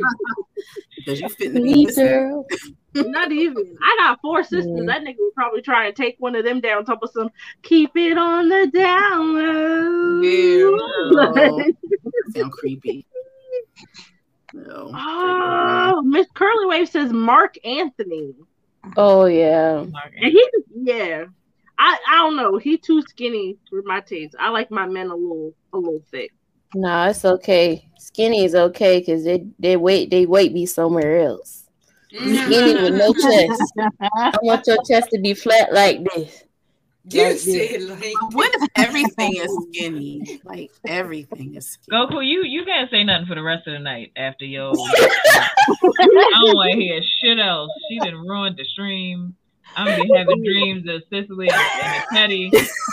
Because you fit in the leave, girl." Not even. I got four sisters. That nigga would probably try and take one of them down. Top of some, keep it on the down low. [LAUGHS] Sound creepy. No. Oh, Miss Curly Wave says Marc Anthony. Oh yeah. And he, yeah, I, I don't know. He too skinny for my taste. I like my men a little, a little thick. No, it's okay. Skinny is okay because they they weight they weight be somewhere else. Skinny with no chest. I want your chest to be flat like this. You Like said like What if everything is skinny? Like everything is skinny. Goku, you you can't say nothing for the rest of the night after yo. [LAUGHS] I don't want to hear shit else. She didn't ruin the stream. I'm be having dreams of Cicely and Teddy.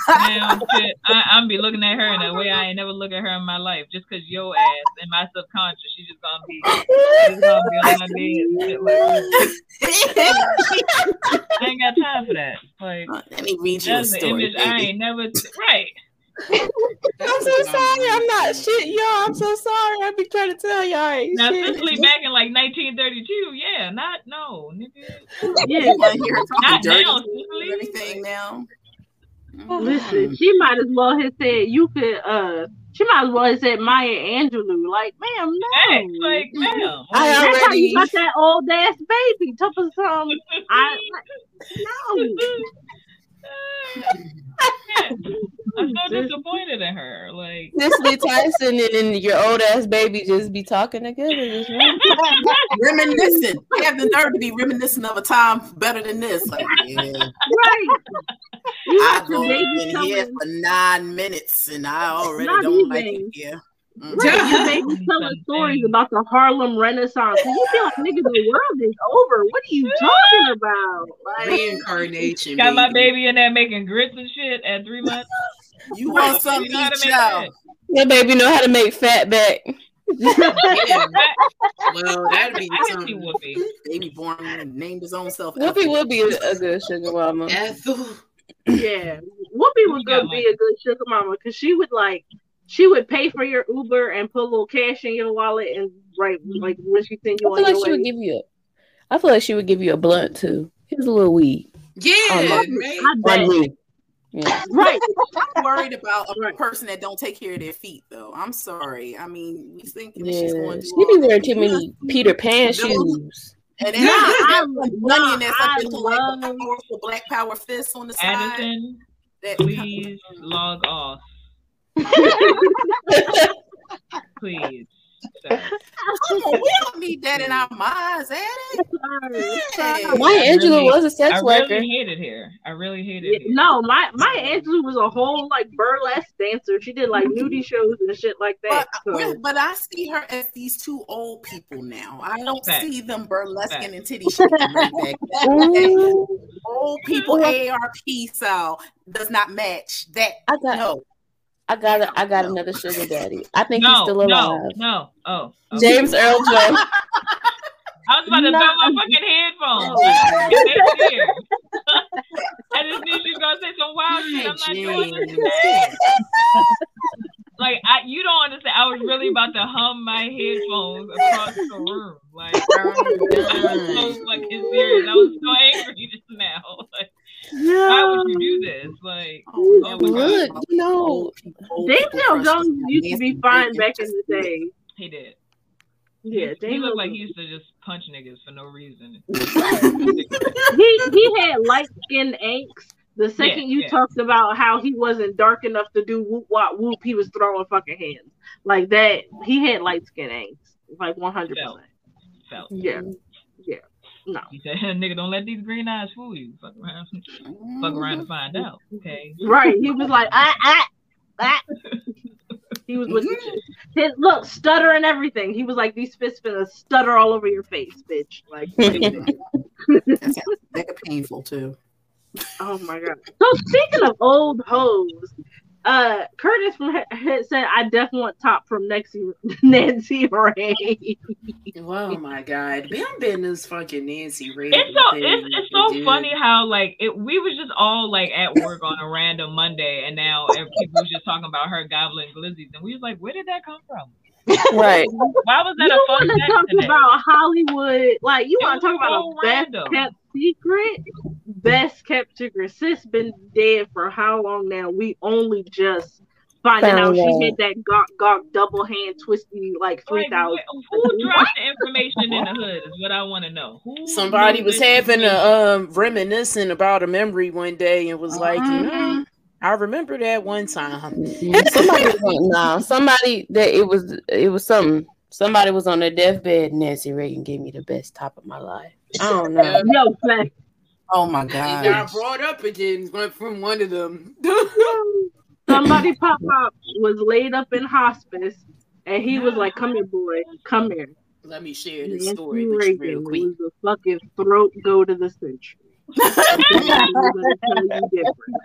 Now, shit, I, I'm be looking at her in a way I ain't never look at her in my life. Just cause your ass in my subconscious, she just gonna be, just gonna be on my bed. like. I ain't got time for that. Like, Let me read you a story. image I ain't never. Right. [LAUGHS] I'm so sorry. I'm not shit, y'all. I'm so sorry. I be trying to tell y'all. I ain't Now, shit. Cicely back in like 1932, yeah, not no, nigga. Yeah, You wanna hear her talking Not dirty now, to everything now. Listen, she might as well have said you could. uh She might as well have said Maya Angelou. Like, ma'am, no. Hey, like, ma'am. I That's how already. you got that old ass baby. Tough as some. I no. [LAUGHS] [LAUGHS] I'm so [LAUGHS] disappointed in her. Like, Cicely Tyson and then your old ass baby just be talking together. Just [LAUGHS] Reminiscent. They have the nerve to be reminiscent of a time better than this. Like, yeah. Right. I've been go baby in here for nine minutes and I already Not don't like it here. Mm. right, your baby [LAUGHS] telling stories about the Harlem Renaissance. And you feel like nigga, the world is over. What are you talking about? Like, reincarnation. got my baby. baby in there making grits and shit at three months. You want something You know how to to eat, child? that. Your baby know how to make fat back. Yeah. [LAUGHS] Well, that'd be I can see. Whoopi. Baby born and named his own self. Whoopi Ethel. would be a, a good sugar mama. Ethel. yeah, Whoopi would got good be a good sugar mama because she would like she would pay for your Uber and put a little cash in your wallet and right mm-hmm. like when she send you I on feel like your she would give you a. I feel like she would give you a blunt too. Here's a little weed. Yeah, I man. bet. On me. Yeah. [LAUGHS] Right. I'm worried about a Right. person that don't take care of their feet, though. I'm sorry. I mean, we thinking that she's Yeah. going to She be wearing too many Peter Pan Those- shoes. And then Nah, I I- have [LAUGHS] money and that's nah, up I into like love- the powerful black power fists on the side. Addison, That please [LAUGHS] log off. Please. Sir. [LAUGHS] Oh, we don't need that in our minds, Addie. Sorry. Hey. Maya I Angelou really- was a sex I worker. really hate it here. I really hate Yeah, it here. no, my Maya Angelou was a whole like burlesque dancer. She did like nudie shows and shit like that. But, So but I see her as these two old people now. I don't Facts. see them burlesquing Facts. and titty shaking right back then. Okay? Ooh. Old people ARP style does not match that. I got No, I got a, I got another sugar daddy. I think he's No, still no, alive. no. Oh, oh. James Earl Jones. [LAUGHS] I was about to No. throw my fucking headphones. Like, [LAUGHS] get back here. I just knew you was gonna say some wild shit. I'm not doing this. Like I, you don't understand. I was really about to hum my headphones across the room. Like I was so fucking serious. I was so angry just now. [LAUGHS] Like why would you do this? Like Oh, oh my Look, god, you know, old people, old Daniel Jones used to be fine back in the day. he did. Yeah, he Daniel looked like he used to just punch niggas for no reason. [LAUGHS] he he had light skin angst. The second you yeah. talked about how he wasn't dark enough to do whoop wop whoop, he was throwing fucking hands. like that. He had light skin angst, like one hundred percent. Yeah, yeah. No, He said, [LAUGHS] "Nigga, don't let these green eyes fool you. Fuck around, [LAUGHS] fuck around and find out." Okay. right. He was like, ah, ah, ah. He was with the. His, look, stutter and everything. He was like, these fists finna stutter all over your face, bitch. Like, Mega [LAUGHS] painful too. oh my god. So speaking of old hoes, uh, Curtis from had had said, I definitely want top from Nancy [LAUGHS] Nancy Ray. Oh my god, Ben been this fucking Nancy Ray. It's so it's, it's so funny how like it we was just all like at work on a random Monday and now people was just talking about her gobbling glizzies and we was like, where did that come from? Right. Why was that You a fun want to talk today? about Hollywood? Like, you want to was talk about so a best random. kept secret? Best kept secret. Sis been dead for how long now? We only just finding Found out she out. had that gawk gawk double hand twisty like three Like, thousand. wh- who dropped the information in the hood is what I want to know. Who Somebody was having a um reminiscing about a memory one day and was like, you know, I remember that one time. Mm-hmm. somebody [LAUGHS] was no, somebody that it was it was something. Somebody was on their deathbed. Nancy Reagan gave me the best top of my life. I don't know. [LAUGHS] Yo, fact. Oh my It god. I brought up again one- from one of them. [LAUGHS] Somebody pop up was laid up in hospice, and he was like, "Come here, boy, come here." Let me share this Nancy story with you real Reagan quick. was the fucking throat go to the century. I'm tell you different.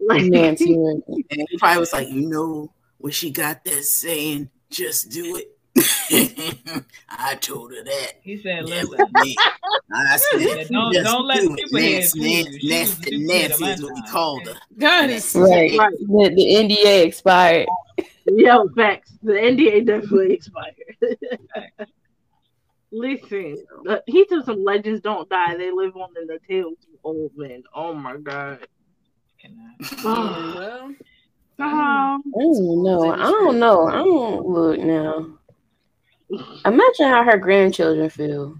Like, Nancy [LAUGHS] Reagan. And he probably was like, you know, when she got that saying, just do it. [LAUGHS] I told her that. He said, That "Listen, me. I [LAUGHS] said, Yeah, don't- don't let do it. superheads Nancy, fool you. Nancy, Nancy, Nancy is what we called her. [LAUGHS] God is Right. Right. The, the NDA expired. Yo, facts. The NDA definitely expired. Listen, he took some legends don't die. They live on in the tales of old men. Oh my god. Cannot. [SIGHS] well, Um, I don't know. I don't know. I don't look now. Imagine how her grandchildren feel.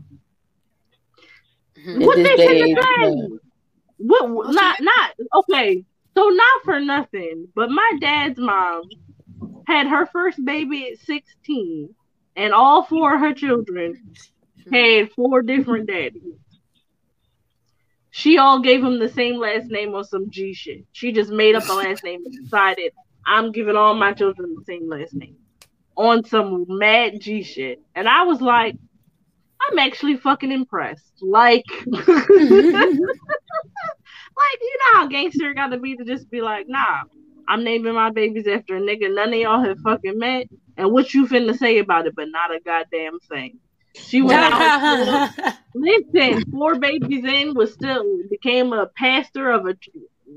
Mhm. what they day. finna say? What? what- Not not okay. So not for nothing, but my dad's mom had her first baby at sixteen, and all four of her children had four different daddies. She all gave him the same last name or some G shit. She just made up a last name and decided I'm giving all my children the same last name on some mad G shit. And I was like, I'm actually fucking impressed. Like, [LAUGHS] like you know how gangster got to be to just be like, nah, I'm naming my babies after a nigga none of y'all have fucking met, and what you finna say about it, but not a goddamn thing. She went out. [LAUGHS] Listen, four babies in was still became a pastor of a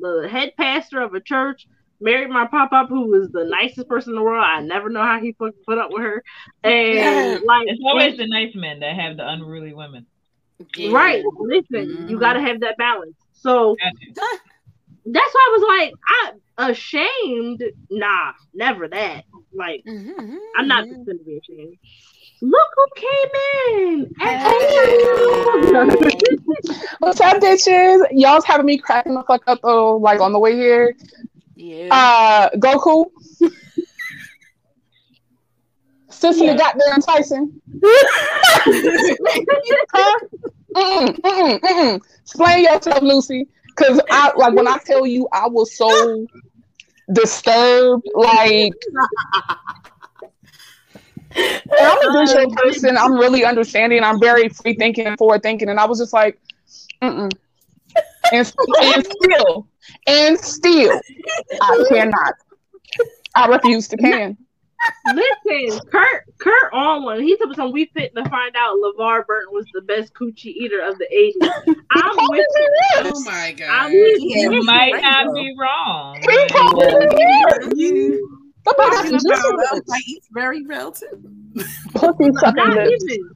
the head pastor of a church. Married my pop up, who was the nicest person in the world. I never know how he put put up with her, and like It's always the nice men that have the unruly women. Right. Listen, you got to have that balance. So that's why I was like, I ashamed. Nah, never that. Like, Mm-hmm. I'm not going to be ashamed. Look who came in. What's up, bitches? Y'all's having me cracking the fuck up though, like on the way here. Yeah. Uh, Goku. Sissy the goddamn Tyson. Huh? Mm-mm, mm-mm, mm-mm. Explain yourself, Lucy. Cause I like when I tell you I was so disturbed, like I'm a visual person. I'm really understanding. I'm very free thinking and forward thinking, and I was just like, mm-mm. And, and still, and still, I cannot. I refuse to can. Listen, Kurt, Kurt on one. He told us we fit to find out LeVar Burton was the best coochie eater of the 80s. I'm with you. Oh my god. I'm with You you. might not be wrong. Talking about- Like, it's very relative. Pussy sucking lips. even.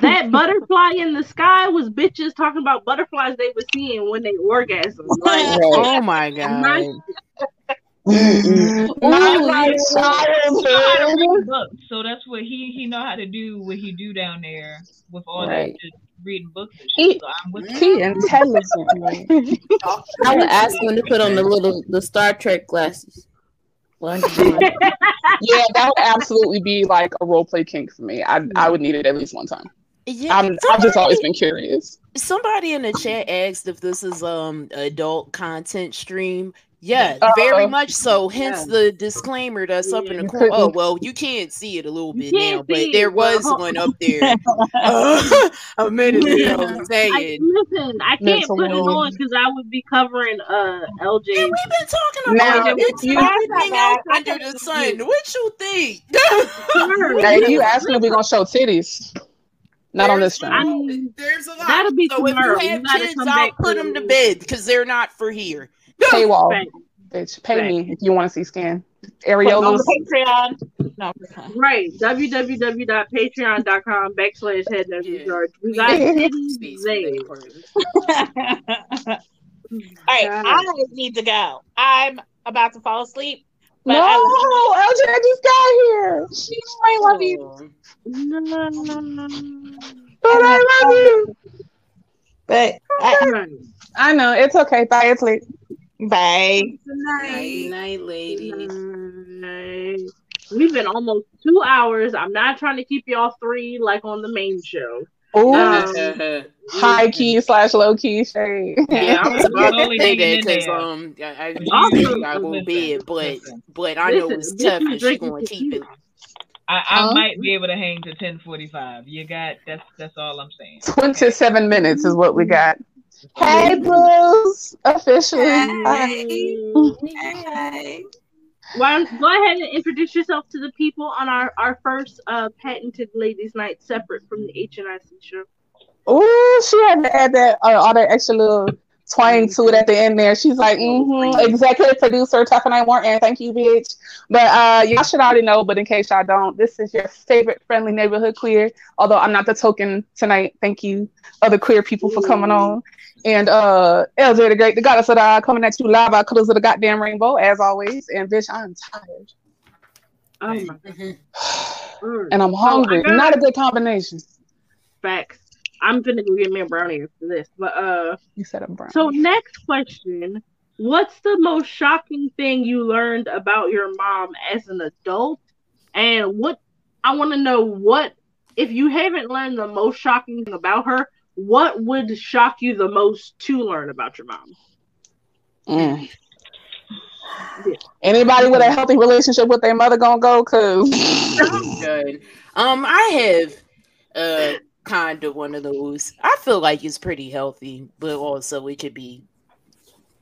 That butterfly in the sky was bitches talking about butterflies they were seeing when they orgasm. [LAUGHS] Like, Oh [LAUGHS] my god. my- Not my He know how to childhood. read books, so that's what he he know how to do. What he do down there with all Right. that just reading books. And He- So I'm with He intelligent, man. I would ask him to put on the little the Star Trek glasses [LAUGHS] yeah, that would absolutely be like a role play kink for me. I I would need it at least one time. Yeah, I'm, I've just always been curious. Somebody in the chat asked if this is um adult content stream. Yeah, Uh, very much so. Hence yeah. the disclaimer that's up in the corner. Oh well, you can't see it a little bit now, but there was well, one up there uh, [LAUGHS] [LAUGHS] a minute ago I, saying. listen, I can't Mental put it on because I would be covering uh LJ. we've been talking Now, about if it's you- everything else under the sun. What you think? [LAUGHS] Hey, if you ask me, if we're gonna show titties. Not on this stream. Mm. There's a lot. That'll be so if tomorrow. you You have gotta kids, I'll put them to bed because they're not for here. [LAUGHS] Paywall, Right. bitch. Pay me if you want to see scan. On Areolas. the Patreon. No. Right, www.patreon.com backslash head nerds in charge. We got titties there. [LAUGHS] All right, I need to go. I'm about to fall asleep. No, I LJ, I just got here. I love you. But I love you. But I, I know it's okay. Bye. It's late. bye. Night, night, ladies. Night. We've been almost two hours. I'm not trying to keep y'all three like on the main show. Ooh, Um, [LAUGHS] high key slash low key shade. Yeah, I was [LAUGHS] about to Slowly that in because there. um, I, I Also- usually I go to bed, but but I know Listen, it's tough, is and she gonna keep it. I, I Huh? might be able to hang to ten forty five. You got that's that's all I'm saying. Twenty-seven minutes is what we got. Hey, Bruce. Officially. Hi. Why don't go ahead and introduce yourself to the people on our, our first uh, patented ladies' night separate from the HNIC show. Oh, she had to add that uh, all that extra little twang to it at the end there. She's like, mm-hmm, executive producer, Tucker Night Morton. Thank you, bitch. But uh, y'all should already know, but in case y'all don't, this is your favorite friendly neighborhood queer. Although I'm not the token tonight. Thank you, other queer people, for coming on. And uh, LJ the Great, the goddess of the eye, coming at you live out colors of the goddamn rainbow, as always. And bitch, I'm tired. [SIGHS] [SIGHS] Oh my. And I'm hungry. I got- Not a good combination. Facts. I'm gonna go get me a brownie after this. But uh You said I'm brown. so next question. What's the most shocking thing you learned about your mom as an adult? And what I want to know what if you haven't learned the most shocking thing about her, what would shock you the most to learn about your mom? Mm. Anybody with a healthy relationship with their mother gonna go? Cause [LAUGHS] I'm. Um, I have uh kind of one of those. I feel like it's pretty healthy, but also it could be.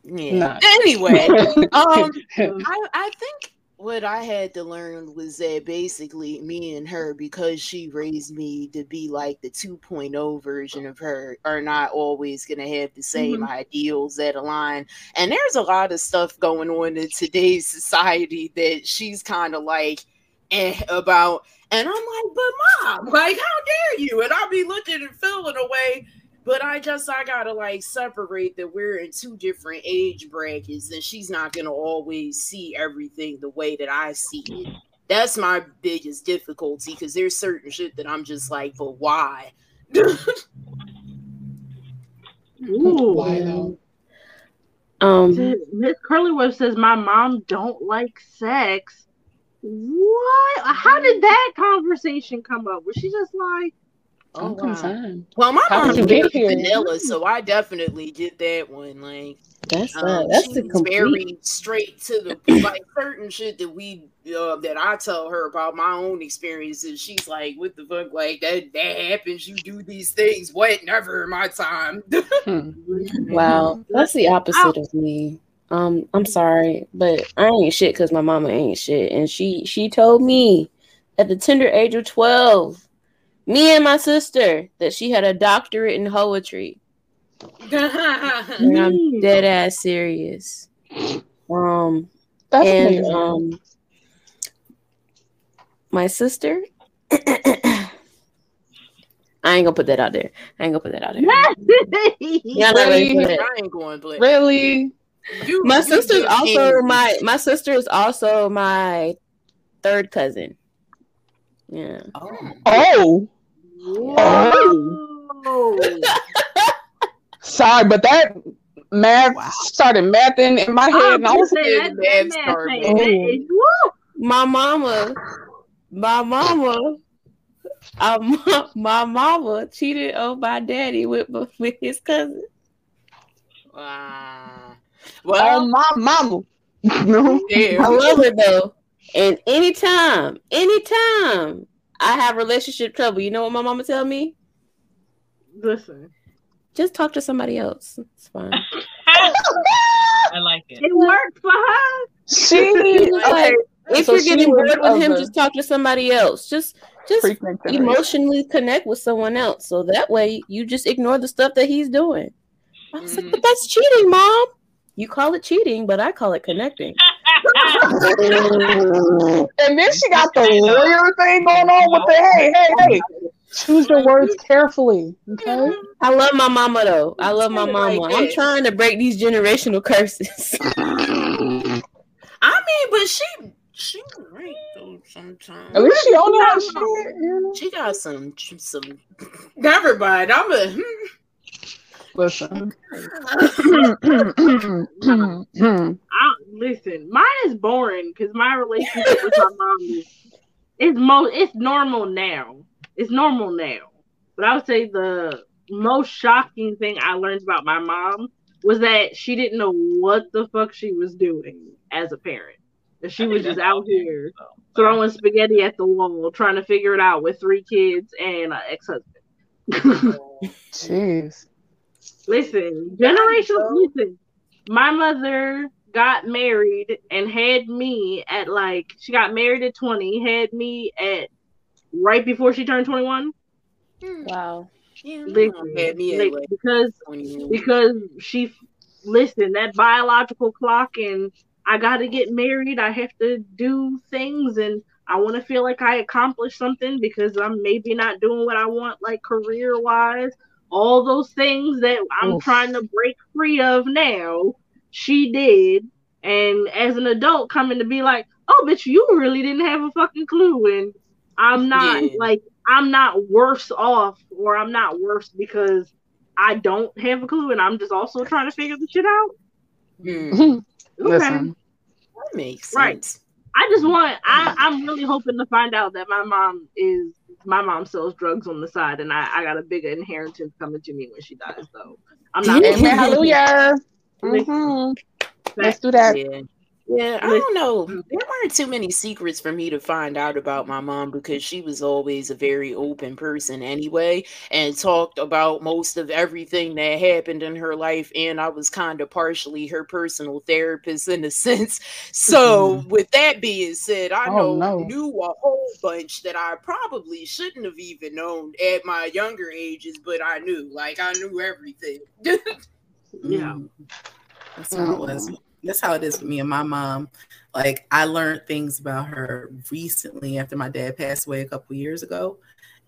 Yeah. Nah. Anyway, [LAUGHS] um, [LAUGHS] I I think what I had to learn was that basically me and her, because she raised me to be like the 2.0 version of her, are not always gonna have the same Mhm. ideals that align. And there's a lot of stuff going on in today's society that she's kind of like eh, about. And I'm like, but mom, like, how dare you? And I'll be looking and feeling away. But I just I gotta like separate that we're in two different age brackets, and she's not gonna always see everything the way that I see it. That's my biggest difficulty because there's certain shit that I'm just like, but why? [LAUGHS] Ooh. Why though? Um, Miss Curlywurst says my mom don't like sex. What? How did that conversation come up? Was she just like, Oh, I'm wow. concerned. Well, my How mom did you get here? vanilla, so I definitely did that one. Like, that's um, uh, that's the complete. very straight to the like [LAUGHS] certain shit that we uh, that I tell her about my own experiences. She's like, "What the fuck? Like that that happens. You do these things. What? Never in my time." [LAUGHS] Hmm. Wow, that's the opposite of me. Um, I'm sorry, but I ain't shit because my mama ain't shit, and she she told me at the tender age of twelve, me and my sister, that she had a doctorate in poetry. And I'm [LAUGHS] dead ass serious. Um, That's and amazing. um, my sister. [COUGHS] I ain't gonna put that out there. I ain't gonna put that out there. [LAUGHS] Yeah, I'm not ready for Really? I ain't going, but Really? You, My you sister's also angry. my my sister is also my third cousin. Yeah. Oh. Oh. oh, [LAUGHS] Sorry, but that math started mathing in my head, and I was say like, that- that math started. My mama, my mama, uh, my, [LAUGHS] my mama cheated on my daddy with with his cousin. Wow. Well, um, my mama. [LAUGHS] No, I love her though. And anytime, anytime I have relationship trouble, you know what my mama tell me? Listen, just talk to somebody else. It's fine. [LAUGHS] I like it. It worked for her. She It's [LAUGHS] like, okay. if so you're getting bored with him, just talk to somebody else. Just just emotionally connect with someone else. So that way you just ignore the stuff that he's doing. I was like, but mm-hmm. that's cheating, mom. You call it cheating, but I call it connecting. [LAUGHS] [LAUGHS] and then she got the [LAUGHS] lawyer thing going on with the hey, hey, hey. Choose your words carefully. Okay. I love my mama though. I love my Kinda like mama. I'm trying to break these generational curses. I mean, but she she right though sometimes. At least she own her shit. You? She got some some. Never mind. I'm a. Hmm. Listen. [LAUGHS] I, listen, mine is boring because my relationship with my mom is it's mo it's normal now. It's normal now. But I would say the most shocking thing I learned about my mom was that she didn't know what the fuck she was doing as a parent. And she was just out here throwing spaghetti at the wall, trying to figure it out with three kids and an ex-husband. [LAUGHS] Jeez. Listen, generational. Listen, my mother got married and had me at like she got married at twenty, had me at right before she turned twenty one. Hmm. Wow. Listen, had me at, like, like, because 21. because she listen that biological clock and I got to get married. I have to do things and I want to feel like I accomplished something because I'm maybe not doing what I want like career wise. All those things that I'm Oof. trying to break free of now, she did. And as an adult, coming to be like, oh, bitch, you really didn't have a fucking clue. And I'm not Yeah. like, I'm not worse off or I'm not worse because I don't have a clue and I'm just also trying to figure the shit out. Mm, [LAUGHS] Listen. that makes sense. Right. I just want I, I'm really hoping to find out that my mom is my mom sells drugs on the side and I, I got a bigger inheritance coming to me when she dies though. I'm not Amen. Hallelujah. Mhm. Let's do that. Yeah. Yeah, I don't know. Mm. There weren't too many secrets for me to find out about my mom because she was always a very open person anyway and talked about most of everything that happened in her life. And I was kind of partially her personal therapist in a [LAUGHS] sense. So, mm-hmm. with that being said, I Oh, know no. knew a whole bunch that I probably shouldn't have even known at my younger ages, but I knew. Like, I knew everything. [LAUGHS] Mm. Yeah. That's how it was. Mm-hmm. That's how it is with me and my mom. Like I learned things about her recently after my dad passed away a couple years ago.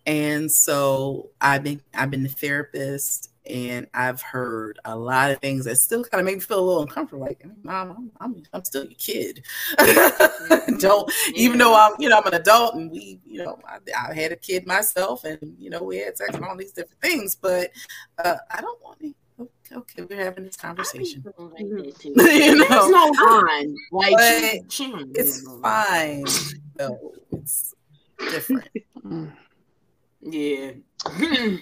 And so I've been I've been a therapist and I've heard a lot of things that still kind of make me feel a little uncomfortable. Like, mom, I'm I'm, I'm still your kid. [LAUGHS] Don't even though I'm you know I'm an adult and we you know I, I had a kid myself and you know we had sex and all these different things, but uh, I don't want to. Okay, okay, we're having this conversation. Mm-hmm. [LAUGHS] you know, There's no line. Like, But she- she- it's fine. though. it's different. Mm. Yeah. [LAUGHS]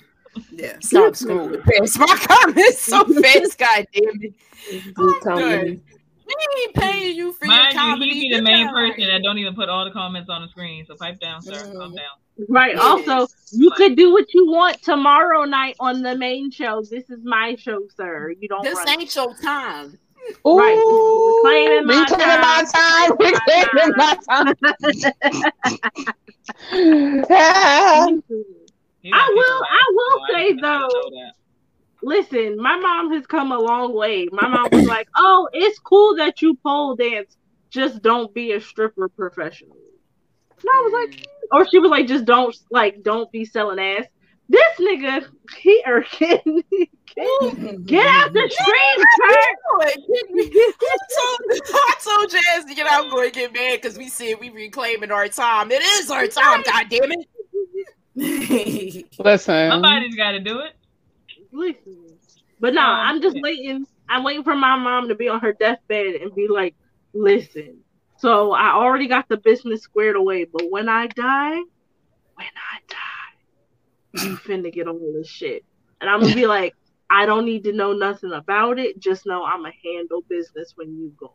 Yeah. Stop [LAUGHS] scrolling past my comments so fast, God damn it. I'm. We ain't paying you for Mind your you, he be the main person that don't even put all the comments on the screen. So pipe down, sir. Mm. Calm down. Right. Also, you could do what you want tomorrow night on the main show. This is my show, sir. You don't This run ain't your time. Right. Reclaiming my reclaiming my time. time. Reclaiming my time. [LAUGHS] [LAUGHS] I will. I will say though. Listen, my mom has come a long way. My mom was like, [COUGHS] "Oh, it's cool that you pole dance. Just don't be a stripper professionally." And I was like, mm. or she was like, "Just don't like, don't be selling ass." This nigga, he or get, [LAUGHS] get out the [LAUGHS] street, Kurt. [LAUGHS] I told, I told Jazz to get out going to get mad because we said we reclaiming our time. It is our time, God damn it. Listen. Somebody's got to do it. Listen. But no, I'm just waiting. I'm waiting for my mom to be on her deathbed and be like, listen. So I already got the business squared away, but when I die, when I die, you [LAUGHS] finna get all this shit. And I'm gonna be [LAUGHS] like, I don't need to know nothing about it. Just know I'm gonna handle business when you go.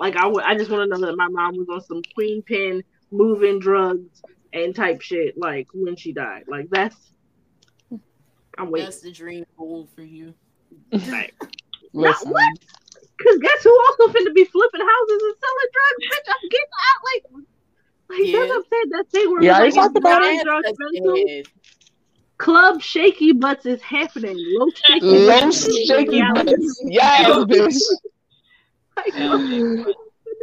Like I I just want to know that my mom was on some queen pin, moving drugs and type shit. Like when she died. Like that's. I'm waiting. That's the dream goal for you. [LAUGHS] [LAUGHS] Like, not what? Cause guess who also finna be flipping houses and selling drugs? Bitch, I'm getting out. Like, like that's what I'm saying. That thing where Yeah, I like, talked it's about it. Club Shaky Butts is happening. Low Shaky Low Butts [LAUGHS] shaky butts. Yes, bitch.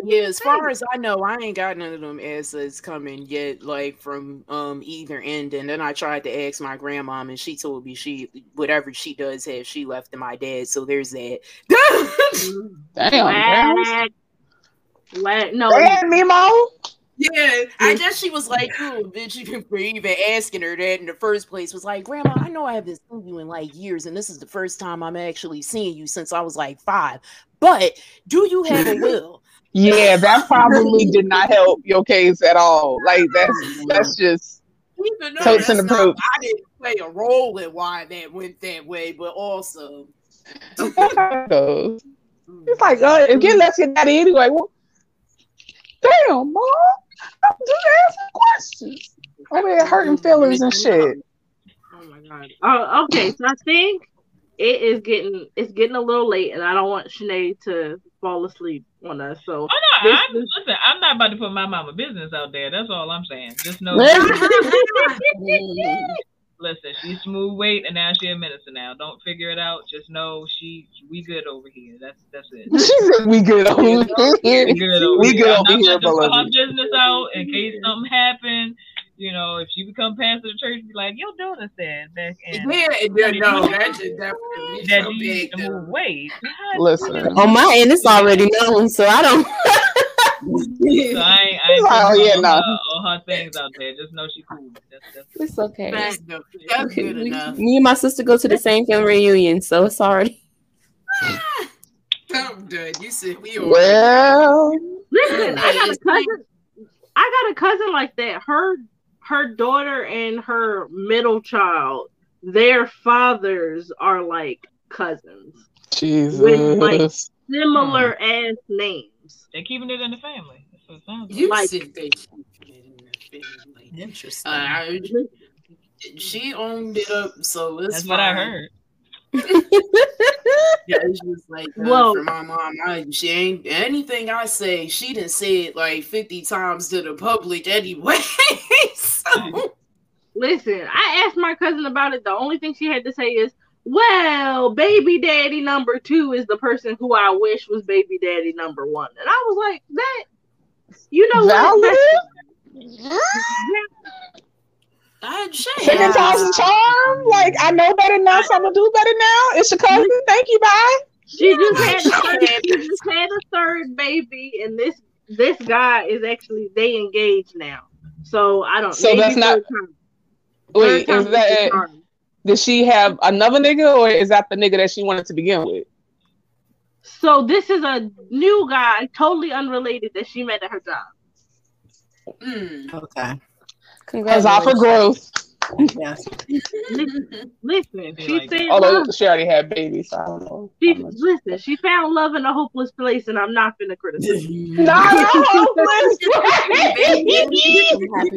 Yeah, as far as I know, I ain't got none of them assets coming yet, like from um either end. And then I tried to ask my grandma, and she told me she whatever she does have, she left to my dad. So there's that. [LAUGHS] Damn, Whack. Whack. No. Damn, Nemo. Yeah, I guess she was like, "Oh, bitch, you for even asking her that in the first place." Was like, "Grandma, I know I haven't seen you in like years, and this is the first time I'm actually seeing you since I was like five. But do you have a [LAUGHS] will?" Yeah, that probably did not [LAUGHS] help your case at all. Like that's that's just Even though totes that's not- approach. I didn't play a role in why that went that way, but also, That's how it. It's like, uh, again, let's get that anyway. Well, damn, mom, I'm just asking questions. Over here hurting feelings and shit. Oh my god. Oh, okay. So I think it is getting it's getting a little late, and I don't want Sinead to fall asleep on us. So Oh no, this I'm, listen, I'm not about to put my mama business out there. That's all I'm saying. Just know, [LAUGHS] listen, she's smooth weight, and now she a minister. Now, don't figure it out. Just know she, we good over here. That's that's it. She said we good over here. We good over We here. good I'm not here, about to put her business out in case something happen. You know, if she become pastor of the church, be like, your daughter said back in [LAUGHS] Yeah, yeah, no, that should definitely that so you big need to move weight. Listen. On my end, it's already known, so I don't. So I ain't, I ain't [LAUGHS] Oh, yeah, no. her, all her things out there. Just know she cool. That's, that's It's okay. that's, the- that's good Me enough. me and my sister go to the same family reunion, so it's already. Ah, [LAUGHS] I'm done. You said we all Well, listen, I got a cousin. I got a cousin like that. Her her daughter and her middle child, their fathers are like cousins Jesus. with like Jesus. similar ass names. They're keeping it in the family. That's what it sounds like. You Like- said they should get in the family. Interesting. Uh, I- she owned it up, so it's That's what I heard. [LAUGHS] Yeah, it's just like uh, Whoa. for my mom. I, she ain't anything I say. She didn't say it like fifty times to the public anyway. [LAUGHS] so [LAUGHS] Listen, I asked my cousin about it. The only thing she had to say is, "Well, baby daddy number two is the person who I wish was baby daddy number one," and I was like, "That, you know Valid? what? That's- [LAUGHS] I shit. Second time's a charm. Like I know better now, so I'm gonna do better now. It's your cousin. Thank you. Bye. She just had a third, [LAUGHS] she just had a third baby, and this this guy is actually they engaged now. So I don't. So that's not- third time. Wait, Third is that did she have another nigga, or is that the nigga that she wanted to begin with? So this is a new guy, totally unrelated that she met at her job. Mm. Okay. As I for growth. Yes. Listen, listen she like said Although love. she already had babies, so I don't know. She listen. She found love in a hopeless place, and I'm not gonna criticize. [LAUGHS] Not a hopeless [LAUGHS]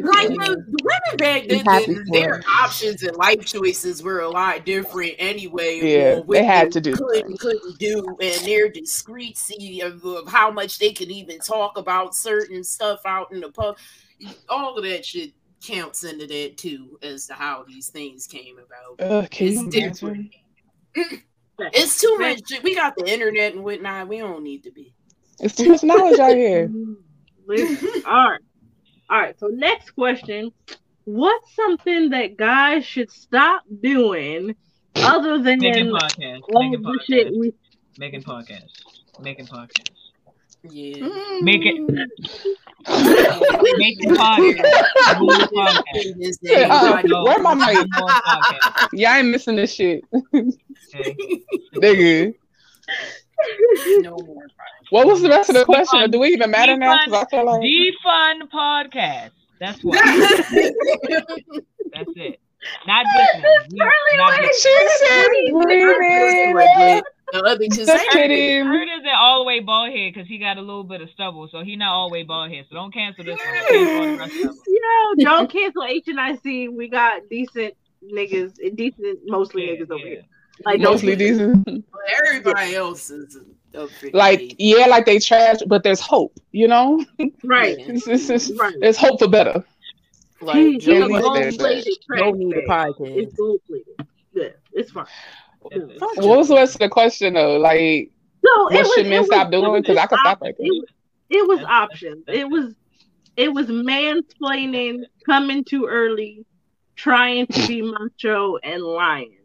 Like the, the women back then, happy their her. options and life choices were a lot different anyway. Yeah, on what they had to do could and things. couldn't do, and their discreetcy of, of how much they could even talk about certain stuff out in the pub. All of that shit counts into that too, as to how these things came about. Ugh, can It's different. [LAUGHS] It's too much. We got the internet and whatnot. We don't need to be. It's too much knowledge out here. [LAUGHS] All right, all right. So next question: What's something that guys should stop doing other than Making podcasts. all Making the making podcasts. We? Making Make [LAUGHS] Making podcasts. Yeah. Making making podcasts. More podcasts. Uh, where my mic? Yeah, I ain't missing this shit. Okay. Nigga. no more. What was the rest of the question? Defund- Do we even matter now? defund- Because I feel like defund podcast. That's what. [LAUGHS] That's it. Not just. this one. We- not this one. The other just Just kidding. Kurt isn't all the way bald head because he got a little bit of stubble, so he not all the way bald head. So don't cancel this one. Cancel all the rest of them. Yo, don't cancel H and I C. We got decent niggas, decent mostly niggas over here. Like mostly cancel. decent. Everybody else is a pretty Like, yeah, like they trash, but there's hope, you know? Right. [LAUGHS] It's- it's- it's- There's hope for better. like He- Joe he gold said that. plated no trash need a bag. podcast. It's gold plated. Yeah, it's fine. What was the rest of the question though? Like, No, what was, should men was- stop it doing? Because I could stop op- right there. It was, it was options. It was it was mansplaining, coming too early, trying to be macho, and lying.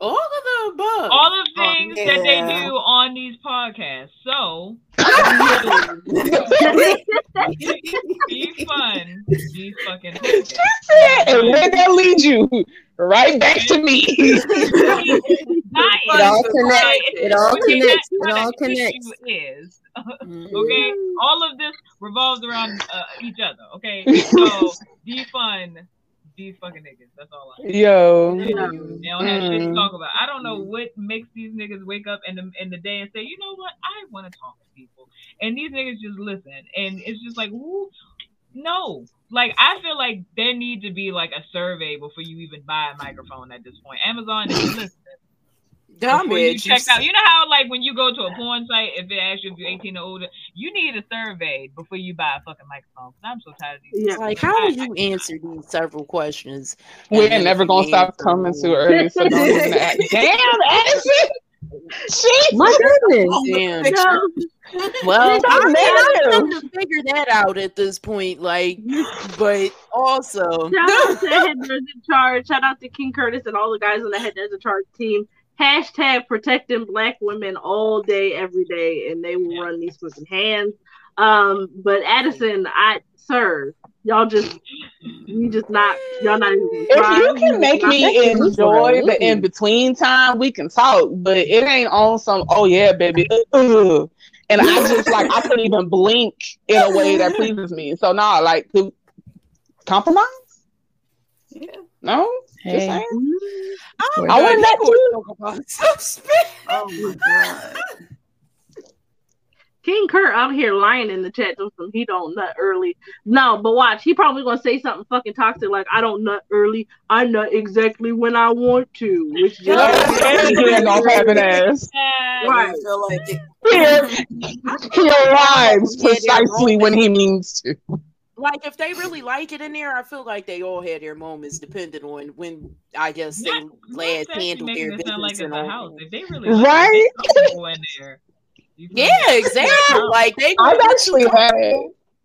All of the above. All the things that they do on these podcasts. So [LAUGHS] be fun. Be fucking. and where that lead you? Right back to me. [LAUGHS] It all connects. It all connects. It all connects. Is [LAUGHS] Mm-hmm. okay. All of this revolves around uh, each other. Okay, so be fun. Be fucking niggas. That's all I. Yo. They don't have shit to Mm. talk about. I don't know what makes these niggas wake up in the in the day and say, you know what, I want to talk to people, and these niggas just listen, and it's just like, who? No, like I feel like there need to be like a survey before you even buy a microphone at this point. Amazon is listening. Dumb Before you check out, you know how like when you go to a porn site, if it asks you if you're 18 or older, you need a survey before you buy a fucking microphone. Cause I'm so tired of these. It's like, how would you answer these several questions? We're never gonna stop coming them- too early. So don't even act. Damn, Addison. Shit. My goodness. Damn. No, [LAUGHS] Well, It I don't mean, I matter. have to figure that out at this point. Like, but also, Shout out to [LAUGHS] Head Nerds in Charge. Shout out to King Curtis and all the guys on the Head Nerds in Charge team. Hashtag protecting black women all day, every day, and they will run these fucking hands. Um, but Addison, I sir, y'all just you just not y'all not even If you can make me enjoy the in between time, we can talk. But it ain't on some. Oh yeah, baby. uh, And I just like I couldn't even blink in a way that pleases me. So nah, like to compromise. Yeah. No. Just Hey. saying. oh I wouldn't let you. talk about suspect. Oh my god. [LAUGHS] King Kurt out here lying in the chat to some he don't nut early. No, but watch, he probably gonna say something fucking toxic like I don't nut early. I nut exactly when I want to, which just Yeah, having [LAUGHS] ass. right. I feel like it. He, he arrives precisely when he means to. Like, if they really like it in there, I feel like they all had their moments, depending on when I guess they last Actually handled their it sound like business it's and a all. house. If they really like Right? it, they go in there. You feel Yeah, exactly. Like they. I've actually had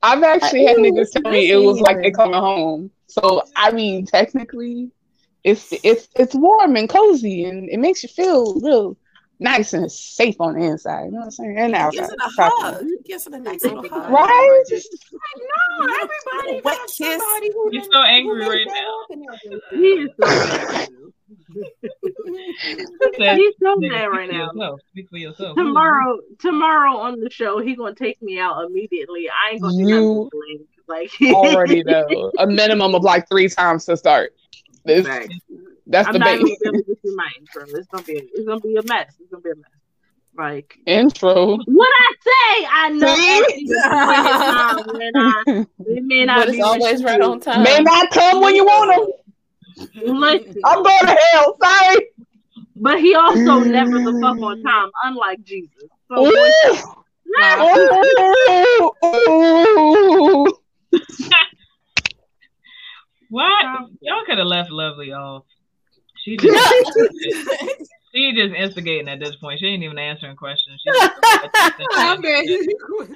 I've actually had niggas tell me it was like they coming home. So I mean, technically, it's it's it's warm and cozy, and it makes you feel real nice and safe on the inside. You know what I'm saying? And outside, Gives it a hug. Gives it a nice little hug. right? No, everybody wet kiss. You're so angry right now. He is so mad. He's so mad right now. Yourself. Speak for yourself. Tomorrow, tomorrow on the show, he gonna take me out immediately. I ain't gonna do You like [LAUGHS] already know a minimum of like three times to start. This, that's I'm the not even bait. gonna be able to do my intro. It's gonna be it's gonna be a mess. It's gonna be a mess. Like Intro. what I say, I know See? when I, [LAUGHS] it may not But be it's always right on time. May not come when you want Listen, them. I'm going to hell. Sorry. but he also [LAUGHS] never the fuck on time, unlike Jesus. So Ooh. Ooh. [LAUGHS] What? Y'all could have left Lovely off. She [LAUGHS] just, [LAUGHS] she just instigating at this point. She ain't even answering questions. She just,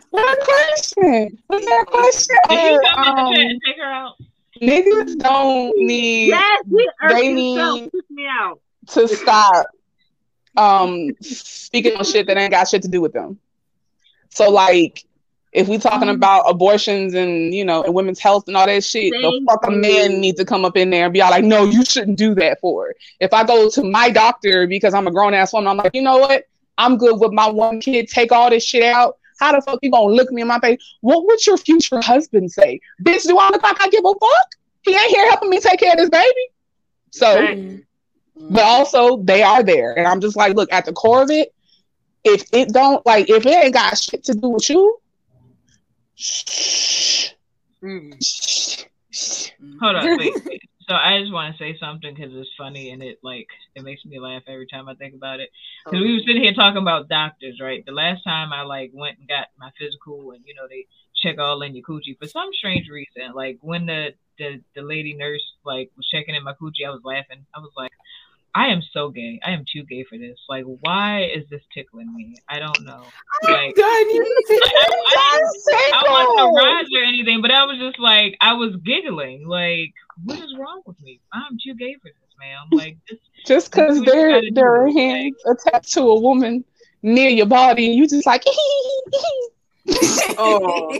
What [LAUGHS] question? What's that question? Did he come in the Um, chat and take her out? niggas don't need yes, he they need me out. to stop um speaking on shit that ain't got shit to do with them. So like if we talking um, about abortions and you know and women's health and all that shit, the Thank fuck a man needs to come up in there and be all like, no, you shouldn't do that for. It. If I go to my doctor because I'm a grown ass woman, I'm like, you know what? I'm good with my one kid. Take all this shit out. How the fuck you gonna look me in my face? What would your future husband say? Bitch, do I look like I give a fuck? He ain't here helping me take care of this baby. So, but also they are there, and I'm just like, look at the core of it. If it don't like, if it ain't got shit to do with you, Mm-hmm. Hold on, wait. wait. [LAUGHS] So I just want to say something because it's funny and it like it makes me laugh every time I think about it. Because we were sitting here talking about doctors, right? The last time I like went and got my physical, and you know they check all in your coochie for some strange reason. Like when the the the lady nurse like was checking in my coochie, I was laughing. I was like, I am so gay. I am too gay for this. Like, why is this tickling me? I don't know. Like, I, I, I wasn't aroused or anything, but I was just like, I was giggling. Like, what is wrong with me? I'm too gay for this, ma'am. Like, this, just because you there there are hands attached to a woman near your body, and you just like, [LAUGHS] Oh,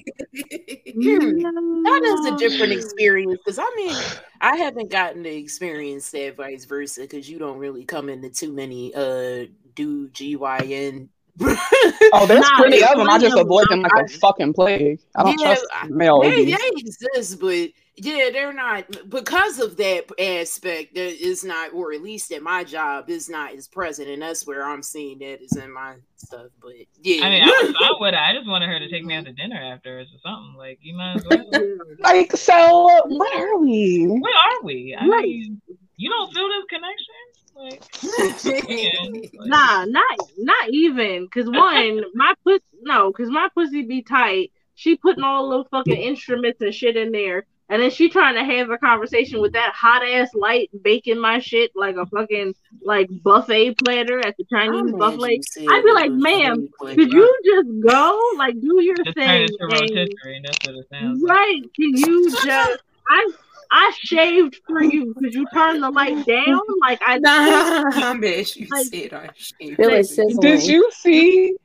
that is a different experience because I mean, [SIGHS] I haven't gotten to experience that vice versa because you don't really come into too many uh do GYN. Oh, there's Nah, plenty of them. I just avoid them. them like a fucking plague. I don't Yeah, trust male They, they exist, but yeah, they're not because of that aspect. That is not, or at least at my job, is not as present, and that's where I'm seeing that is in my stuff. But yeah, I mean, I was fine with it. I just wanted her to take me out to dinner afterwards or something. Like, you might as well. [LAUGHS] Like, so what are we? Where are we? I mean, you don't feel this connection? Like, [LAUGHS] like- Nah, not not even. Cause one, [LAUGHS] my pussy no, cause my pussy be tight. She putting all those fucking instruments and shit in there, and then she trying to have a conversation with that hot ass light baking my shit like a fucking like buffet platter at the Chinese I'm buffet. I'd be like, was ma'am, could you just go like do your just thing? and- rotisserie, and that's what it sounds like. Right? Can you [LAUGHS] just? I I shaved for you. because you turned the light down? Like I Nah, [LAUGHS] I bet you Like- said I should. Feel it sizzling. Did you see?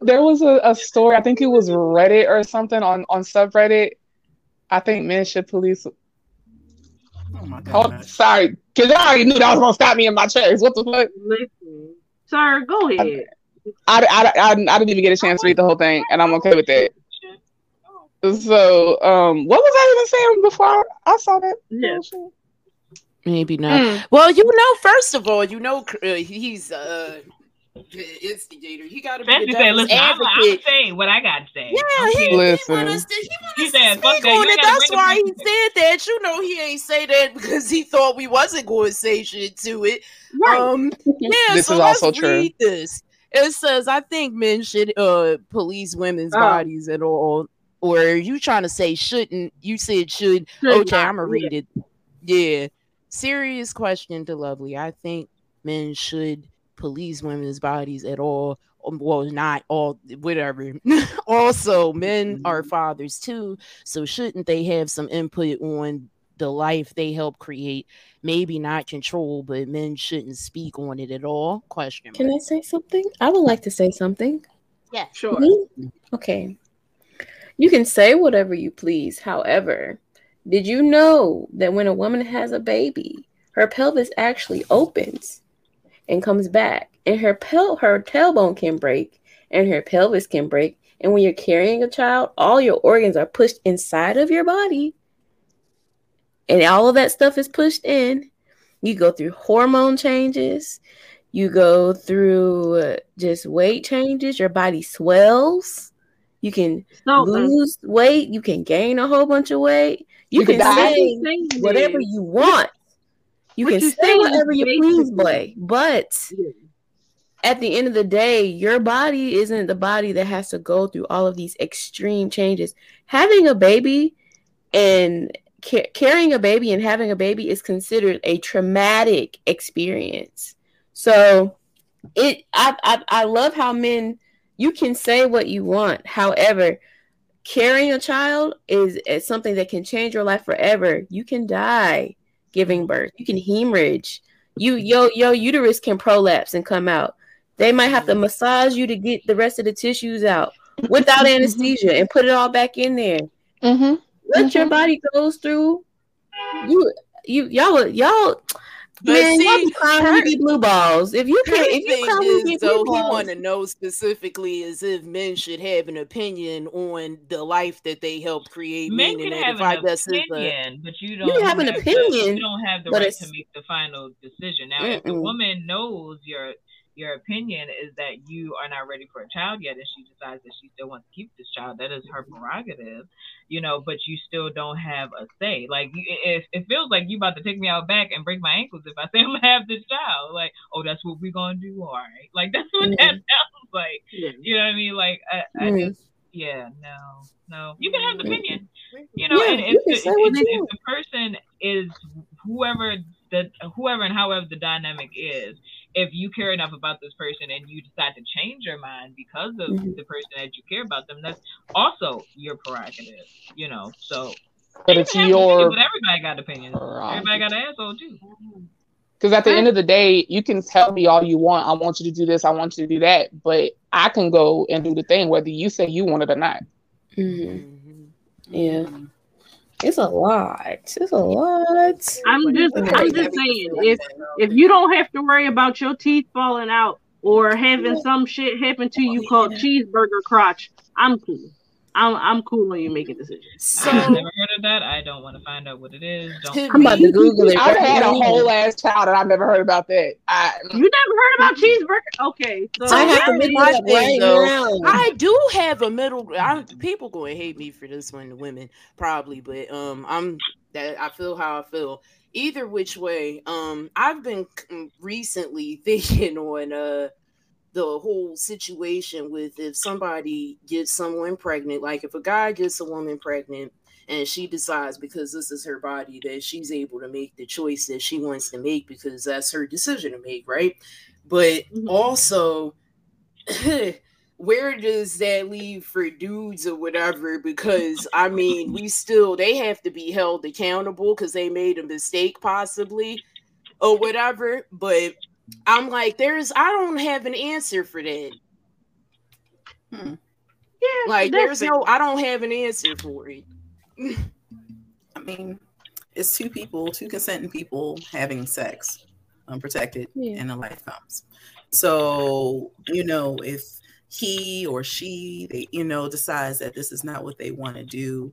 There was a, a story. I think it was Reddit or something on on subreddit. I think men should police. Oh my Oh, god. sorry, because I already knew that was gonna stop me in my tracks. What the fuck? Listen, sir, go ahead. I, I, I, I didn't even get a chance to read the whole thing, and I'm okay with that. So, um, what was I even saying before I, I saw that? Yeah. maybe not. Mm. Well, you know, first of all, you know, uh, he's uh instigator. He got to be Fancy the said, devil's listen, I'm, I'm advocate. say what I got to say. Yeah, he, he Listen. want us to, he want He us said, to fuck speak that, on it. That's why he back. said that. You know, he ain't say that because he thought we wasn't going to say shit to it. Right. Um, yeah, This so is let's also true. read this. It says, "I think men should uh police women's Oh. bodies at all." Or are you trying to say shouldn't? You said should. Should okay, I'm gonna read it. Yeah, serious question to Lovely. I think men should police women's bodies at all. Um, Well, not all, whatever. [LAUGHS] also, men are fathers too, so shouldn't they have some input on the life they help create? Maybe not control, but men shouldn't speak on it at all. Question. Can I say something? I would like to say something. Yeah, Sure. Me? Okay. You can say whatever you please. However, did you know that when a woman has a baby, her pelvis actually opens and comes back, and her pel- her tailbone can break, and her pelvis can break. And when you're carrying a child, all your organs are pushed inside of your body, and all of that stuff is pushed in. You go through hormone changes. You go through just weight changes. Your body swells. You can So lose weight. You can gain a whole bunch of weight. You, You can say whatever you want. You can say whatever you please, boy. But at the end of the day, your body isn't the body that has to go through all of these extreme changes. Having a baby and ca- carrying a baby and having a baby is considered a traumatic experience. So it I, I I love how men you can say what you want. However, carrying a child is, is something that can change your life forever. You can die giving birth. You can hemorrhage. You yo yo uterus can prolapse and come out. They might have to massage you to get the rest of the tissues out without [LAUGHS] anesthesia and put it all back in there. Mm-hmm. What your body goes through, you you y'all y'all But Man, see, y'all clown when you her- get blue balls. If you Her can't, if you thing clown when you is, get though, blue he want to know specifically as if men should have an opinion on the life that they helped create. Men meaning can have an guess is a- opinion, but you You don't You have an the- opinion, you don't have the right to make the final decision. Now, if the woman knows your your opinion is that you are not ready for a child yet, and she decides that she still wants to keep this child, that is her prerogative, you know. But you still don't have a say. Like, if it feels like you about to take me out back and break my ankles if I say [LAUGHS] I'm gonna have this child, like, oh, that's what we're gonna do, all right? Like, [LAUGHS] that's what that sounds like. You know what I mean? Like, I, I Mm. just, yeah, no, no. You can have an opinion, you know, Yeah, and if, the, if, if the person is whoever the whoever and however the dynamic is, if you care enough about this person and you decide to change your mind because of Mhm. the person that you care about them, that's also your prerogative, you know. So But it's can have an opinion, your but everybody got opinions. Everybody got an asshole too. Because at the end of the day, you can tell me all you want. I want you to do this. I want you to do that. But I can go and do the thing whether you say you want it or not. Mm-hmm. Yeah, it's a lot. It's a lot. I'm just I'm just saying if if you don't have to worry about your teeth falling out or having some shit happen to you called cheeseburger crotch, I'm cool. I'm I'm cool when you make a decision. So I've never heard of that. I don't want to find out what it is. Don't I'm about to Google it. I've had a whole ass child and I've never heard about that. I, You never heard about cheeseburger? Okay, so I have to here's look my thing, right now. I do have a middle. gr- I'm, people going to hate me for this one, the women probably, but um, I'm that I feel how I feel. Either which way, um, I've been recently [LAUGHS] thinking on uh the whole situation with if somebody gets someone pregnant, like if a guy gets a woman pregnant and she decides because this is her body that she's able to make the choice that she wants to make because that's her decision to make, right? But mm-hmm. also, [CLEARS THROAT] where does that leave for dudes or whatever? Because I mean, we still they have to be held accountable because they made a mistake, possibly, or whatever. But I'm like, there's I don't have an answer for that. Hmm. yeah, Like, there's no, I don't have an answer for it. I mean, it's two people, two consenting people having sex, unprotected, and a life comes. So, you know, if he or she, they, you know, decides that this is not what they want to do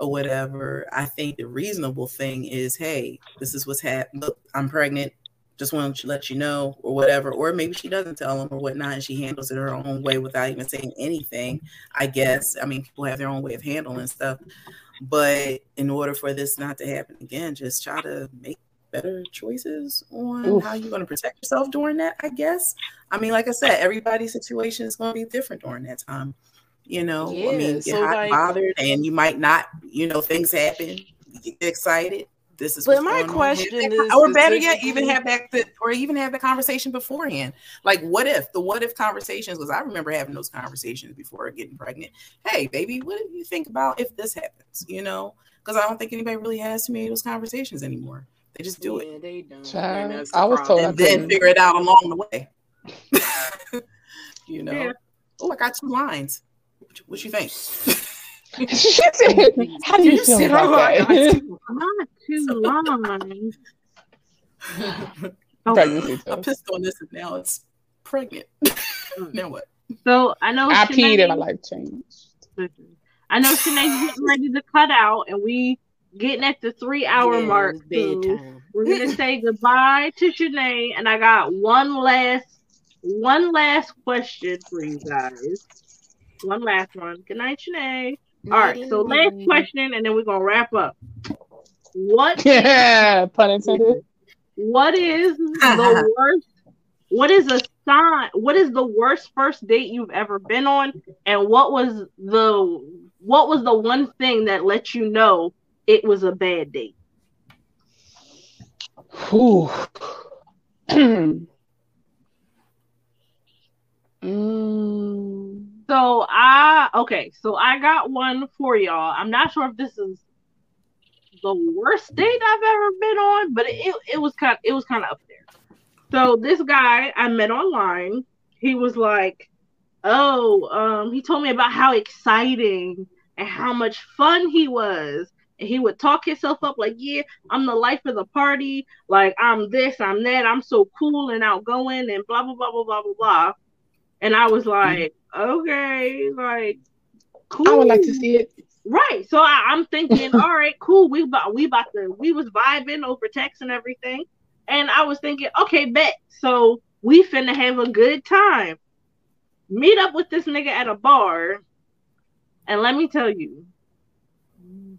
or whatever, I think the reasonable thing is, hey, this is what's happening. Look, I'm pregnant. Just wanted to let you know, or whatever. Or maybe she doesn't tell him or whatnot, and she handles it her own way without even saying anything. I guess. I mean, people have their own way of handling stuff. But in order for this not to happen again, just try to make better choices on Oof. how you're going to protect yourself during that, I guess. I mean, like I said, everybody's situation is going to be different during that time. You know, I Yeah, mean, get so, like- bothered, and you might not, you know, things happen, you get excited. This is But what's my going on. question Have that- is or better yet, even have that, the- or even have the conversation beforehand. Like, what if the what if conversations? Because I remember having those conversations before getting pregnant. Hey, baby, what do you think about if this happens? You know, because I don't think anybody really has too many of those conversations anymore. They just do it. They don't. Child, the I was told I and then couldn't. figure it out along the way. [LAUGHS] you know. Yeah. Oh, I got two lines. What you, what you think? [LAUGHS] she said, "How do you feel said, about "Oh, I got that?" two [LAUGHS] not too long. Pregnancy I test. pissed on this, and now it's pregnant. [LAUGHS] now what? So I know I peed and my life changed. I know Shanae's getting ready to cut out, and we getting at the three hour Yeah, mark. bedtime. we're gonna [LAUGHS] say goodbye to Shanae, and I got one last, one last question for you guys. One last one. Good night, Shanae. All right, so last question, and then we're gonna wrap up. What [LAUGHS] Yeah, pun intended. what is [LAUGHS] the worst what is a sign what is the worst first date you've ever been on and what was the what was the one thing that let you know it was a bad date Whew. [CLEARS THROAT] mm, so i okay so i got one for y'all i'm not sure if this is the worst date i've ever been on but it, it was kind it was kind of up there so this guy i met online he was like oh um he told me about how exciting and how much fun he was And he would talk himself up like, yeah, I'm the life of the party. Like, I'm this, I'm that. I'm so cool and outgoing and blah, blah, blah, blah, blah, blah, blah. And I was like, okay, like, cool. I would like to see it. Right. So I, I'm thinking, [LAUGHS] all right, cool. We about we about to we was vibing over text and everything. And I was thinking, okay, bet. So we finna have a good time. Meet up with this nigga at a bar. And let me tell you,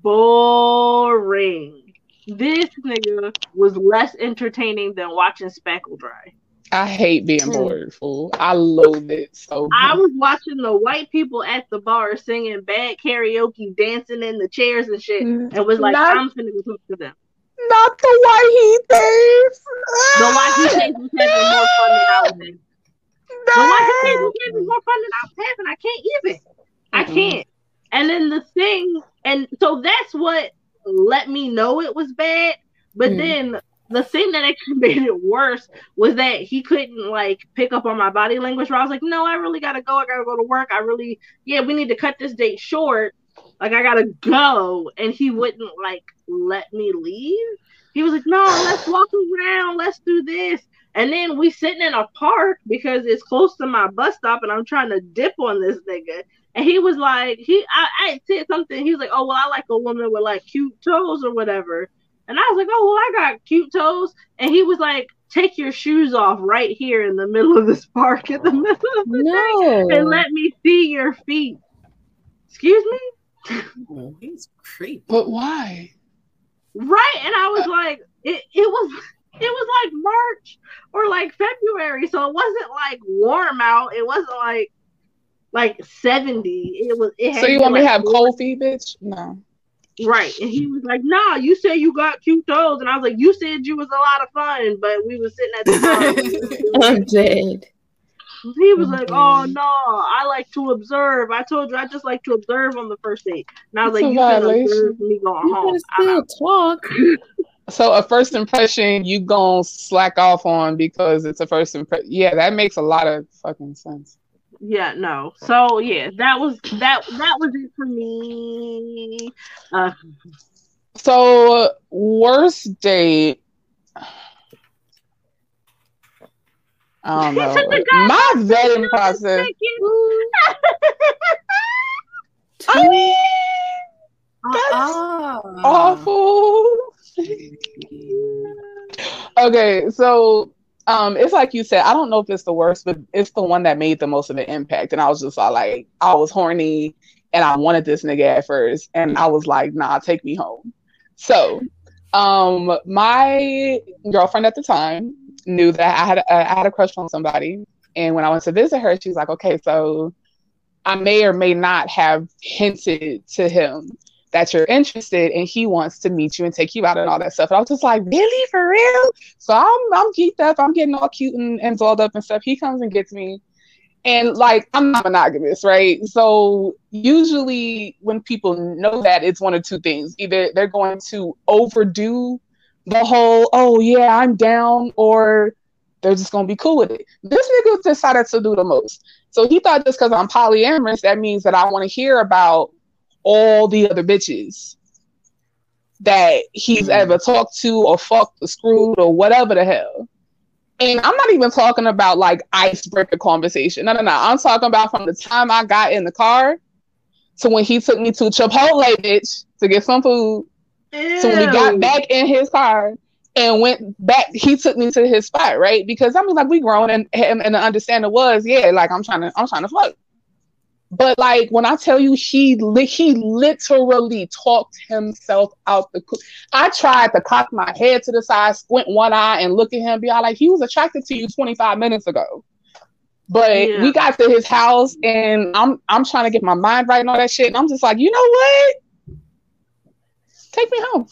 boring. This nigga was less entertaining than watching Spackle Dry. I hate being bored, fool. I loathe it so I was watching the white people at the bar singing bad karaoke, dancing in the chairs and shit, and was like, Not- I'm finna go talk to them. Not the white heat days. The white heat days was having more fun than I [LAUGHS] was having. The white heat days was having more fun than I was having. I can't even. I can't. And then the thing, and so that's what let me know it was bad. But Mm. then the thing that actually made it worse was that he couldn't like pick up on my body language. Where I was like, no, I really gotta go. I gotta go to work. I really, yeah, we need to cut this date short. Like I gotta go, and he wouldn't like let me leave. He was like, no, let's walk around. Let's do this. And then we sitting in a park because it's close to my bus stop, and I'm trying to dip on this nigga. And he was like, he, I, I said something. He was like, oh well, I like a woman with like cute toes or whatever. And I was like, oh well, I got cute toes. And he was like, take your shoes off right here in the middle of this park in the middle of the No. day and let me see your feet. Excuse me. Oh, he's creepy. But why? Right. And I was like, it, it was it was like March or like February. So it wasn't like warm out. It wasn't like like 70. It was it had So you want me to like, have cold feet, bitch? No. Right. And he was like, nah, you said you got cute toes. And I was like, you said you was a lot of fun, but we was sitting at the bar. I'm dead. he was oh like, oh no, I like to observe. I told you I just like to observe on the first date. And I was It's like, a you can violation. observe me going You home. gotta I'm still talk. So a first impression you gonna slack off on because it's a first impression. Yeah, that makes a lot of fucking sense. Yeah, no. So yeah, that was that that was it for me. Uh, So worst date. I don't [LAUGHS] know. My vetting process. I mean, Uh-uh. awful. [LAUGHS] okay, so um, it's like you said. I don't know if it's the worst, but it's the one that made the most of an impact. And I was just like, I was horny, and I wanted this nigga at first, and I was like, Nah, take me home. So, um, my girlfriend at the time knew that I had a, I had a crush on somebody, and when I went to visit her, she was like, Okay, so I may or may not have hinted to him that you're interested and he wants to meet you and take you out and all that stuff. And I was just like, really, for real? So I'm I'm geeked up. I'm getting all cute and, and up and stuff. He comes and gets me. And like I'm not monogamous, right? So usually when people know that it's one of two things. Either they're going to overdo the whole, oh yeah, I'm down, or they're just gonna be cool with it. This nigga decided to do the most. So he thought just because I'm polyamorous, that means that I want to hear about all the other bitches that he's hmm. ever talked to or fucked or screwed or whatever the hell. And I'm not even talking about like icebreaker conversation. No, no, no. I'm talking about from the time I got in the car to when he took me to Chipotle, bitch, to get some food. So when we got back in his car and went back, he took me to his spot, right? Because I mean, like we grown and and, and the understanding was, yeah, like I'm trying to, I'm trying to fuck. But like when I tell you, he li- he literally talked himself out the. coo- I tried to cock my head to the side, squint one eye, and look at him, be all like, he was attracted to you 25 minutes ago. But Yeah. we got to his house, and I'm I'm trying to get my mind right and all that shit, and I'm just like, you know what? Take me home.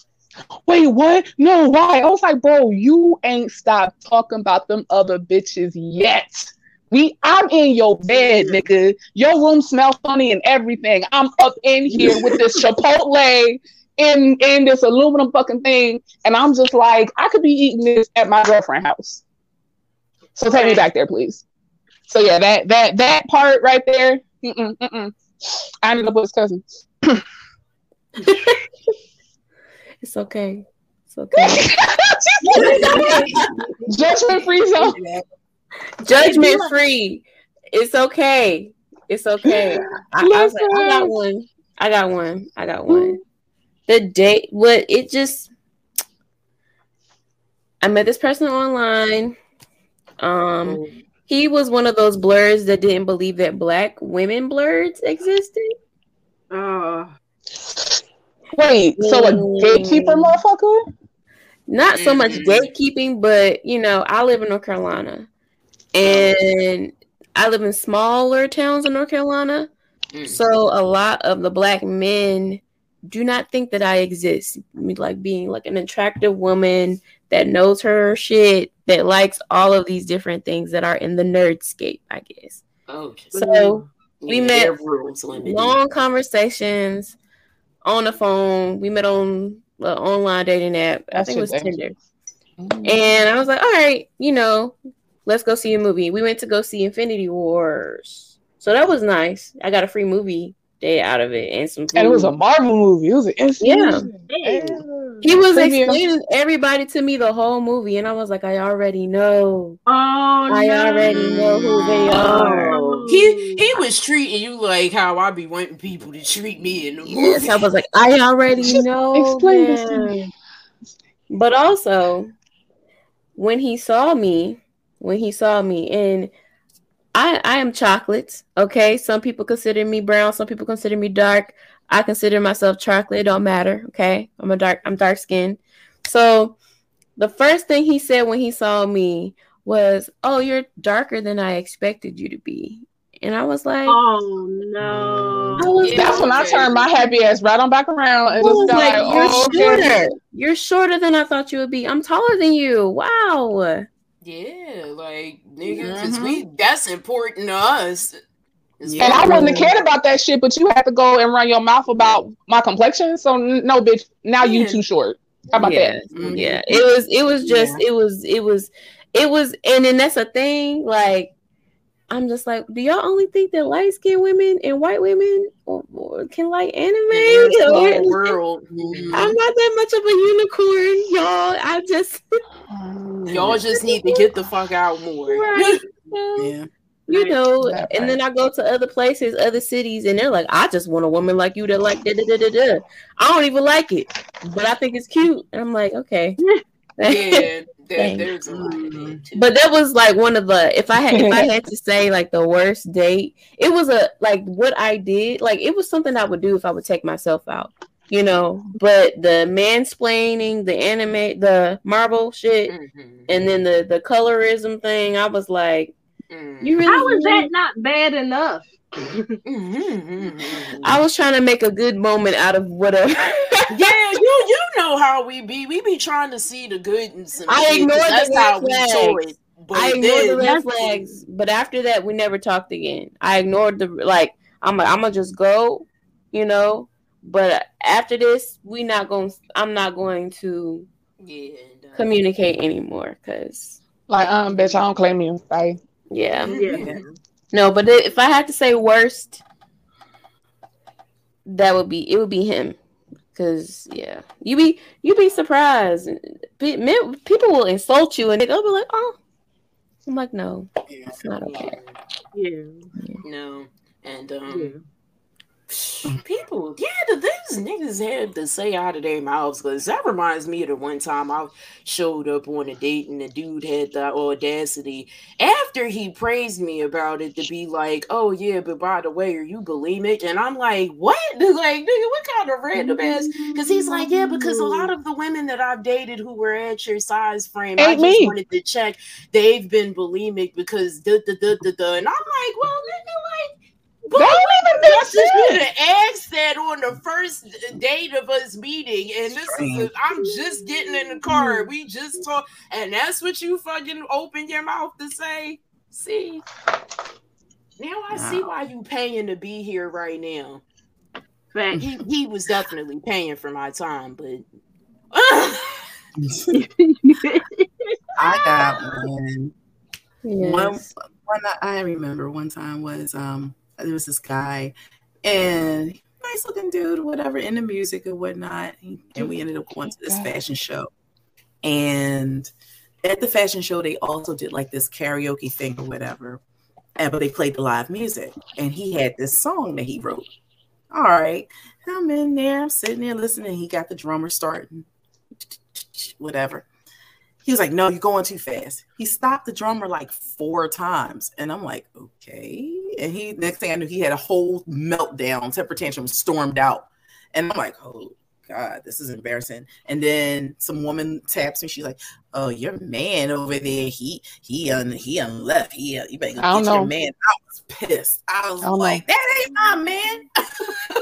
Wait, what? No, why? I was like, bro, you ain't stopped talking about them other bitches yet. We, I'm in your bed, nigga. Your room smells funny and everything. I'm up in here with this [LAUGHS] Chipotle in in this aluminum fucking thing, and I'm just like, I could be eating this at my girlfriend's house. So take me back there, please. So yeah, that that that part right there. Mm-mm, mm-mm. I ended up with his cousin. [LAUGHS] It's okay. It's okay. [LAUGHS] Judgment free zone. Judgment free. It's okay. It's okay. I, I, was like, I got one. I got one. I got one. The date, what it just. I met this person online. Um, he was one of those blurs that didn't believe that black women blurs existed. Uh, Wait, so a gatekeeper motherfucker? Not so much gatekeeping, but you know, I live in North Carolina, and I live in smaller towns in North Carolina. So a lot of the black men do not think that I exist. Me, Like being like an attractive woman that knows her shit, that likes all of these different things that are in the nerdscape, I guess. Okay. So we met rules long conversations on the phone. We met on uh, online dating app. I That think it was shit's Tinder. dangerous. And I was like, all right, you know, let's go see a movie. We went to go see Infinity Wars. So that was nice. I got a free movie day out of it and some food. And it was a Marvel movie. It was an Yeah. instant. He was Premium. explaining everybody to me the whole movie, and I was like, I already know. Oh, I already know who they are. Oh. He he was treating you like how I be wanting people to treat me in the movie. Yes, I was like, I already know. explain this to me. But also, when he saw me, when he saw me, and I I am chocolate. Okay, some people consider me brown, some people consider me dark. I consider myself chocolate. It don't matter. Okay, I'm a dark. I'm dark skinned. So, the first thing he said when he saw me was, "Oh, you're darker than I expected you to be," and I was like, Oh no. I was That's when I turned my happy ass right on back around and I was got like, like, you're oh, shorter. okay. You're shorter than I thought you would be. I'm taller than you. Wow. Yeah, like nigga, because mm-hmm. we that's important to us. And I wouldn't have cared about that shit, but you had to go and run your mouth about my complexion. So no, bitch. Now you too short. How about yeah, that? Yeah. Mm-hmm. It was it was just it was it was it was and then that's a thing, like I'm just like, do y'all only think that light skinned women and white women or, or can like anime? Or- whole [LAUGHS] world. [LAUGHS] I'm not that much of a unicorn, y'all. I just mm. Y'all [LAUGHS] just need to get the fuck out more. Right. Yeah. you know, That and then I go to other places, other cities, and they're like, I just want a woman like you that like da da da da da. I don't even like it, but I think it's cute. And I'm like, okay. Yeah, there, there's a lot of. But that was like one of the if I had if I had to [LAUGHS] say like the worst date, it was a like what I did, like it was something I would do if I would take myself out, you know. But the mansplaining, the anime, the Marvel shit, Mm-hmm. and then the the colorism thing, I was like, you really How is that not bad enough? I was trying to make a good moment out of whatever. [LAUGHS] yeah, you you know how we be. We be trying to see the good in some I shit, 'cause ignored the red flags. show it. But I ignored the red flags, but after that, we never talked again. I ignored the like. I'm like, I'm gonna just go, you know. But after this, we not going. to I'm not going to yeah, communicate anymore because Like, um, bitch, I don't claim you. Bye. Yeah, Yeah. no. But if I had to say worst, that would be it. Would be him. Cause yeah, you be you be surprised. People will insult you and they'll be like, "Oh," I'm like, "No, it's not okay." Yeah. No, and um, Mm. people, yeah, the things niggas had to say out of their mouths because that reminds me of the one time I showed up on a date and the dude had the audacity after he praised me about it to be like, "Oh yeah, but by the way, are you bulimic?" And I'm like, "What? [LAUGHS] Like, nigga, what kind of random ass?" Mm-hmm. Because he's like, "Yeah, because a lot of the women that I've dated who were at your size frame, I just me. wanted to check they've been bulimic because da da da da da." And I'm like, "Well, nigga, like." That ain't even I make should sense. have asked that on the first date of us meeting, and this is a, I'm just getting in the car. We just talk, and that's what you fucking open your mouth to say. See, now I see why you paying to be here right now. He he was definitely paying for my time, but [LAUGHS] I got one. One, [LAUGHS] Yes. one I I remember one time was um there was this guy and nice looking dude, whatever, in the music and whatnot. And we ended up going to this fashion show. And at the fashion show, they also did like this karaoke thing or whatever. And but they played the live music. And he had this song that he wrote. All right. I'm in there, I'm sitting there listening. He got the drummer starting, whatever. He was like, No, you're going too fast. He stopped the drummer like four times. And I'm like, Okay. And he, next thing I knew, he had a whole meltdown, temper tantrum, stormed out. And I'm like, Oh God, this is embarrassing. And then some woman taps me. She's like, "Oh, your man over there, he he un he un left. He uh, you better go I don't get your know. man." I was pissed. I was I don't like, "That ain't my man."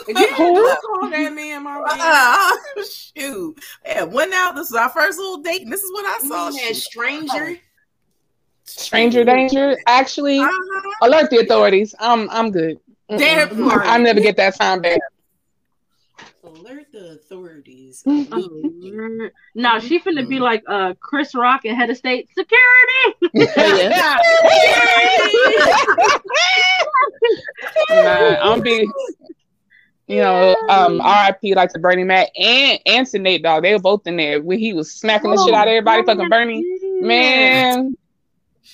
Yeah, [LAUGHS] don't call that man my [LAUGHS] man. Ah, shoot, yeah, went out. This was our first little date, and this is what I You saw. mean that Shoot. stranger? Stranger danger. Actually, Uh-huh. alert the authorities. I'm I'm good. I never get that time back. Alert the authorities. Oh, Lord. no, she finna be like uh Chris Rock and head of state security. [LAUGHS] [LAUGHS] Yeah. [LAUGHS] Nah, I'm be, you know, um, R.I.P. like to Bernie Mac and and to Nate Dogg. They were both in there when he was smacking the shit out of everybody. Fucking Bernie, man.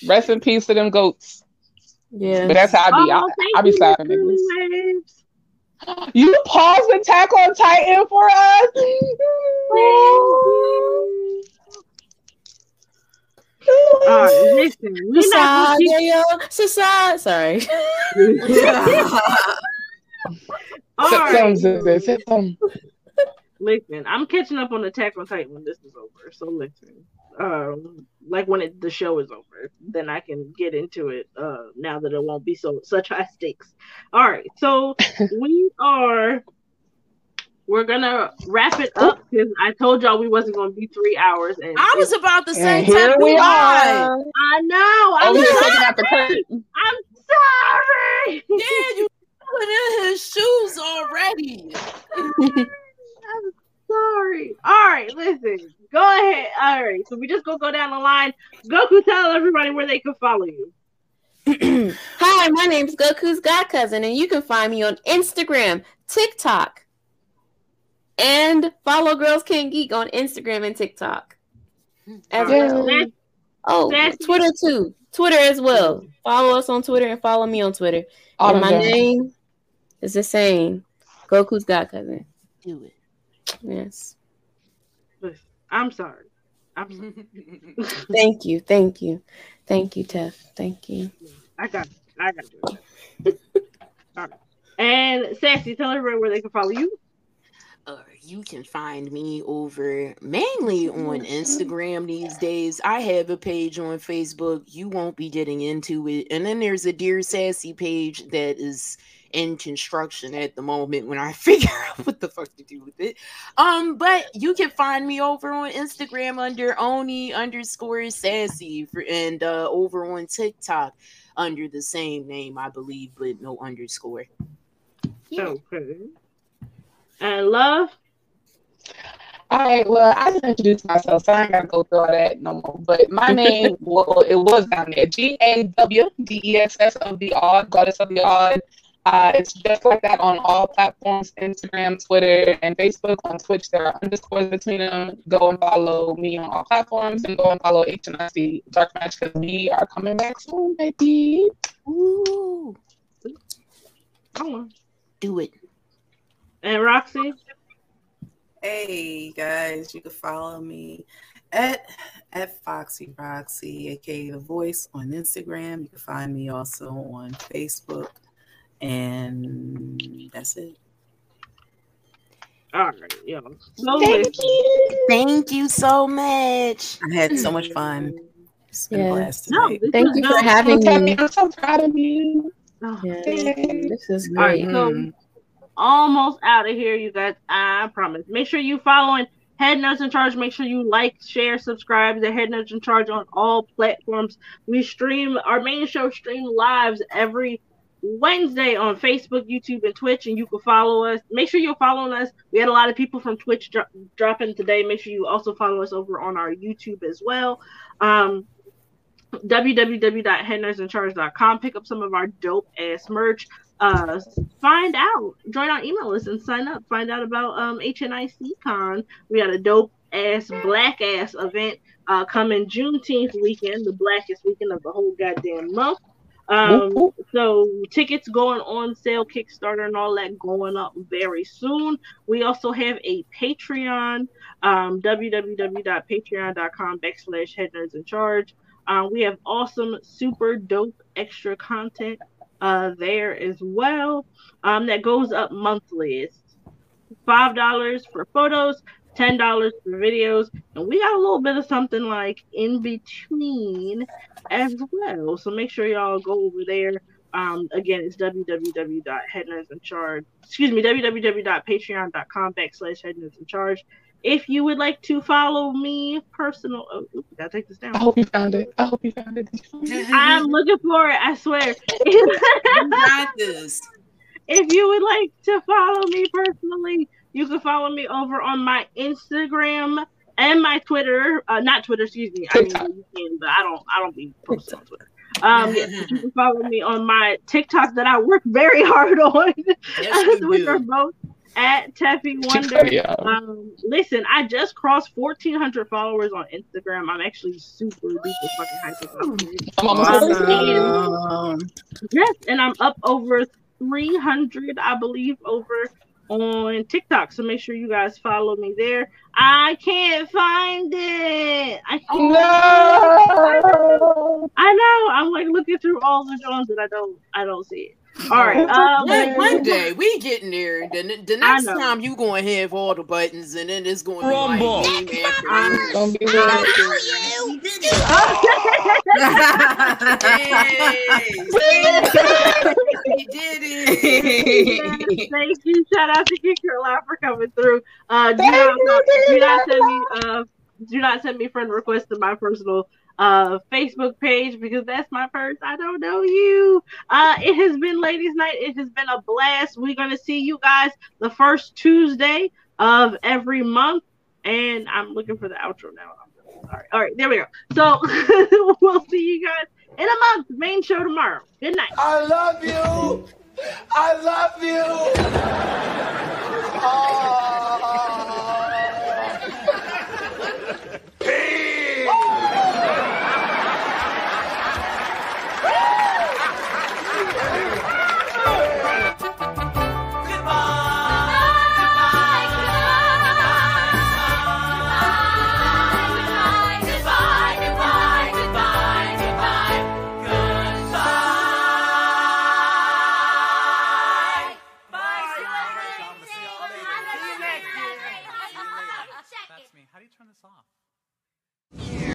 Rest in peace to them goats. Yeah. But that's how I be. Oh, I, thank I be you, slapping niggas. You paused Attack on Titan for us. All right, [LAUGHS] listen, we not gonna keep- Society, yo. Society. Sorry. [LAUGHS] All right. Systems is it? Systems. Listen, I'm catching up on Attack on Titan when this is over. So listen, um, like when it, the show is over, then I can get into it. Uh, now that it won't be so such high stakes. All right, so [LAUGHS] we are. We're gonna wrap it up because I told y'all we wasn't gonna be three hours, and I was about to say, And here Ted, we why? are. I know. I'm Over here sorry. out the curtain. I'm sorry. Yeah, you put in his shoes already. [LAUGHS] [LAUGHS] I'm sorry. All right, listen. Go ahead. All right, so we just gonna go down the line. Goku, tell everybody where they can follow you. [CLEARS THROAT] Hi, my name's Goku's God Cousin, and you can find me on Instagram, TikTok, and follow Girls Can Geek on Instagram and TikTok. As Yeah. well. Oh, Sassy. Twitter too. Twitter as well. Follow us on Twitter and follow me on Twitter. All and my them. name is the same. Goku's God Cousin. Do it. Yes. Listen, I'm sorry. I'm sorry. [LAUGHS] Thank you. Thank you. Thank you, Tef. Thank you. I got. it. I got to do it. All right. And Sassy, tell everybody where they can follow you. Uh, you can find me over mainly on Instagram these days. I have a page on Facebook. You won't be getting into it. And then there's a Dear Sassy page that is in construction at the moment when I [LAUGHS] figure out what the fuck to do with it. Um, but you can find me over on Instagram under Oni underscore sassy for, and uh over on TikTok under the same name, I believe, but no underscore. Yeah. Okay. And love. All right, well, I just introduced myself, so I ain't gotta go through all that no more. But my name, [LAUGHS] well, it was down there, G A W D E S S of the odd, goddess of the odd. Uh, it's just like that on all platforms: Instagram, Twitter, and Facebook. On Twitch, there are underscores between them. Go and follow me on all platforms, and go and follow HNIC Dark Match because we are coming back soon, baby. Ooh, Come on. do it. And Roxy. Hey guys, you can follow me at at Foxy Roxy, aka the Voice, on Instagram. You can find me also on Facebook, and that's it. All right, yo. So Thank listen, you. Thank you so much. I had so much fun. It's been Yeah. a blast No, Thank you no- for having Tammy, me. I'm so proud of you. no. Yeah, this is All right, great. so Mhm. almost out of here, you guys. I promise. Make sure you following Head Nerds in Charge. Make sure you like, share, subscribe to Head Nerds in Charge on all platforms. We stream our main show stream lives every Wednesday on Facebook, YouTube, and Twitch, and you can follow us. Make sure you're following us. We had a lot of people from Twitch dro- dropping today. Make sure you also follow us over on our YouTube as well. Um. Pick up some of our dope ass merch. Uh, find out, join our email list and sign up. Find out about um HNIC Con. We got a dope ass black ass event uh coming Juneteenth weekend, the blackest weekend of the whole goddamn month. Um, so tickets going on sale, Kickstarter, and all that going up very soon. We also have a Patreon, um, www.patreon.com backslash head nerds in charge. Uh, we have awesome, super dope extra content uh, there as well. Um, that goes up monthly. It's five dollars for photos, ten dollars for videos, and we got a little bit of something like in between as well. So make sure y'all go over there. Um, again, it's www.headnerdsincharge. Excuse me, www.patreon.com backslash headnerdsincharge. If you would like to follow me personal, oh, oops, gotta take this down. I hope you found it. I hope you found it. I'm looking for it. I swear. got this. [LAUGHS] If you would like to follow me personally, you can follow me over on my Instagram and my Twitter. Uh, not Twitter, excuse me. I mean, you can, but I don't. I don't be posting on Twitter. Um, yes, you can follow me on my TikTok that I work very [LAUGHS] hard on. Yes, [LAUGHS] we do. are both at Teffy Wonder. funny. Um, listen, I just crossed fourteen hundred followers on Instagram. I'm actually super duper fucking hyped about it. I'm almost Um, and- Um, Yes, and I'm up over 300, I believe, over on TikTok. So make sure you guys follow me there. I can't find it. I can't. No. I know. I'm like looking through all the Jones and I don't. I don't see it. All right. Um, one, one day we getting there. The, the next time you going to have all the buttons, and then it's going to Rumble. be like name after I- name. Gonna be He did it. [LAUGHS] Thank you. Shout out to Kicker Live for coming through. Uh, do not, do not send me uh, do not send me friend requests to my personal uh, Facebook page because that's my first. I don't know you. Uh, it has been ladies' night. It has been a blast. We're gonna see you guys the first Tuesday of every month. And I'm looking for the outro now. All right, all right, there we go. So [LAUGHS] we'll see you guys in a month. Main show tomorrow. Good night. I love you. I love you. Oh. [LAUGHS]